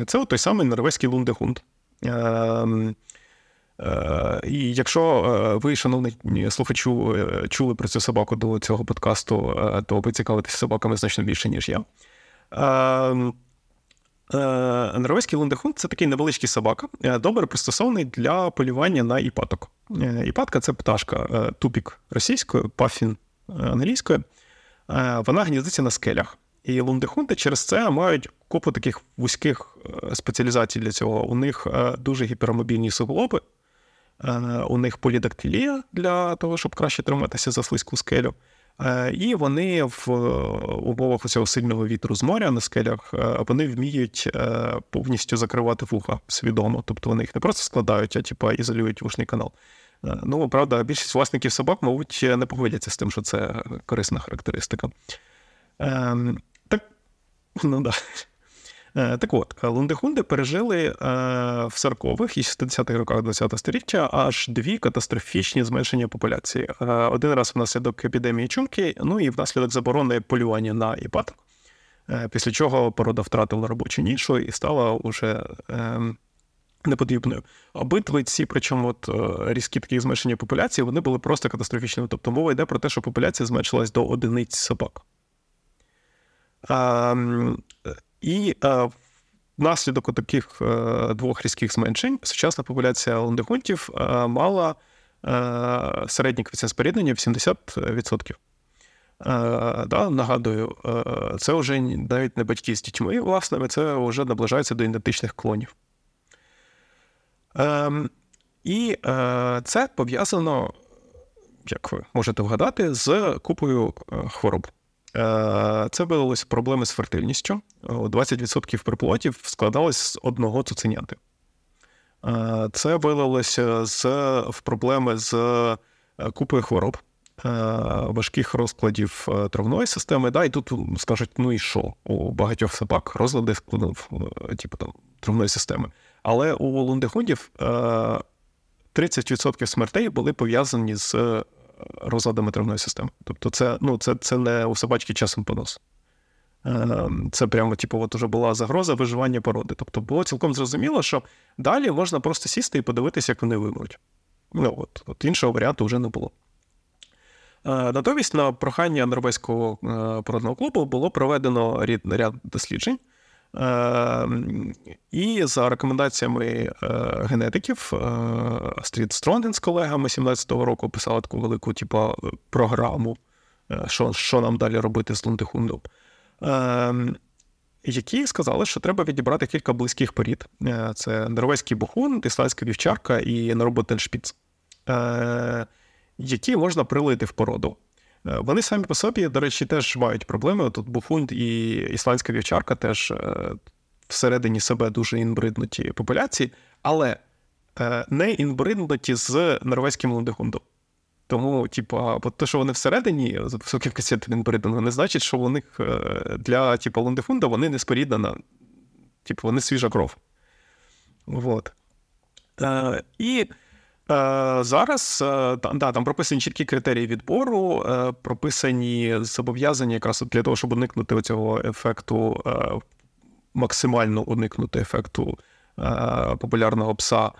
Це от той самий норвезький лундехунд. Е, і якщо е, ви, шановні слухачу, е, чули про цю собаку до цього подкасту, то ви цікавитесь собаками значно більше, ніж я. Норвезький лундехунд це такий невеличкий собака, добре пристосований для полювання на іпаток. Іпатка це пташка, тупік російською, пафін англійською. Вона гніздиться на скелях. І лундехунди через це мають купу таких вузьких спеціалізацій для цього. У них дуже гіпермобільні суглоби. Е, у них полідактилія для того, щоб краще триматися за слизьку скелю. Е, і вони в е, умовах цього сильного вітру з моря на скелях вони вміють повністю закривати вуха свідомо. Тобто вони їх не просто складають, а типа ізолюють вушний канал. Ну, правда, більшість власників собак, мабуть, не погодяться з тим, що це корисна характеристика. Ем, так, ну да. Е, так от, лундехунди пережили е, в 40-х і 60-х роках ХХ століття аж дві катастрофічні зменшення популяції. Е, один раз внаслідок епідемії чумки, ну і внаслідок заборони полювання на іпаток, після чого порода втратила робочу нішу і стала уже непотрібною. Обидві ці, причому от різкі такі зменшення популяції, вони були просто катастрофічними. Тобто мова йде про те, що популяція зменшилась до одиниць собак. І е, внаслідок таких е, двох різких зменшень сучасна популяція лондихунтів е, мала е, середній коефіцієнт споріднення в 70%. Е, да, Нагадую, е, це вже навіть не батьки з дітьми, власними, це вже наближається до ідентичних клонів. Ем, і це пов'язано, як ви можете вгадати, з купою хвороб. Е, це виявилось проблеми з фертильністю. 20% приплотів складалось з одного цуценяти. Е, це виявилося з в проблеми з е, купою хвороб, важких розкладів травної системи. Да, І тут скажуть, ну і що? У багатьох собак розлади складів типу, там, травної системи. Але у лундехундів 30% смертей були пов'язані з розладами травної системи. Тобто, це ну, це, це не у собачки часом понос. Е, це прямо, типу, от уже була загроза виживання породи. Тобто було цілком зрозуміло, що далі можна просто сісти і подивитися, як вони вимруть. Ну, от, от Іншого варіанту вже не було. Е, натомість, на прохання Норвезького е, породного клубу було проведено ряд досліджень. Ем, і за рекомендаціями е, генетиків, е, Астрід Стронген з колегами 17-го року писала таку велику типу, програму, е, що що нам далі робити з лундихундом. Ем, які сказали, що треба відібрати кілька близьких порід: це норвезький бухун, ісландська вівчарка і Норботеншпіц, які можна прилити в породу. Е, вони самі по собі, до речі, теж мають проблеми. Тут буфунд і ісландська вівчарка теж е, всередині себе дуже інбриднуті популяції, але е, не інбриднуті з норвезьким лундехундом. Тому, типу, те, що вони всередині з високим коефіцієнтом інбридингу, не значить, що у них для типу, лондифунда вони не споріднена, типу, вони свіжа кров. Вот. Е, І зараз е, да, там прописані чіткі критерії відбору, е, прописані зобов'язання якраз для того, щоб уникнути цього ефекту, е, максимально уникнути ефекту е, популярного пса.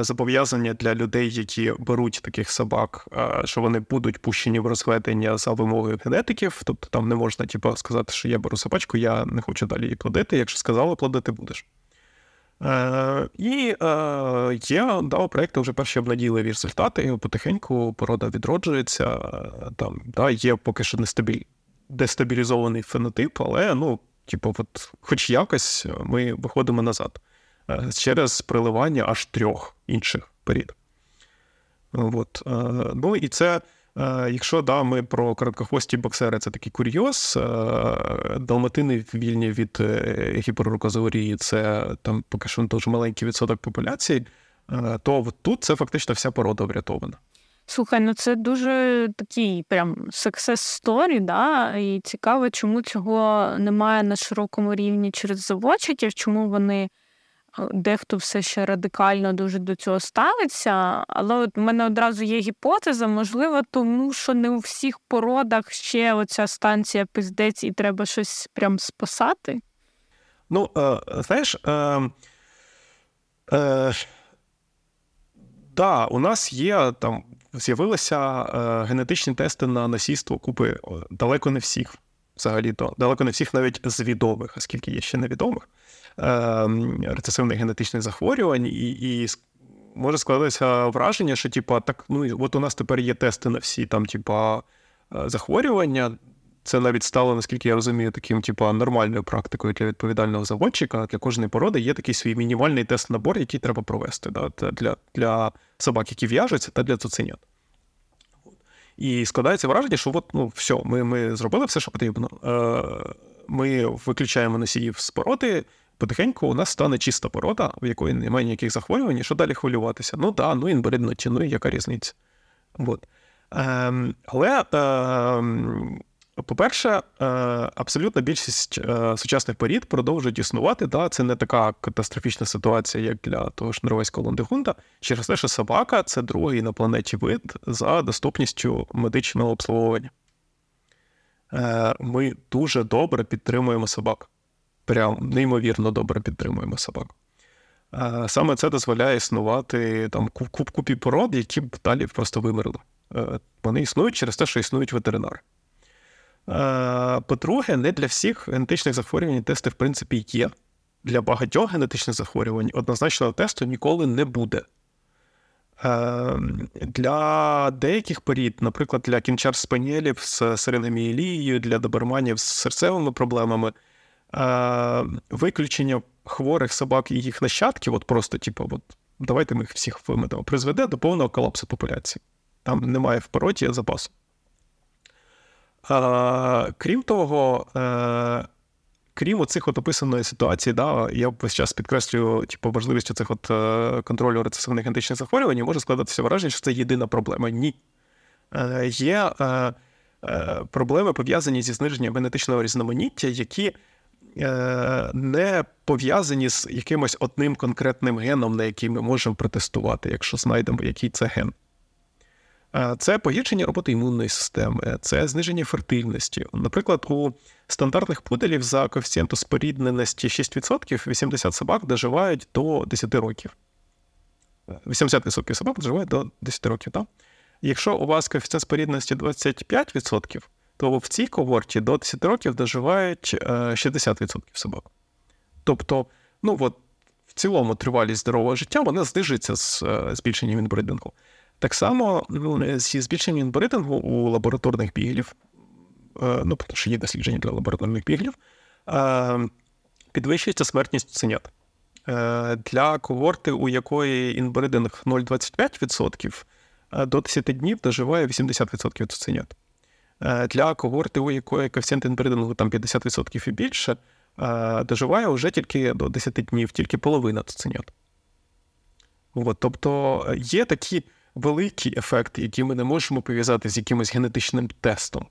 Зобов'язання для людей, які беруть таких собак, що вони будуть пущені в розведення за вимогою генетиків. Тобто там не можна типу, сказати, що я беру собачку, я не хочу далі її плодити. Якщо сказали, плодити будеш. Е, І е, є да, у проєкту вже перші обнадійливі результати. Потихеньку порода відроджується. Там да, є поки що нестабіль... дестабілізований фенотип, але ну, типу, от, хоч якось ми виходимо назад е, через приливання аж трьох інших порід. От, Ну і це. Е, якщо да, ми про короткохвості боксери, це такий курйоз, е, далматини вільні від е, гіперрукозаурії, це там поки що дуже маленький відсоток популяції, то тут це фактично вся порода врятована. Слухай, ну це дуже такий прям success story, да? І цікаво, чому цього немає на широкому рівні через заводчиків, чому вони дехто все ще радикально дуже до цього ставиться. Але от у мене одразу є гіпотеза, можливо, тому що не у всіх породах ще оця станція пиздець, і треба щось прям спасати. Ну, е, знаєш, е, е, да, у нас є там. З'явилися е, генетичні тести на насійство купи далеко не всіх, взагалі-то, далеко не всіх навіть з відомих, оскільки є ще невідомих. Ем, рецесивних генетичних захворювань, і і може складатися враження, що типа, так, ну от у нас тепер є тести на всі там, типа, е, захворювання. Це навіть стало, наскільки я розумію, таким, типа, нормальною практикою для відповідального заводчика. Для кожної породи є такий свій мінімальний тест-набор, який треба провести да, для для собак, які в'яжуться, та для цуценят. І складається враження, що от, ну, все, ми ми зробили все, що потрібно. Е, Ми виключаємо носіїв з породи, потихеньку у нас стане чиста порода, у якої немає ніяких захворювань, що далі хвилюватися. Ну так, ну інвалідноті, ну і яка різниця. От. Ем, Але, ем, по-перше, е, абсолютна більшість е, сучасних порід продовжують існувати. Да? Це не така катастрофічна ситуація, як для того ж норвезького лондигунда, через те, що собака це другий на планеті вид за доступністю медичного обслуговування. Е, Ми дуже добре підтримуємо собак прям неймовірно добре підтримуємо собак. Саме це дозволяє існувати там купі пород, які б далі просто вимерли. Е, вони існують через те, що існують ветеринари. По-друге, не для всіх генетичних захворювань тести, в принципі, є. Для багатьох генетичних захворювань однозначного тесту ніколи не буде. Е, для деяких порід, наприклад, для кінчар спаніелів з серенеміелією, для доберманів з серцевими проблемами, виключення хворих собак і їх нащадків, от просто, типу, от, давайте ми їх всіх виметемо, призведе до повного колапсу популяції. Там немає в пороті запасу. А, Крім того, е, крім оцих от описаної ситуації, да, я весь час підкреслюю типу, важливість цих от е, контролю рецесивних генетичних захворювань, може складатися враження, що це єдина проблема. Ні. Е, Є е, е, проблеми пов'язані зі зниженням генетичного різноманіття, які Е, не пов'язані з якимось одним конкретним геном, на який ми можемо протестувати, якщо знайдемо, який це ген. Е, це погіршення роботи імунної системи, це зниження фертильності. Наприклад, у стандартних пуделів за коефіцієнту спорідненості 6% 80 собак доживають до 10 років. 80% собак доживають до 10 років. Так? Якщо у вас коефіцієнт спорідненості 25%, то в цій когорті до 10 років доживають 60% е, собак. Тобто, ну от в цілому тривалість здорового життя вона знижується з е, збільшенням інбридингу. Так само ну, зі збільшенням інбридингу у лабораторних біглів, е, ну, тому що є дослідження для лабораторних біглів, підвищується смертність ценят. Для когорти, у якої інбридинг 0,25%, до 10 днів доживає 80% цуценят. Е, для когорти, у якої коефіцієнт інбридингу там 50% і більше, е, доживає вже тільки до 10 днів, тільки половина цуценят. От, Тобто є такі великі ефекти, які ми не можемо пов'язати з якимось генетичним тестом.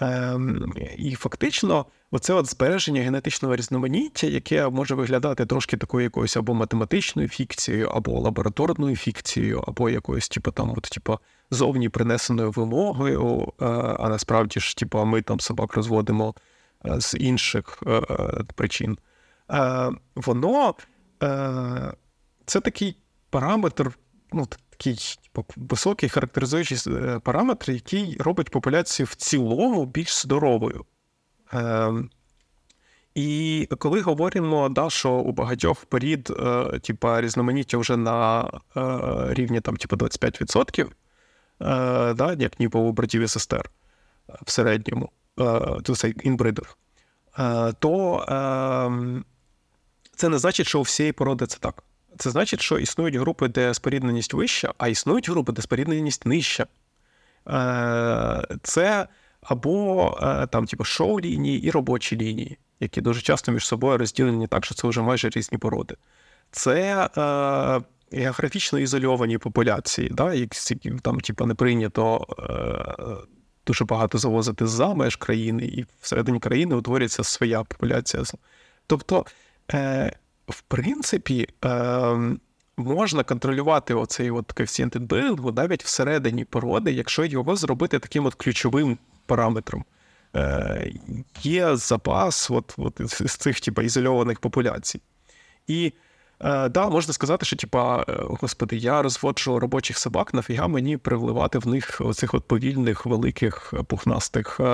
Ем, І фактично, оце от збереження генетичного різноманіття, яке може виглядати трошки такою якоюсь або математичною фікцією, або лабораторною фікцією, або якоюсь, типу, там, от, типу, зовні принесеною вимогою, е, а насправді ж, типу, ми там собак розводимо е, з інших е, причин. Воно це такий параметр, ну, такий високий характеризуючий параметр, який робить популяцію в цілому більш здоровою. І коли говоримо, да, що у багатьох порід е, типа, різноманіття вже на е, рівні там, типа, 25%, Е, да, як ніби у братів і сестер е, в середньому, е, це інбридер, то ем, це не значить, що у всієї породи це так. Це значить, що існують групи, де спорідненість вища, а існують групи, де спорідненість нижча. Це або там, типу, шоу-лінії і робочі лінії, які дуже часто між собою розділені так, що це вже майже різні породи. Це географічно ізольовані популяції, да, які там типу, не прийнято е, дуже багато завозити за меж країни, і всередині країни утворюється своя популяція. Тобто, е, в принципі, е, можна контролювати оцей от коефіцієнт інбилингу навіть всередині породи, якщо його зробити таким от ключовим параметром. Е, Є запас от, от з цих типу, ізольованих популяцій. І Е, да, можна сказати, що типа, е, господи, я розводжу робочих собак, нафіга мені привливати в них оцих от повільних, великих, пухнастих е,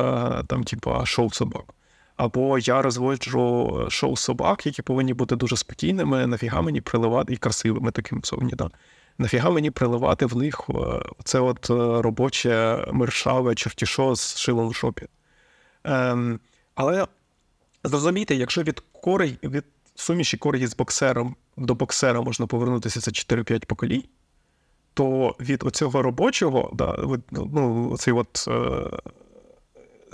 там, типа, шоу-собак. Або я розводжу шоу-собак, які повинні бути дуже спокійними, нафіга мені приливати і красивими такими зовні, да. Нафіга мені приливати в них це от робоче мершаве чертішо з шилом в шопі. Ем, Але зрозумійте, якщо від корей, від суміші коргі з боксером до боксера можна повернутися це 4-5 поколінь, то від оцього робочого, да, ну, оцей от е,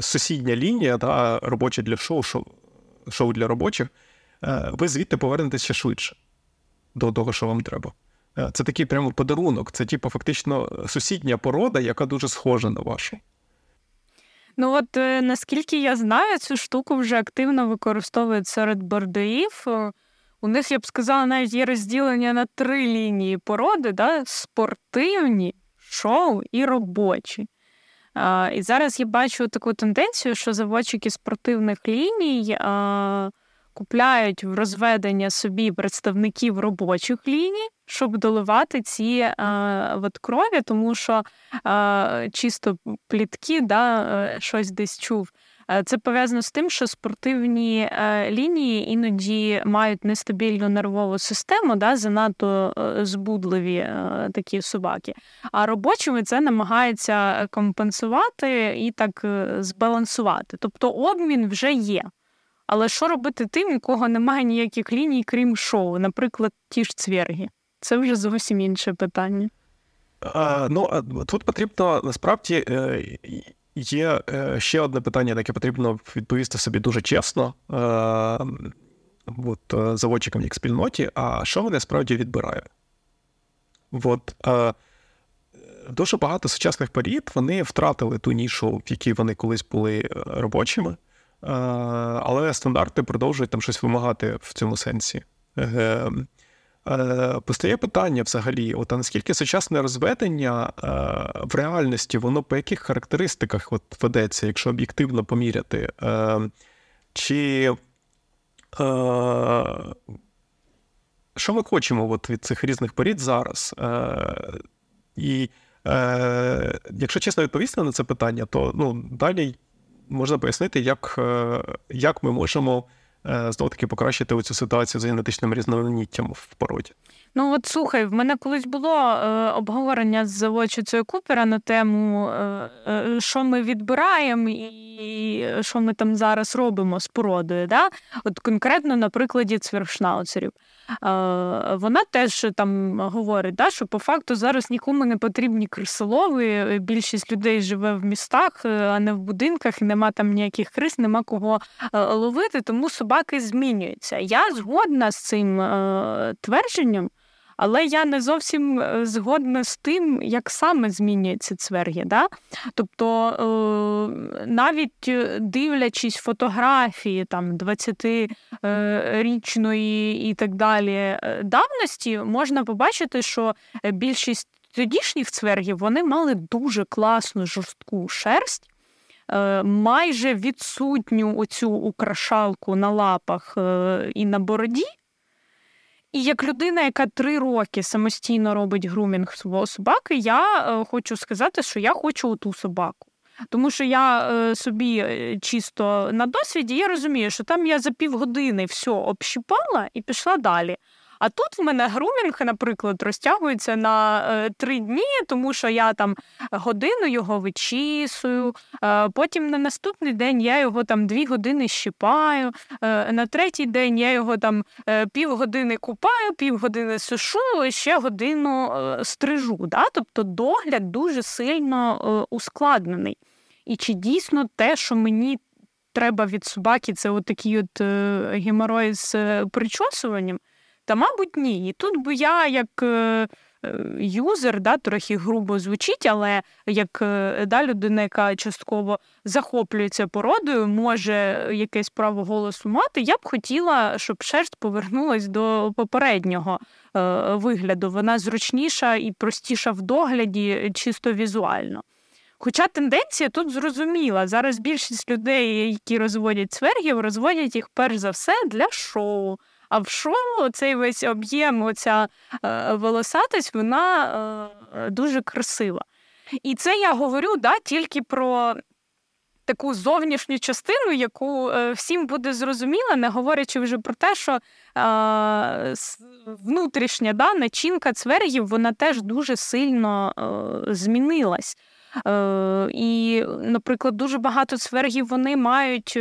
сусідня лінія, да, робоча для шоу, шоу, шоу для робочих, е, ви звідти повернетеся ще швидше до того, що вам треба. Е, це такий прямо подарунок. Це, типу, фактично сусідня порода, яка дуже схожа на вашу. Ну от е, наскільки я знаю, цю штуку вже активно використовують серед бордоїв. У них, я б сказала, навіть є розділення на три лінії породи: да? спортивні, шоу і робочі. І зараз я бачу таку тенденцію, що заводчики спортивних ліній. Купляють в розведення собі представників робочих ліній, щоб доливати ці от крові, тому що чисто плітки, да, е, щось десь чув. Е, це пов'язано з тим, що спортивні е, лінії іноді мають нестабільну нервову систему, да, занадто е, збудливі такі собаки. А робочими це намагається компенсувати і так збалансувати. Тобто обмін вже є. Але що робити тим, у кого немає ніяких ліній, крім шоу, наприклад, ті ж цверги? Це вже зовсім інше питання. Ну, тут потрібно насправді є е, ще одне питання, на яке потрібно відповісти собі дуже чесно е, от, заводчикам як спільноті. А що вони справді відбирають? Дуже багато сучасних порід вони втратили ту нішу, в якій вони колись були робочими. Е, але стандарти продовжують там щось вимагати в цьому сенсі. Е, е, постає питання взагалі: от, а наскільки сучасне розведення в реальності, воно по яких характеристиках от ведеться, якщо об'єктивно поміряти? Чи що ми хочемо от від цих різних порід зараз? І якщо чесно відповісти на це питання, то ну, далі можна пояснити, як е, як ми можемо е, знову таки покращити цю ситуацію з генетичним різноманіттям в породі. Ну от слухай, в мене колись було е, обговорення з заводчицею Купера на тему, е, е, що ми відбираємо і що ми там зараз робимо з породою. Да? От конкретно на прикладі цвіршнауцерів. Вона теж там говорить, да, що по факту зараз нікому не потрібні крисолови. Більшість людей живе в містах, а не в будинках, і нема там ніяких крис, нема кого ловити, тому собаки змінюються. Я згодна з цим твердженням. Але я не зовсім е, згодна з тим, як саме змінюються цверги. Да? Тобто, е, навіть е, дивлячись фотографії там 20-річної і так далі давності, можна побачити, що більшість тодішніх цвергів вони мали дуже класну жорстку шерсть. Майже відсутню оцю украшалку на лапах і на бороді, і як людина, яка три роки самостійно робить грумінг свого собаки, я е, хочу сказати, що я хочу ту собаку. Тому що я е, собі е, чисто на досвіді я розумію, що там я за півгодини все общипала і пішла далі. А тут в мене грумінг, наприклад, розтягується на е, три дні, тому що я там годину його вичісую, е, потім на наступний день я його там дві години щипаю, е, на третій день я його там півгодини купаю, півгодини сушу, ще годину стрижу. Да? Тобто догляд дуже сильно ускладнений. І чи дійсно те, що мені треба від собаки, це отакий от геморой з причосуванням? Та, мабуть, ні. І тут би я, як е, е, юзер, да, трохи грубо звучить, але як е, да, людина, яка частково захоплюється породою, може якесь право голосу мати, я б хотіла, щоб шерсть повернулась до попереднього вигляду. Вона зручніша і простіша в догляді, чисто візуально. Хоча тенденція тут зрозуміла. Зараз більшість людей, які розводять цвергів, розводять їх перш за все для шоу. А в шоу цей весь об'єм, оця е, волосатість, вона е, дуже красива. І це я говорю да, тільки про таку зовнішню частину, яку е, всім буде зрозуміла, не говорячи вже про те, що е, внутрішня да, начинка цвергів вона теж дуже сильно е, змінилась. Е, і, наприклад, дуже багато цвергів вони мають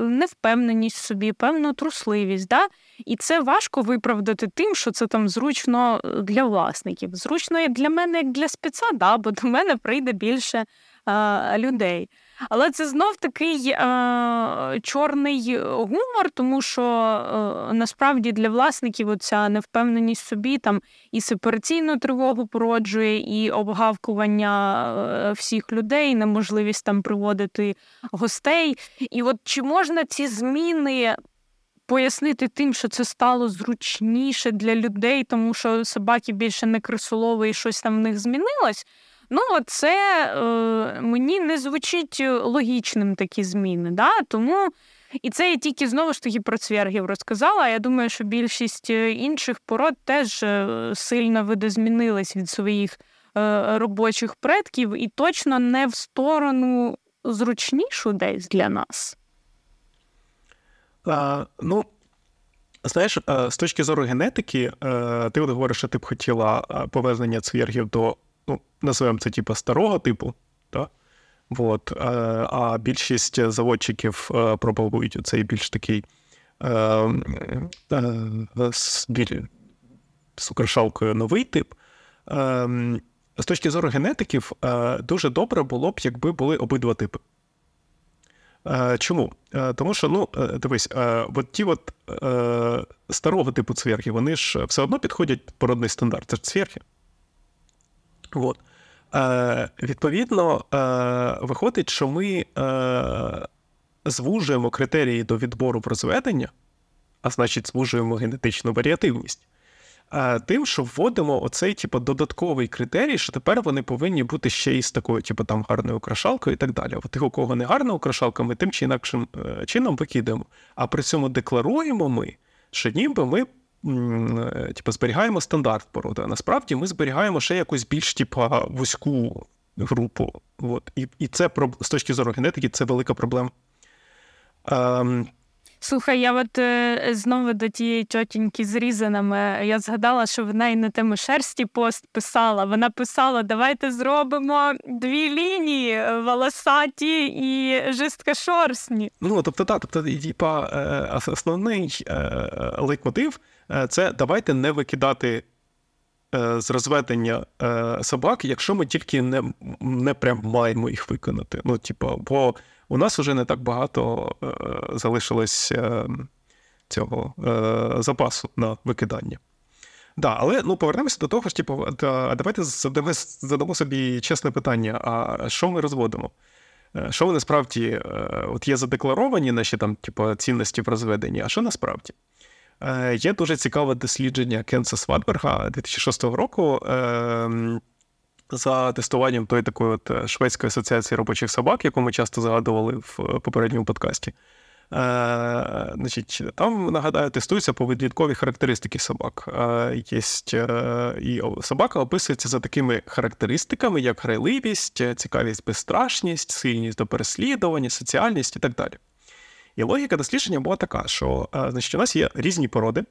невпевненість в собі, певну трусливість. Да? І це важко виправдати тим, що це там зручно для власників. Зручно як для мене, як для спеца, да, бо до мене прийде більше а, людей. Але це знов такий е, чорний гумор, тому що е, насправді для власників оця невпевненість в собі там і сепараційну тривогу породжує, і обгавкування е, всіх людей, неможливість там приводити гостей. І от чи можна ці зміни пояснити тим, що це стало зручніше для людей, тому що собаки більше не крисолові і щось там в них змінилось? Ну, це е, мені не звучить логічним такі зміни. Да? Тому і це я тільки знову ж таки про цвергів розказала. Я думаю, що більшість е, інших пород теж е, сильно видозмінились від своїх е, робочих предків, і точно не в сторону зручнішу десь для нас. А, Ну, знаєш, з точки зору генетики, ти от говориш, що ти б хотіла повезення цвергів до ну, називаємо це типу старого типу, да? Вот. а більшість заводчиків е, пропагують цей більш такий е, е, з украшалкою новий тип. З точки зору генетиків, дуже добре було б, якби були обидва типи. Чому? Тому що, ну, дивись, от ті от старого типу цвірки, вони ж все одно підходять породний стандарт. Це ж цвірки. От. Е, Відповідно, е, виходить, що ми е, звужуємо критерії до відбору в розведення, а значить, звужуємо генетичну варіативність. Е, тим, що вводимо оцей типу, додатковий критерій, що тепер вони повинні бути ще й з такою, типу, там гарною украшалкою і так далі. А тих, у кого не гарна украшалка, ми тим чи інакшим е, чином викидаємо. А при цьому декларуємо ми, що ніби ми Е, типу, зберігаємо стандарт породи. Насправді ми зберігаємо ще якусь більш типу, вузьку групу. От. І і це з точки зору генетики це велика проблема. Ем, Слухай, я от е, знову до тієї тьотіньки з різанами. Я згадала, що вона і на тему шерсті пост писала. Вона писала: давайте зробимо дві лінії волосаті і жисткошорстні. Ну тобто, так, тобто, типа е, основний е, лейтмотив це давайте не викидати. З розведення собак, якщо ми тільки не не прям маємо їх виконати. Ну, типу, бо у нас вже не так багато е, залишилось е, цього е, запасу на викидання. Да, але ну повернемося до того ж, типу, давайте задамо, задамо собі чесне питання: а що ми розводимо? Що ви насправді е, от є задекларовані наші там, типу, цінності в розведенні, а що насправді? Є дуже цікаве дослідження Кенса Сватберга 2006 року. За тестуванням тої такої от Шведської асоціації робочих собак, яку ми часто згадували в попередньому подкасті. Е, значить, Там, нагадаю, тестуються поведінкові характеристики собак. Е, єсть, е, І собака описується за такими характеристиками, як грайливість, цікавість, безстрашність, сильність до переслідування, соціальність і так далі. І логіка дослідження була така, що значить, у нас є різні породи,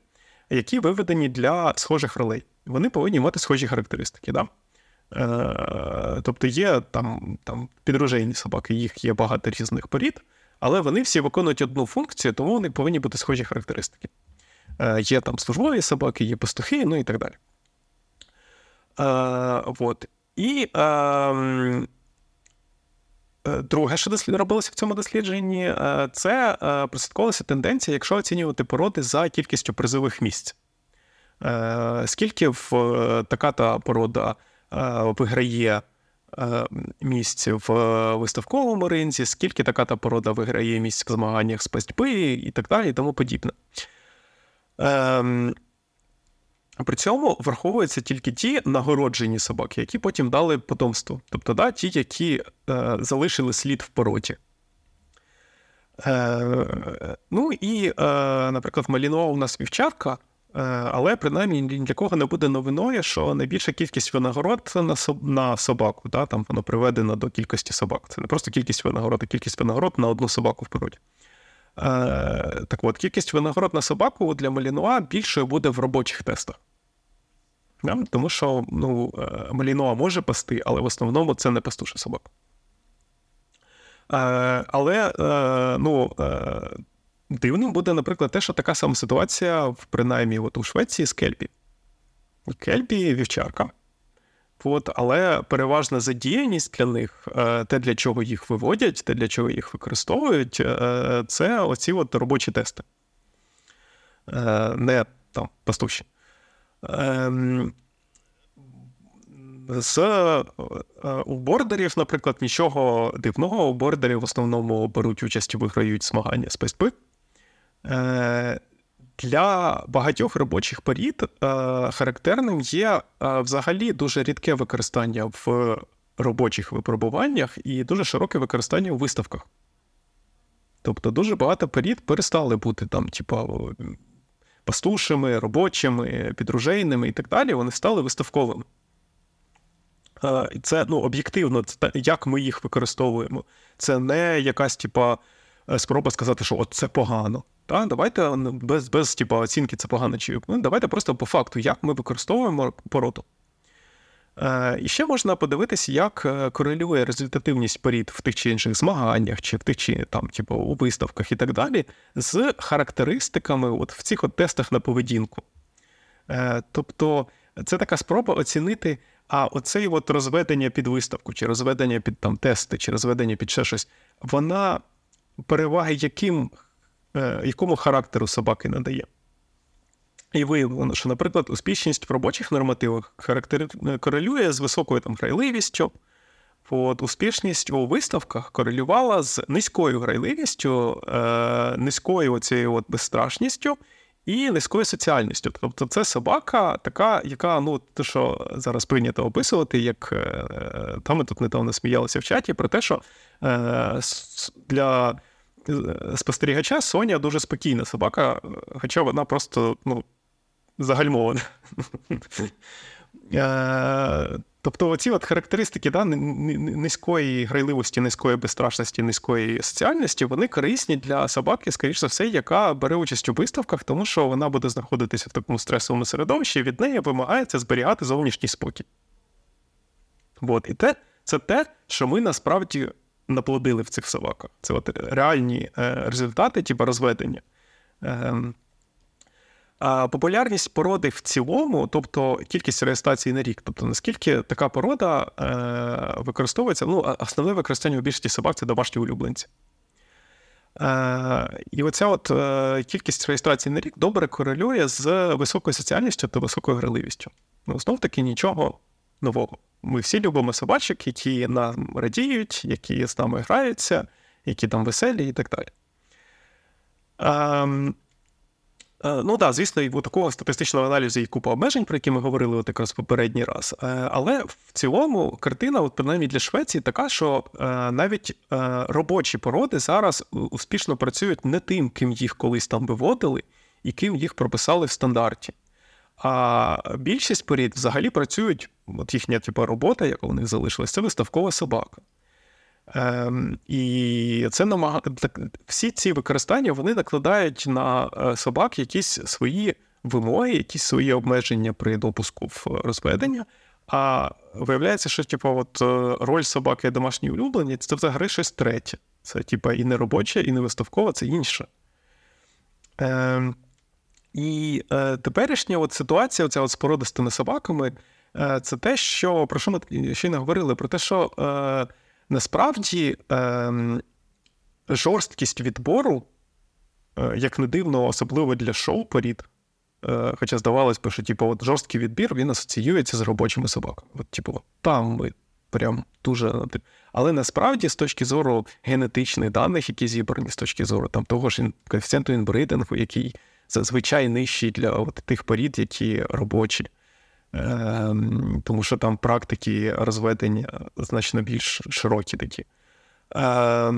які виведені для схожих ролей. Вони повинні мати схожі характеристики. Да? Тобто є там там підрожейні собаки, їх є багато різних порід але вони всі виконують одну функцію, тому вони повинні бути схожі характеристики. Е, Є там службові собаки, є пастухи, ну і так далі. Е, вот. І е, е друге, що робилося в цьому дослідженні, е, це е, прослідковувалася тенденція, якщо оцінювати породи за кількістю призових місць. Скільки в така-та порода виграє Е, місць в виставковому ринзі, скільки така та порода виграє місць в змаганнях з пастьби і так далі, і тому подібне. Ем, при цьому враховуються тільки ті нагороджені собаки, які потім дали потомство. Тобто да, ті, які е, залишили слід в породі. Е, Ну і, е, наприклад, Малінова у нас вівчарка. Е, але принаймні ні для кого не буде новиною, що найбільша кількість винагород на на собаку, да, там воно приведено до кількості собак. Це не просто кількість винагород, а кількість винагород на одну собаку в породі. Е, Так от, кількість винагород на собаку для Малінуа більшою буде в робочих тестах. Да? Тому що ну, е, Малінуа може пасти, але в основному це не пастуша собака. Е, Але ну, Дивним буде, наприклад, те, що така сама ситуація, принаймні, от у Швеції з Кельбі. Кельбі вівчарка. От, Але переважна задіяність для них, е, те, для чого їх виводять, те, для чого їх використовують, е, це оці от робочі тести. Е, не там пастуші. Ем, з у бордерів, наприклад, нічого дивного. У бордерів в основному беруть участь і виграють змагання з ПСП. Е, для багатьох робочих порід е, характерним є е, взагалі дуже рідке використання в робочих випробуваннях і дуже широке використання у виставках. Тобто дуже багато порід перестали бути там, типа, пастушими, робочими, підружейними і так далі, вони стали виставковими. Це ну, об'єктивно, як ми їх використовуємо. Це не якась типа, спроба сказати, що от це погано. Та, Давайте без без типу, оцінки це погано чи ну, давайте просто по факту, як ми використовуємо породу. Е, І ще можна подивитися, як е, корелює результативність порід в тих чи інших змаганнях, чи в тих чи там, типу, у виставках і так далі, з характеристиками от в цих от тестах на поведінку. Е, Тобто це така спроба оцінити, а оцей розведення під виставку, чи розведення під там тести, чи розведення під ще щось, вона переваги яким Е, якому характеру собаки надає. І виявлено, що, наприклад, успішність в робочих нормативах характер... Е, корелює з високою там грайливістю. От Успішність у виставках корелювала з низькою грайливістю, е, низькою оцією от безстрашністю і низькою соціальністю. Тобто це собака, така, яка, ну, те, що зараз прийнято описувати, як е, там ми тут недавно сміялися в чаті про те, що е, для спостерігача Соня дуже спокійна собака, хоча вона просто ну, загальмована. Е, тобто, оці от характеристики да, низької грайливості, низької безстрашності, низької соціальності, вони корисні для собаки, скоріш за все, яка бере участь у виставках, тому що вона буде знаходитися в такому стресовому середовищі, і від неї вимагається зберігати зовнішній спокій. От. І те, це те, що ми насправді наплодили в цих собаках. Це от реальні е, результати, типу розведення. Ем, а популярність породи в цілому, тобто кількість реєстрацій на рік, тобто наскільки така порода е, використовується, ну, основне використання у більшості собак це домашні улюбленці. Е, І оця от кількість реєстрацій на рік добре корелює з високою соціальністю та високою граливістю. Ну, знов таки нічого нового. Ми всі любимо собачок, які нам радіють, які з нами граються, які там веселі і так далі. Ем, е, Ну так, звісно, і у такого статистичного аналізу є купа обмежень, про які ми говорили от якраз попередній раз. Е, але в цілому картина, от принаймні для Швеції, така, що е, навіть робочі породи зараз успішно працюють не тим, ким їх колись там виводили, і ким їх прописали в стандарті. А більшість порід взагалі працюють, от їхня типу, робота, яка у них залишилась, це виставкова собака. Ем, І це намаг... всі ці використання вони накладають на е, собак якісь свої вимоги, якісь свої обмеження при допуску в розведення. А виявляється, що типу, от, е, роль собаки і домашній улюблені це взагалі щось третє. Це типу, і не робоче, і не виставкове, це інше. Ем, і е, теперішня от ситуація, оця от з породистими собаками, е, це те, що про що ми ще не говорили, про те, що е, насправді е, жорсткість відбору, е, як не дивно, особливо для шоу порід. Е, хоча здавалось би, що типу, от жорсткий відбір він асоціюється з робочими собаками. От, типу, там ми прям дуже. Але насправді, з точки зору генетичних даних, які зібрані, з точки зору там, того ж коефіцієнту інбридингу, який зазвичай нижчий для от тих порід, які робочі. Е, Тому що там практики розведення значно більш широкі такі. Е,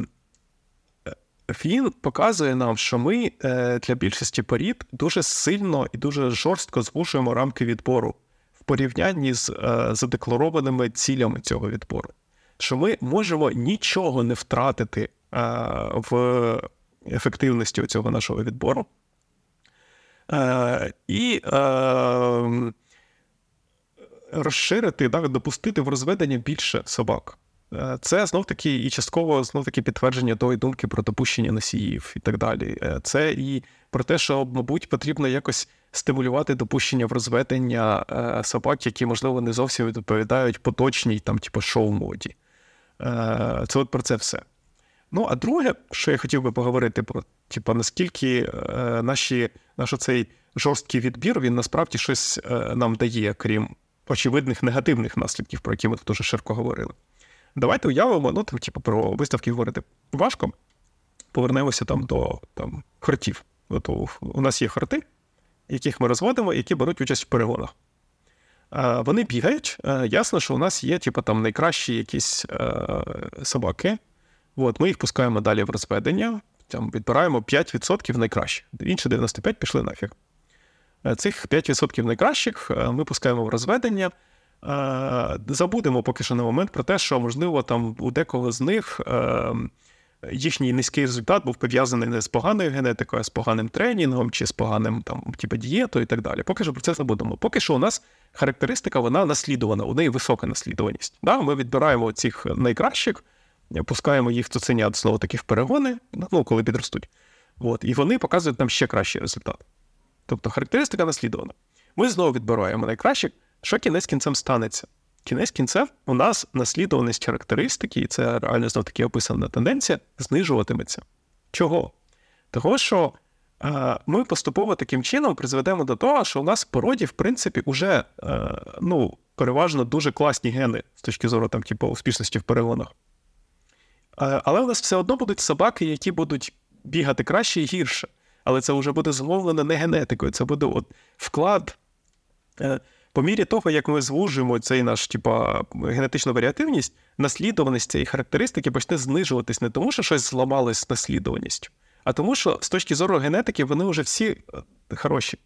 він показує нам, що ми е, для більшості порід дуже сильно і дуже жорстко звужуємо рамки відбору в порівнянні з е, задекларованими цілями цього відбору. Що ми можемо нічого не втратити е, в ефективності цього нашого відбору. Е, і е, розширити, допустити в розведення більше собак. Е, це знов таки і частково знов таки підтвердження тої думки про допущення носіїв і так далі. Це і про те, що, мабуть, потрібно якось стимулювати допущення в розведення собак, які, можливо, не зовсім відповідають поточній там, типу, шоу-моді. Це от про це все. Ну, а друге, що я хотів би поговорити про, типу, наскільки е, наші, наш цей жорсткий відбір він насправді щось е, нам дає, крім очевидних негативних наслідків, про які ми тут дуже широко говорили. Давайте уявимо, ну, там, типу, про виставки говорити важко. Повернемося там до там, хортів. От у, нас є хорти, яких ми розводимо, які беруть участь в перегонах. Е, вони бігають. Ясно, що у нас є, типу, там найкращі якісь собаки. От, Ми їх пускаємо далі в розведення, там відбираємо 5% найкращих. Інші 95 пішли нафіг. Е, цих 5% найкращих е, ми пускаємо в розведення. Е, забудемо поки що на момент про те, що, можливо, там у декого з них їхній низький результат був пов'язаний не з поганою генетикою, а з поганим тренінгом чи з поганим там, типу, дієтою і так далі. Поки що про це забудемо. Поки що у нас характеристика вона наслідувана, у неї висока наслідуваність. Да? Ми відбираємо цих найкращих пускаємо їх цуценят знову таки в перегони, ну, коли підростуть. От, І вони показують нам ще кращий результат. Тобто характеристика наслідувана. Ми знову відбираємо найкраще, що кінець кінцем станеться. Кінець кінцем у нас наслідуваність характеристики, і це реально знов таки описана тенденція, знижуватиметься. Чого? Того, що е, ми поступово таким чином призведемо до того, що у нас в породі, в принципі, вже е, ну, переважно дуже класні гени з точки зору там, типу, успішності в перегонах. Е, але у нас все одно будуть собаки, які будуть бігати краще і гірше. Але це вже буде зумовлено не генетикою. Це буде от вклад. Е, по мірі того, як ми звужуємо цей наш типа, генетичну варіативність, наслідуваність цієї характеристики почне знижуватись не тому, що щось зламалось з наслідуваністю, а тому, що з точки зору генетики вони вже всі е, хороші.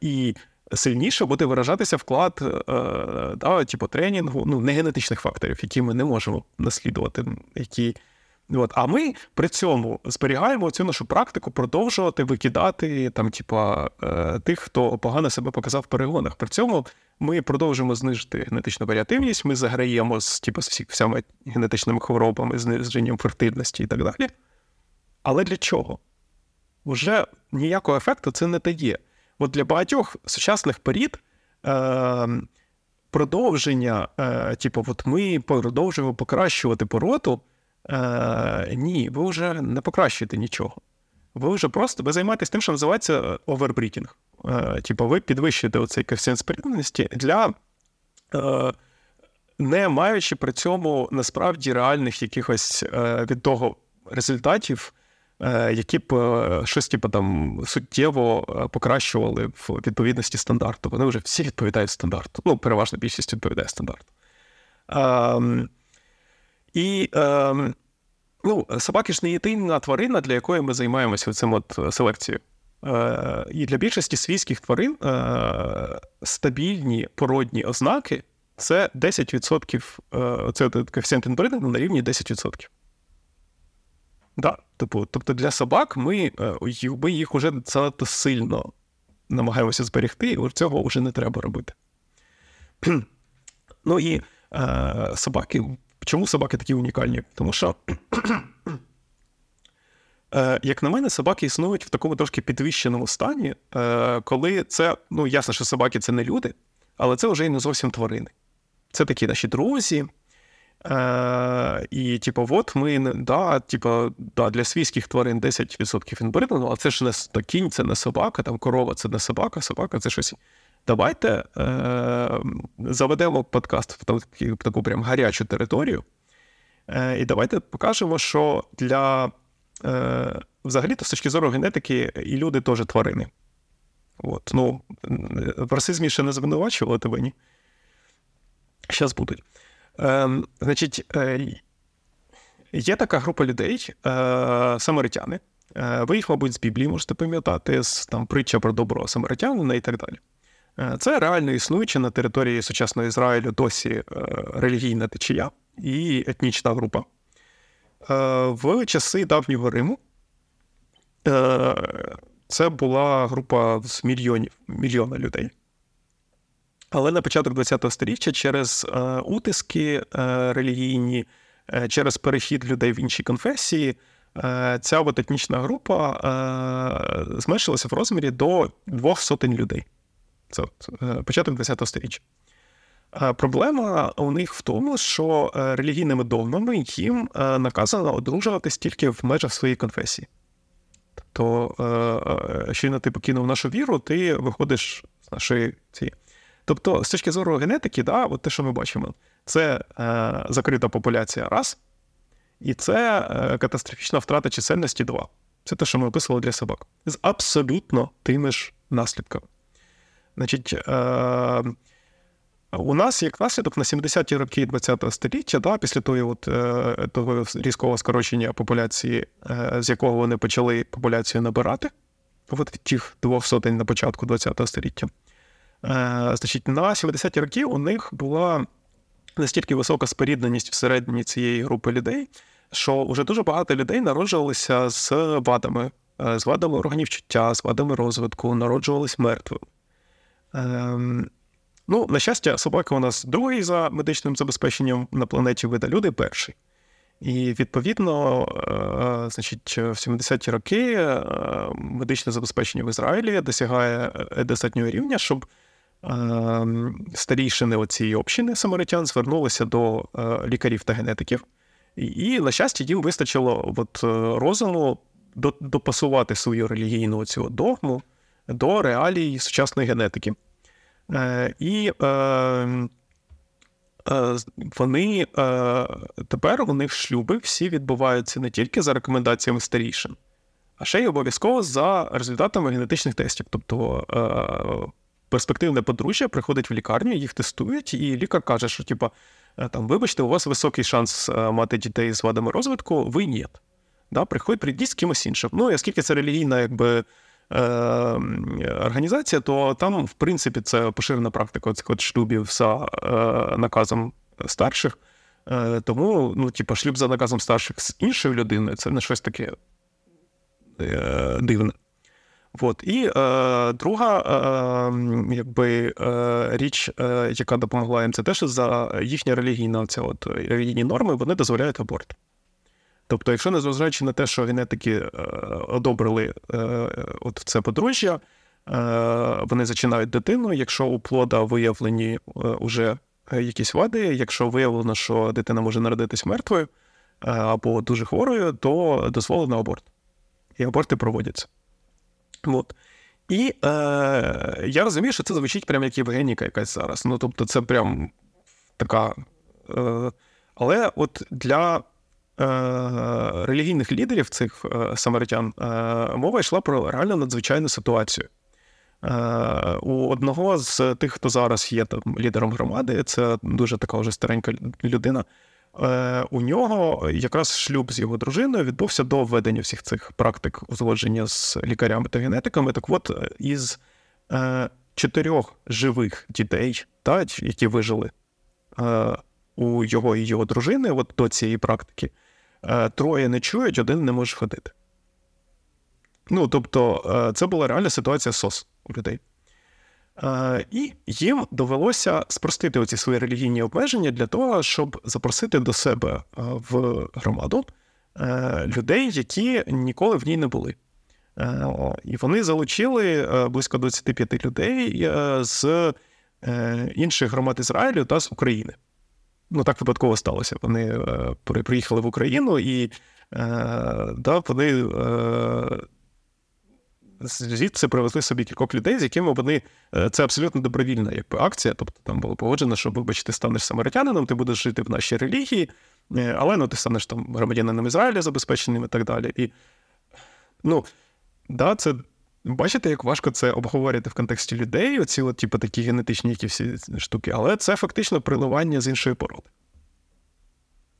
І сильніше буде виражатися вклад е, да, типу, тренінгу, ну, не генетичних факторів, які ми не можемо наслідувати. які... От. А ми при цьому зберігаємо цю нашу практику продовжувати викидати там, типа, е, тих, хто погано себе показав в перегонах. При цьому ми продовжуємо знижити генетичну варіативність, ми заграємо з типу, з всіма генетичними хворобами, зниженням фертильності і так далі. Але для чого? Уже ніякого ефекту це не дає. От для багатьох сучасних порід е, продовження, е, типу, от ми продовжуємо покращувати породу, Е, Ні, ви вже не покращуєте нічого. Ви вже просто ви займаєтесь тим, що називається overbreeding. Е, Типу, ви підвищуєте оцей коефіцієнт спритності для. Е, не маючи при цьому насправді реальних якихось е, від того результатів, які б е, щось типу, там суттєво е, покращували в відповідності стандарту. Вони вже всі відповідають стандарту. Ну, переважна більшість відповідає стандарту. Ем, і ем, ну, собаки ж не єдина тварина, для якої ми займаємося цим от селекцією. Е, І для більшості свійських тварин е, стабільні породні ознаки це 10%, е, це коефіцієнт інбридингу на рівні 10%. Да, типу, тобто для собак ми, ми їх вже занадто сильно намагаємося зберегти, і цього вже не треба робити. Ну і е, собаки. Чому собаки такі унікальні? Тому що, е, як на мене, собаки існують в такому трошки підвищеному стані, е, коли це, ну, ясно, що собаки це не люди, але це вже і не зовсім тварини. Це такі наші друзі. Е, І, типу, от ми да, типу, да, для свійських тварин 10% інбридингу, але це ж не кінь, це не собака, там корова це не собака, собака це щось. Давайте е, заведемо подкаст в таку, в таку прям гарячу територію. Е, І давайте покажемо, що для е, взагалі-то з точки зору генетики і люди теж тварини. От, ну, В расизмі ще не звинувачували тебе, ні? Зараз будуть. Е, Значить, е, є така група людей, е, самаритяни. Е, ви їх, мабуть, з Біблії можете пам'ятати, з там притча про добро самаритянина і так далі. Е, це реально існуюча на території сучасного Ізраїлю досі релігійна течія і етнічна група. В часи давнього Риму це була група з мільйонів мільйона людей. Але на початок ХХ століття через утиски релігійні, через перехід людей в інші конфесії, ця от етнічна група зменшилася в розмірі до двох сотень людей. Це от, е, початок ХХ століття. Проблема у них в тому, що е, релігійними догмами їм е, наказано одружуватись тільки в межах своєї конфесії. Тобто, щойно ти покинув нашу віру, ти виходиш з нашої цієї. Тобто, з точки зору генетики, да, от те, що ми бачимо, це е, закрита популяція раз, і це е, катастрофічна втрата чисельності два. Це те, що ми описували для собак. З абсолютно тими ж наслідками. Значить, е, у нас як наслідок на 70-ті роки ХХ століття, да, після того, от, е, того різкого скорочення популяції, е, з якого вони почали популяцію набирати, от тих двох сотень на початку ХХ століття. Е, значить, на 70-ті роки у них була настільки висока спорідненість всередині цієї групи людей, що вже дуже багато людей народжувалися з вадами, е, з вадами органів чуття, з вадами розвитку, народжувались мертвими. Ем, Ну, на щастя, собака у нас другий за медичним забезпеченням на планеті вида люди перший. І відповідно, е, значить, в 70-ті роки е, медичне забезпечення в Ізраїлі досягає е, достатнього рівня, щоб е, старішини оцієї общини самаритян звернулися до е, лікарів та генетиків. І, на щастя, їм вистачило от, розуму допасувати свою релігійну цю догму до реалій сучасної генетики. Е, І е, е, вони е, тепер у них шлюби всі відбуваються не тільки за рекомендаціями старішин, а ще й обов'язково за результатами генетичних тестів. Тобто е, перспективне подружжя приходить в лікарню, їх тестують, і лікар каже, що типу, там, вибачте, у вас високий шанс мати дітей з вадами розвитку, ви ні. Да, Приходь, прийдіть з кимось іншим. Ну, оскільки це релігійна, якби. Е, організація, то там, в принципі, це поширена практика цих шлюбів за е, наказом старших. Е, тому, ну, типу, шлюб за наказом старших з іншою людиною це не щось таке дивне. От. І е, друга е, якби, е, річ, яка допомогла їм, це те, що за їхня релігійна оця от, релігійні норми вони дозволяють аборт. Тобто, якщо незважаючи на те, що генетики е, одобрили е, от це подружжя, е, вони зачинають дитину. Якщо у плода виявлені уже якісь вади, якщо виявлено, що дитина може народитись мертвою, або дуже хворою, то дозволено аборт. І аборти проводяться. От. І е, я розумію, що це звучить прямо як Євгеніка якась зараз. Ну, тобто, це прям така. Е, Але от для е, релігійних лідерів цих е, самаритян е, мова йшла про реально надзвичайну ситуацію. Е, у одного з тих, хто зараз є там лідером громади, це дуже така вже старенька людина. Е, у нього якраз шлюб з його дружиною відбувся до введення всіх цих практик узгодження з лікарями та генетиками. Так от, із е, чотирьох живих дітей, та, які вижили е, у його і його дружини, от до цієї практики, троє не чують, один не може ходити. Ну, тобто, це була реальна ситуація СОС у людей. І їм довелося спростити оці свої релігійні обмеження для того, щоб запросити до себе в громаду е, людей, які ніколи в ній не були. Е, і вони залучили е, близько 25 людей з інших громад Ізраїлю та з України. Ну, так випадково сталося. Вони приїхали в Україну і да, вони звідси привезли собі кількох людей, з якими вони е, це абсолютно добровільна якби, акція. Тобто там було погоджено, що, вибач, ти станеш самаритянином, ти будеш жити в нашій релігії, е, але ну, ти станеш там громадянином Ізраїля забезпеченим і так далі. І ну, да, це. Бачите, як важко це обговорювати в контексті людей, оці от, типу, такі генетичні які всі штуки, але це фактично приливання з іншої породи.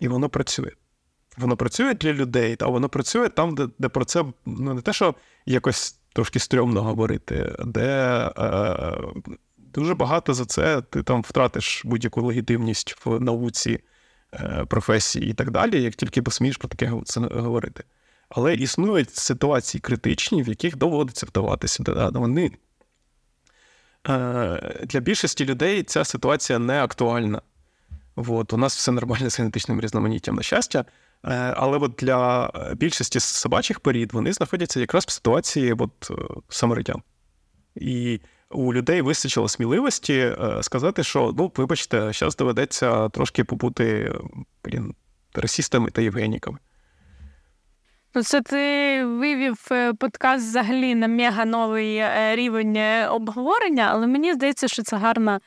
І воно працює. Воно працює для людей, а воно працює там, де де про це ну, не те, що якось трошки стрьомно говорити, де е, дуже багато за це ти там втратиш будь-яку легітимність в науці, е, професії і так далі, як тільки посмієш про таке говорити. Але існують ситуації критичні, в яких доводиться вдаватися. Вони е, Для більшості людей ця ситуація не актуальна. От, У нас все нормально з генетичним різноманіттям на щастя. Е, але от для е, більшості собачих порід вони знаходяться якраз в ситуації от, е, самаритян. І у людей вистачило сміливості сказати, що ну, вибачте, зараз доведеться трошки побути блін, расістами та євгеніками. Ну, це ти вивів подкаст взагалі на мега новий рівень обговорення, але мені здається, що це гарна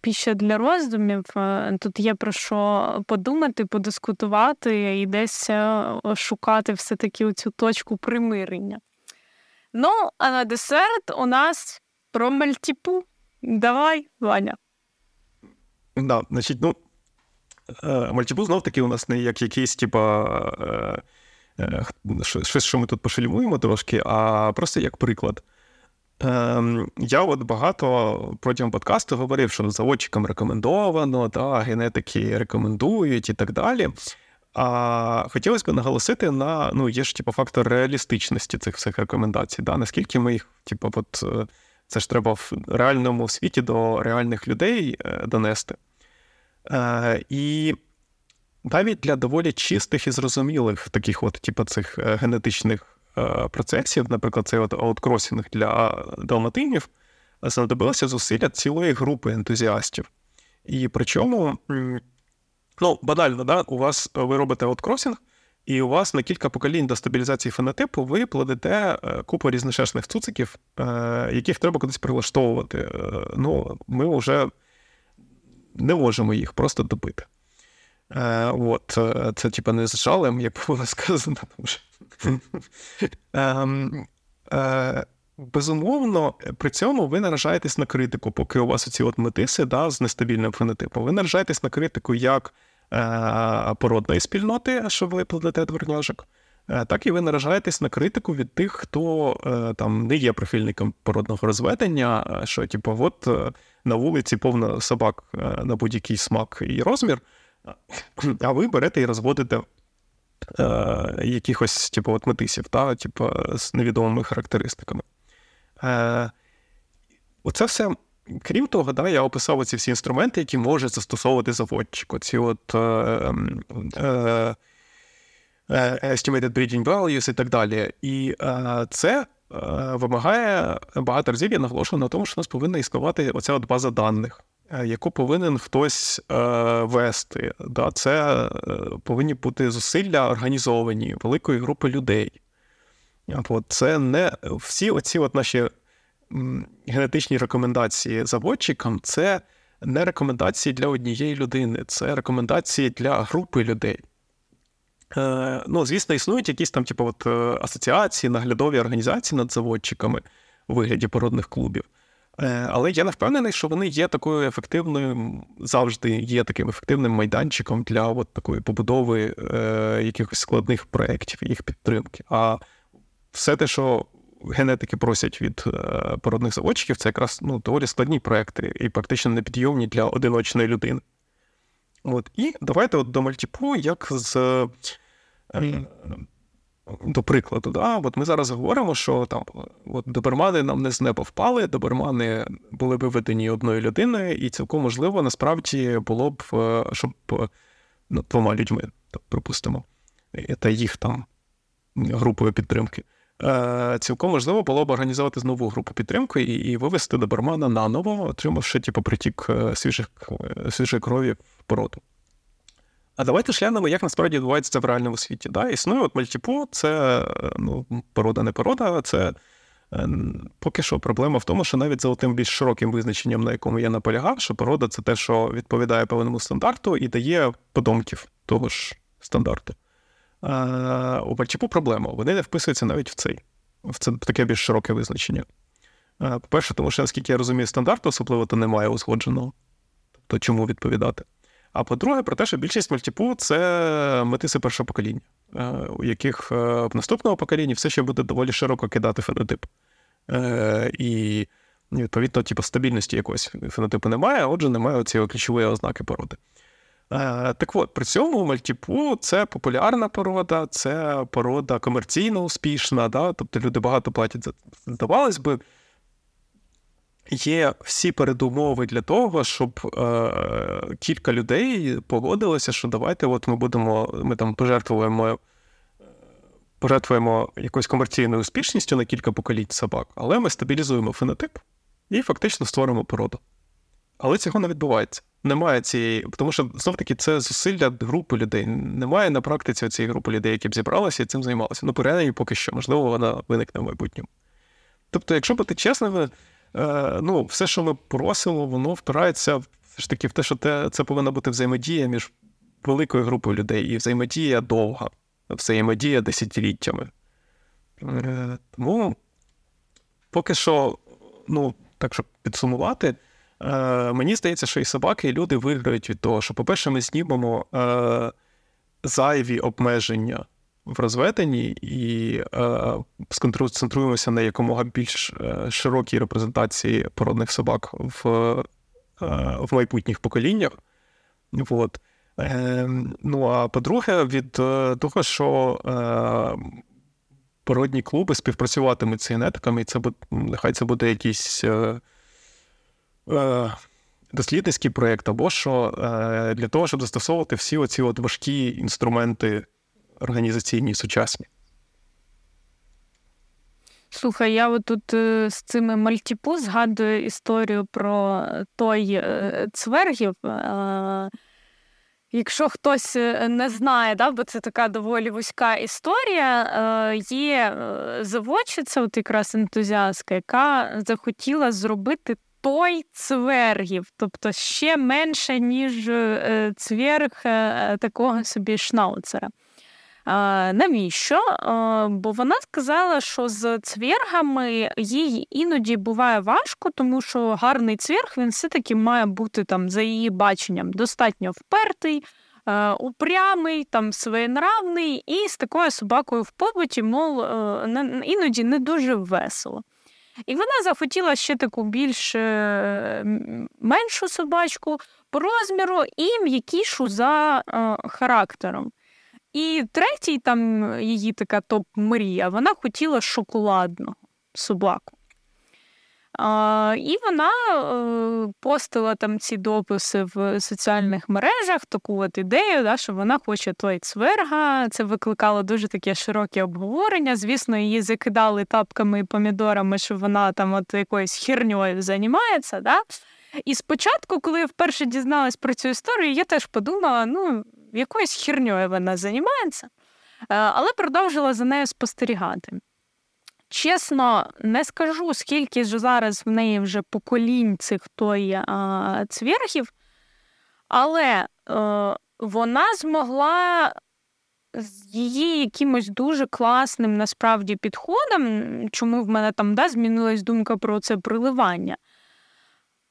піща для роздумів. Е, тут є про що подумати, подискутувати і десь е, шукати все-таки цю точку примирення. Ну, а на десерт у нас про мальтіпу. Давай, Ваня. Да, значить, ну, Мальтіпу знов таки у нас не як якийсь, типа, щось, що ми тут пошалімуємо трошки, а просто як приклад. Ем, Я от багато протягом подкасту говорив, що заводчикам рекомендовано, та, генетики рекомендують і так далі. А хотілося б наголосити на ну, є ж типу, фактор реалістичності цих всіх рекомендацій. Да? Наскільки ми їх, типу, от, е, це ж треба в реальному світі до реальних людей е, донести. Е, І навіть для доволі чистих і зрозумілих таких от, типу, цих е, генетичних процесів, наприклад, цей от outcrossing для далматинів, знадобилося зусилля цілої групи ентузіастів. І причому, ну, банально, да, у вас ви робите outcrossing, і у вас на кілька поколінь до стабілізації фенотипу ви плодите е, купу різношерстних цуциків, е, яких треба кудись прилаштовувати. Ну, Ми вже не можемо їх просто добити. От, Це, типа, не з жалем, як було сказано. Е, безумовно, при цьому ви наражаєтесь на критику, поки у вас оці от метиси да, з нестабільним фенотипом. Ви наражаєтесь на критику як е, породної спільноти, що ви плодите дворняжок, е, так і ви наражаєтесь на критику від тих, хто там не є прихильником породного розведення, що, типу, от на вулиці повно собак на будь-який смак і розмір, а ви берете і розводите е, якихось типу, от метисів, та, типу, з невідомими характеристиками. Е, Оце все. Крім того, да, я описав ці всі інструменти, які може застосовувати заводчик. Оці от е, е, е, Estimated Breeding Values і так далі. І е, це е, вимагає багато разів, я наголошую на тому, що у нас повинна існувати оця от база даних. Яку повинен хтось е, вести. Да? Це е, повинні бути зусилля організовані великої групи людей. От, Це не всі оці от наші генетичні рекомендації заводчикам це не рекомендації для однієї людини, це рекомендації для групи людей. Е, ну, Звісно, існують якісь там, типу, от, е, асоціації, наглядові організації над заводчиками у вигляді породних клубів. Е, але я не впевнений, що вони є такою ефективною, завжди є таким ефективним майданчиком для от такої побудови е, якихось складних проєктів, їх підтримки. А все те, що генетики просять від е, породних заводчиків, це якраз ну, доволі складні проекти і практично непідйомні для одиночної людини. От. І давайте от до мальтіпу, як з. Е, до прикладу, да, от ми зараз говоримо, що там от добермани нам не з неба впали, добермани були виведені одною людиною, і цілком можливо, насправді було б, е, щоб ну, двома людьми, припустимо, та їх там групою підтримки. Е, цілком можливо було б організувати знову групу підтримки і і вивести добермана наново, отримавши типу, притік е, свіжих, е, свіжої крові в породу. А давайте глянемо, як насправді відбувається це в реальному світі. Да? Існує от мальтіпу, це ну, порода не порода, це поки що проблема в тому, що навіть за тим більш широким визначенням, на якому я наполягав, що порода це те, що відповідає певному стандарту і дає подомків того ж стандарту у Бальчипу проблема. Вони не вписуються навіть в цей, в це таке більш широке визначення. По-перше, тому що, наскільки я розумію, стандарту особливо то немає узгодженого, тобто чому відповідати. А по-друге, про те, що більшість мультипу це метиси першого покоління, у яких в наступному поколінні все ще буде доволі широко кидати фенотип. Е, і, відповідно, типу, стабільності якогось фенотипу немає, отже, немає цієї ключової ознаки породи. Е, так от, при цьому мальтіпу це популярна порода, це порода комерційно успішна, да? тобто люди багато платять за здавалось би. Є всі передумови для того, щоб е, кілька людей погодилося, що давайте от ми будемо, ми там пожертвуємо пожертвуємо якоюсь комерційною успішністю на кілька поколінь собак, але ми стабілізуємо фенотип і фактично створимо породу. Але цього не відбувається немає цієї, тому що знов таки це зусилля групи людей. Немає на практиці цієї групи людей, які б зібралися і цим займалися. Ну, принаймні, поки що, можливо, вона виникне в майбутньому. Тобто, якщо бути чесними, е, ну, все, що ми просимо, воно впирається все ж таки в те, що те, це повинна бути взаємодія між великою групою людей, і взаємодія довга, взаємодія десятиліттями. Е, тому поки що, ну, так щоб підсумувати. Е, Мені здається, що і собаки, і люди виграють від того, що, по-перше, ми знімемо е, зайві обмеження в розведенні і е, сконцентруємося на якомога більш е, широкій репрезентації породних собак в е, в майбутніх поколіннях. От. Е, Ну а по-друге, від е, того, що породні клуби співпрацюватимуть з генетиками, і це нехай це буде якийсь. Е, дослідницький проєкт, або що е, для того, щоб застосовувати всі оці от важкі інструменти організаційні сучасні. Слухай, я от тут е, з цими мальтіпу згадую історію про той цвергів. Якщо хтось не знає, да, бо це така доволі вузька історія, є заводчиця, от якраз ентузіастка, яка захотіла зробити той цвергів, тобто ще менше, ніж е, цверг е, такого собі шнауцера. Навіщо? Бо вона сказала, що з цвергами їй іноді буває важко, тому що гарний цверг він все-таки має бути там, за її баченням, достатньо впертий, е, упрямий, там своєнравний, і з такою собакою в побуті, мов, іноді не дуже весело. І вона захотіла ще таку більш е, меншу собачку по розміру і м'якішу за е, характером. І третій, там її така топ-мрія, вона хотіла шоколадну собаку. А, І вона е, постила там ці дописи в соціальних мережах, таку от ідею, да, що вона хоче той цверга. Це викликало дуже таке широке обговорення. Звісно, її закидали тапками і помідорами, що вона там от якоюсь херньою займається. Да? І спочатку, коли я вперше дізналась про цю історію, я теж подумала, ну, якоюсь херньою вона займається, е, але продовжила за нею спостерігати. Чесно, не скажу, скільки ж зараз в неї вже поколінь цих той а, цвергів, але е, вона змогла з її якимось дуже класним насправді підходом, чому в мене там да, змінилась думка про це приливання.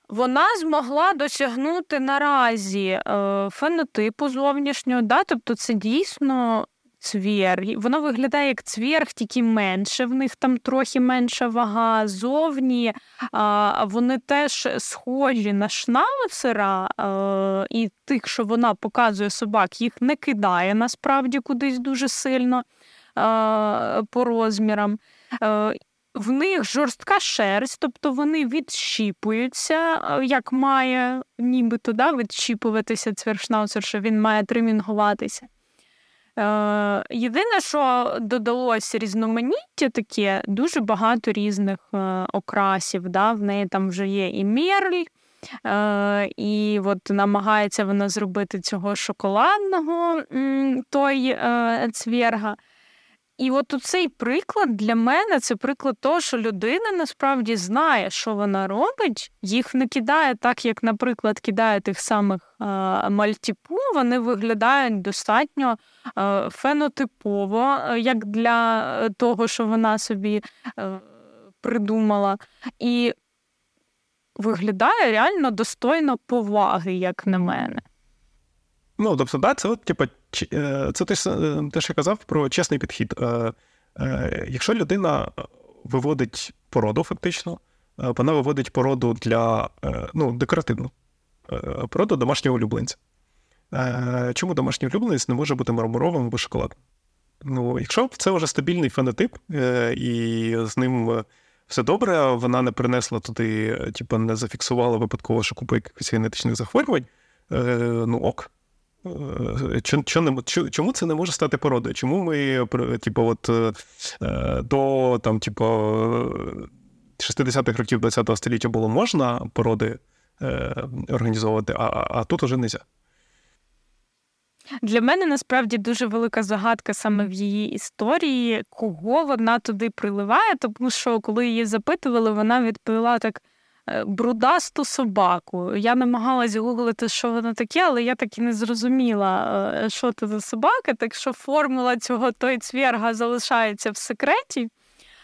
Вона змогла досягнути наразі е, фенотипу зовнішнього, да, тобто це дійсно цвєрг. Воно виглядає як цвєрг, тільки менше. В них там трохи менша вага. Зовні а, вони теж схожі на шнауцера, а, і тих, що вона показує собак, їх не кидає насправді кудись дуже сильно а, по розмірам. В них жорстка шерсть, тобто вони відщіпуються, як має нібито да, відщіпуватися цвершнауцер, що він має тримінгуватися. Е, Єдине, що додалося різноманіття таке, дуже багато різних е, окрасів. Да? В неї там вже є і мерль, е, і от намагається вона зробити цього шоколадного той е, цвєрга. І от цей приклад для мене це приклад того, що людина насправді знає, що вона робить, їх не кидає так, як, наприклад, кидає тих самих е, мальтіпу. Вони виглядають достатньо е, фенотипово, е, як для того, що вона собі е, придумала. І виглядає реально достойно поваги, як на мене. Ну, тобто, да, це от, типу, Е, це те, е, те, що я казав про чесний підхід. Е, якщо людина виводить породу, фактично, вона виводить породу для ну, декоративну, породу домашнього улюбленця. Чому домашній улюбленець не може бути мармуровим або шоколадним? Ну, Якщо це вже стабільний фенотип, і з ним все добре, вона не принесла туди, типу, не зафіксувала випадково, що купу якихось генетичних захворювань, ну ок. Е, чому це не може стати породою? Чому ми типу, от, е, до там, типу, 60-х років ХХ століття було можна породи е, організовувати, а а тут уже не можна? Для мене насправді дуже велика загадка саме в її історії, кого вона туди приливає, тому що коли її запитували, вона відповіла так. Е, брудасту собаку. Я намагалась гуглити, що воно таке, але я так і не зрозуміла, е, що це за собака. Так що формула цього той цвірга залишається в секреті.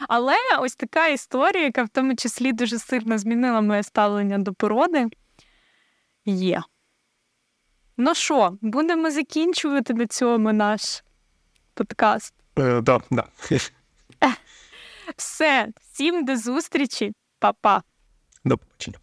Але ось така історія, яка в тому числі дуже сильно змінила моє ставлення до породи, є. Ну що, будемо закінчувати на цьому наш подкаст? Е, да, да. Все, всім до зустрічі, Па-па. До побачення.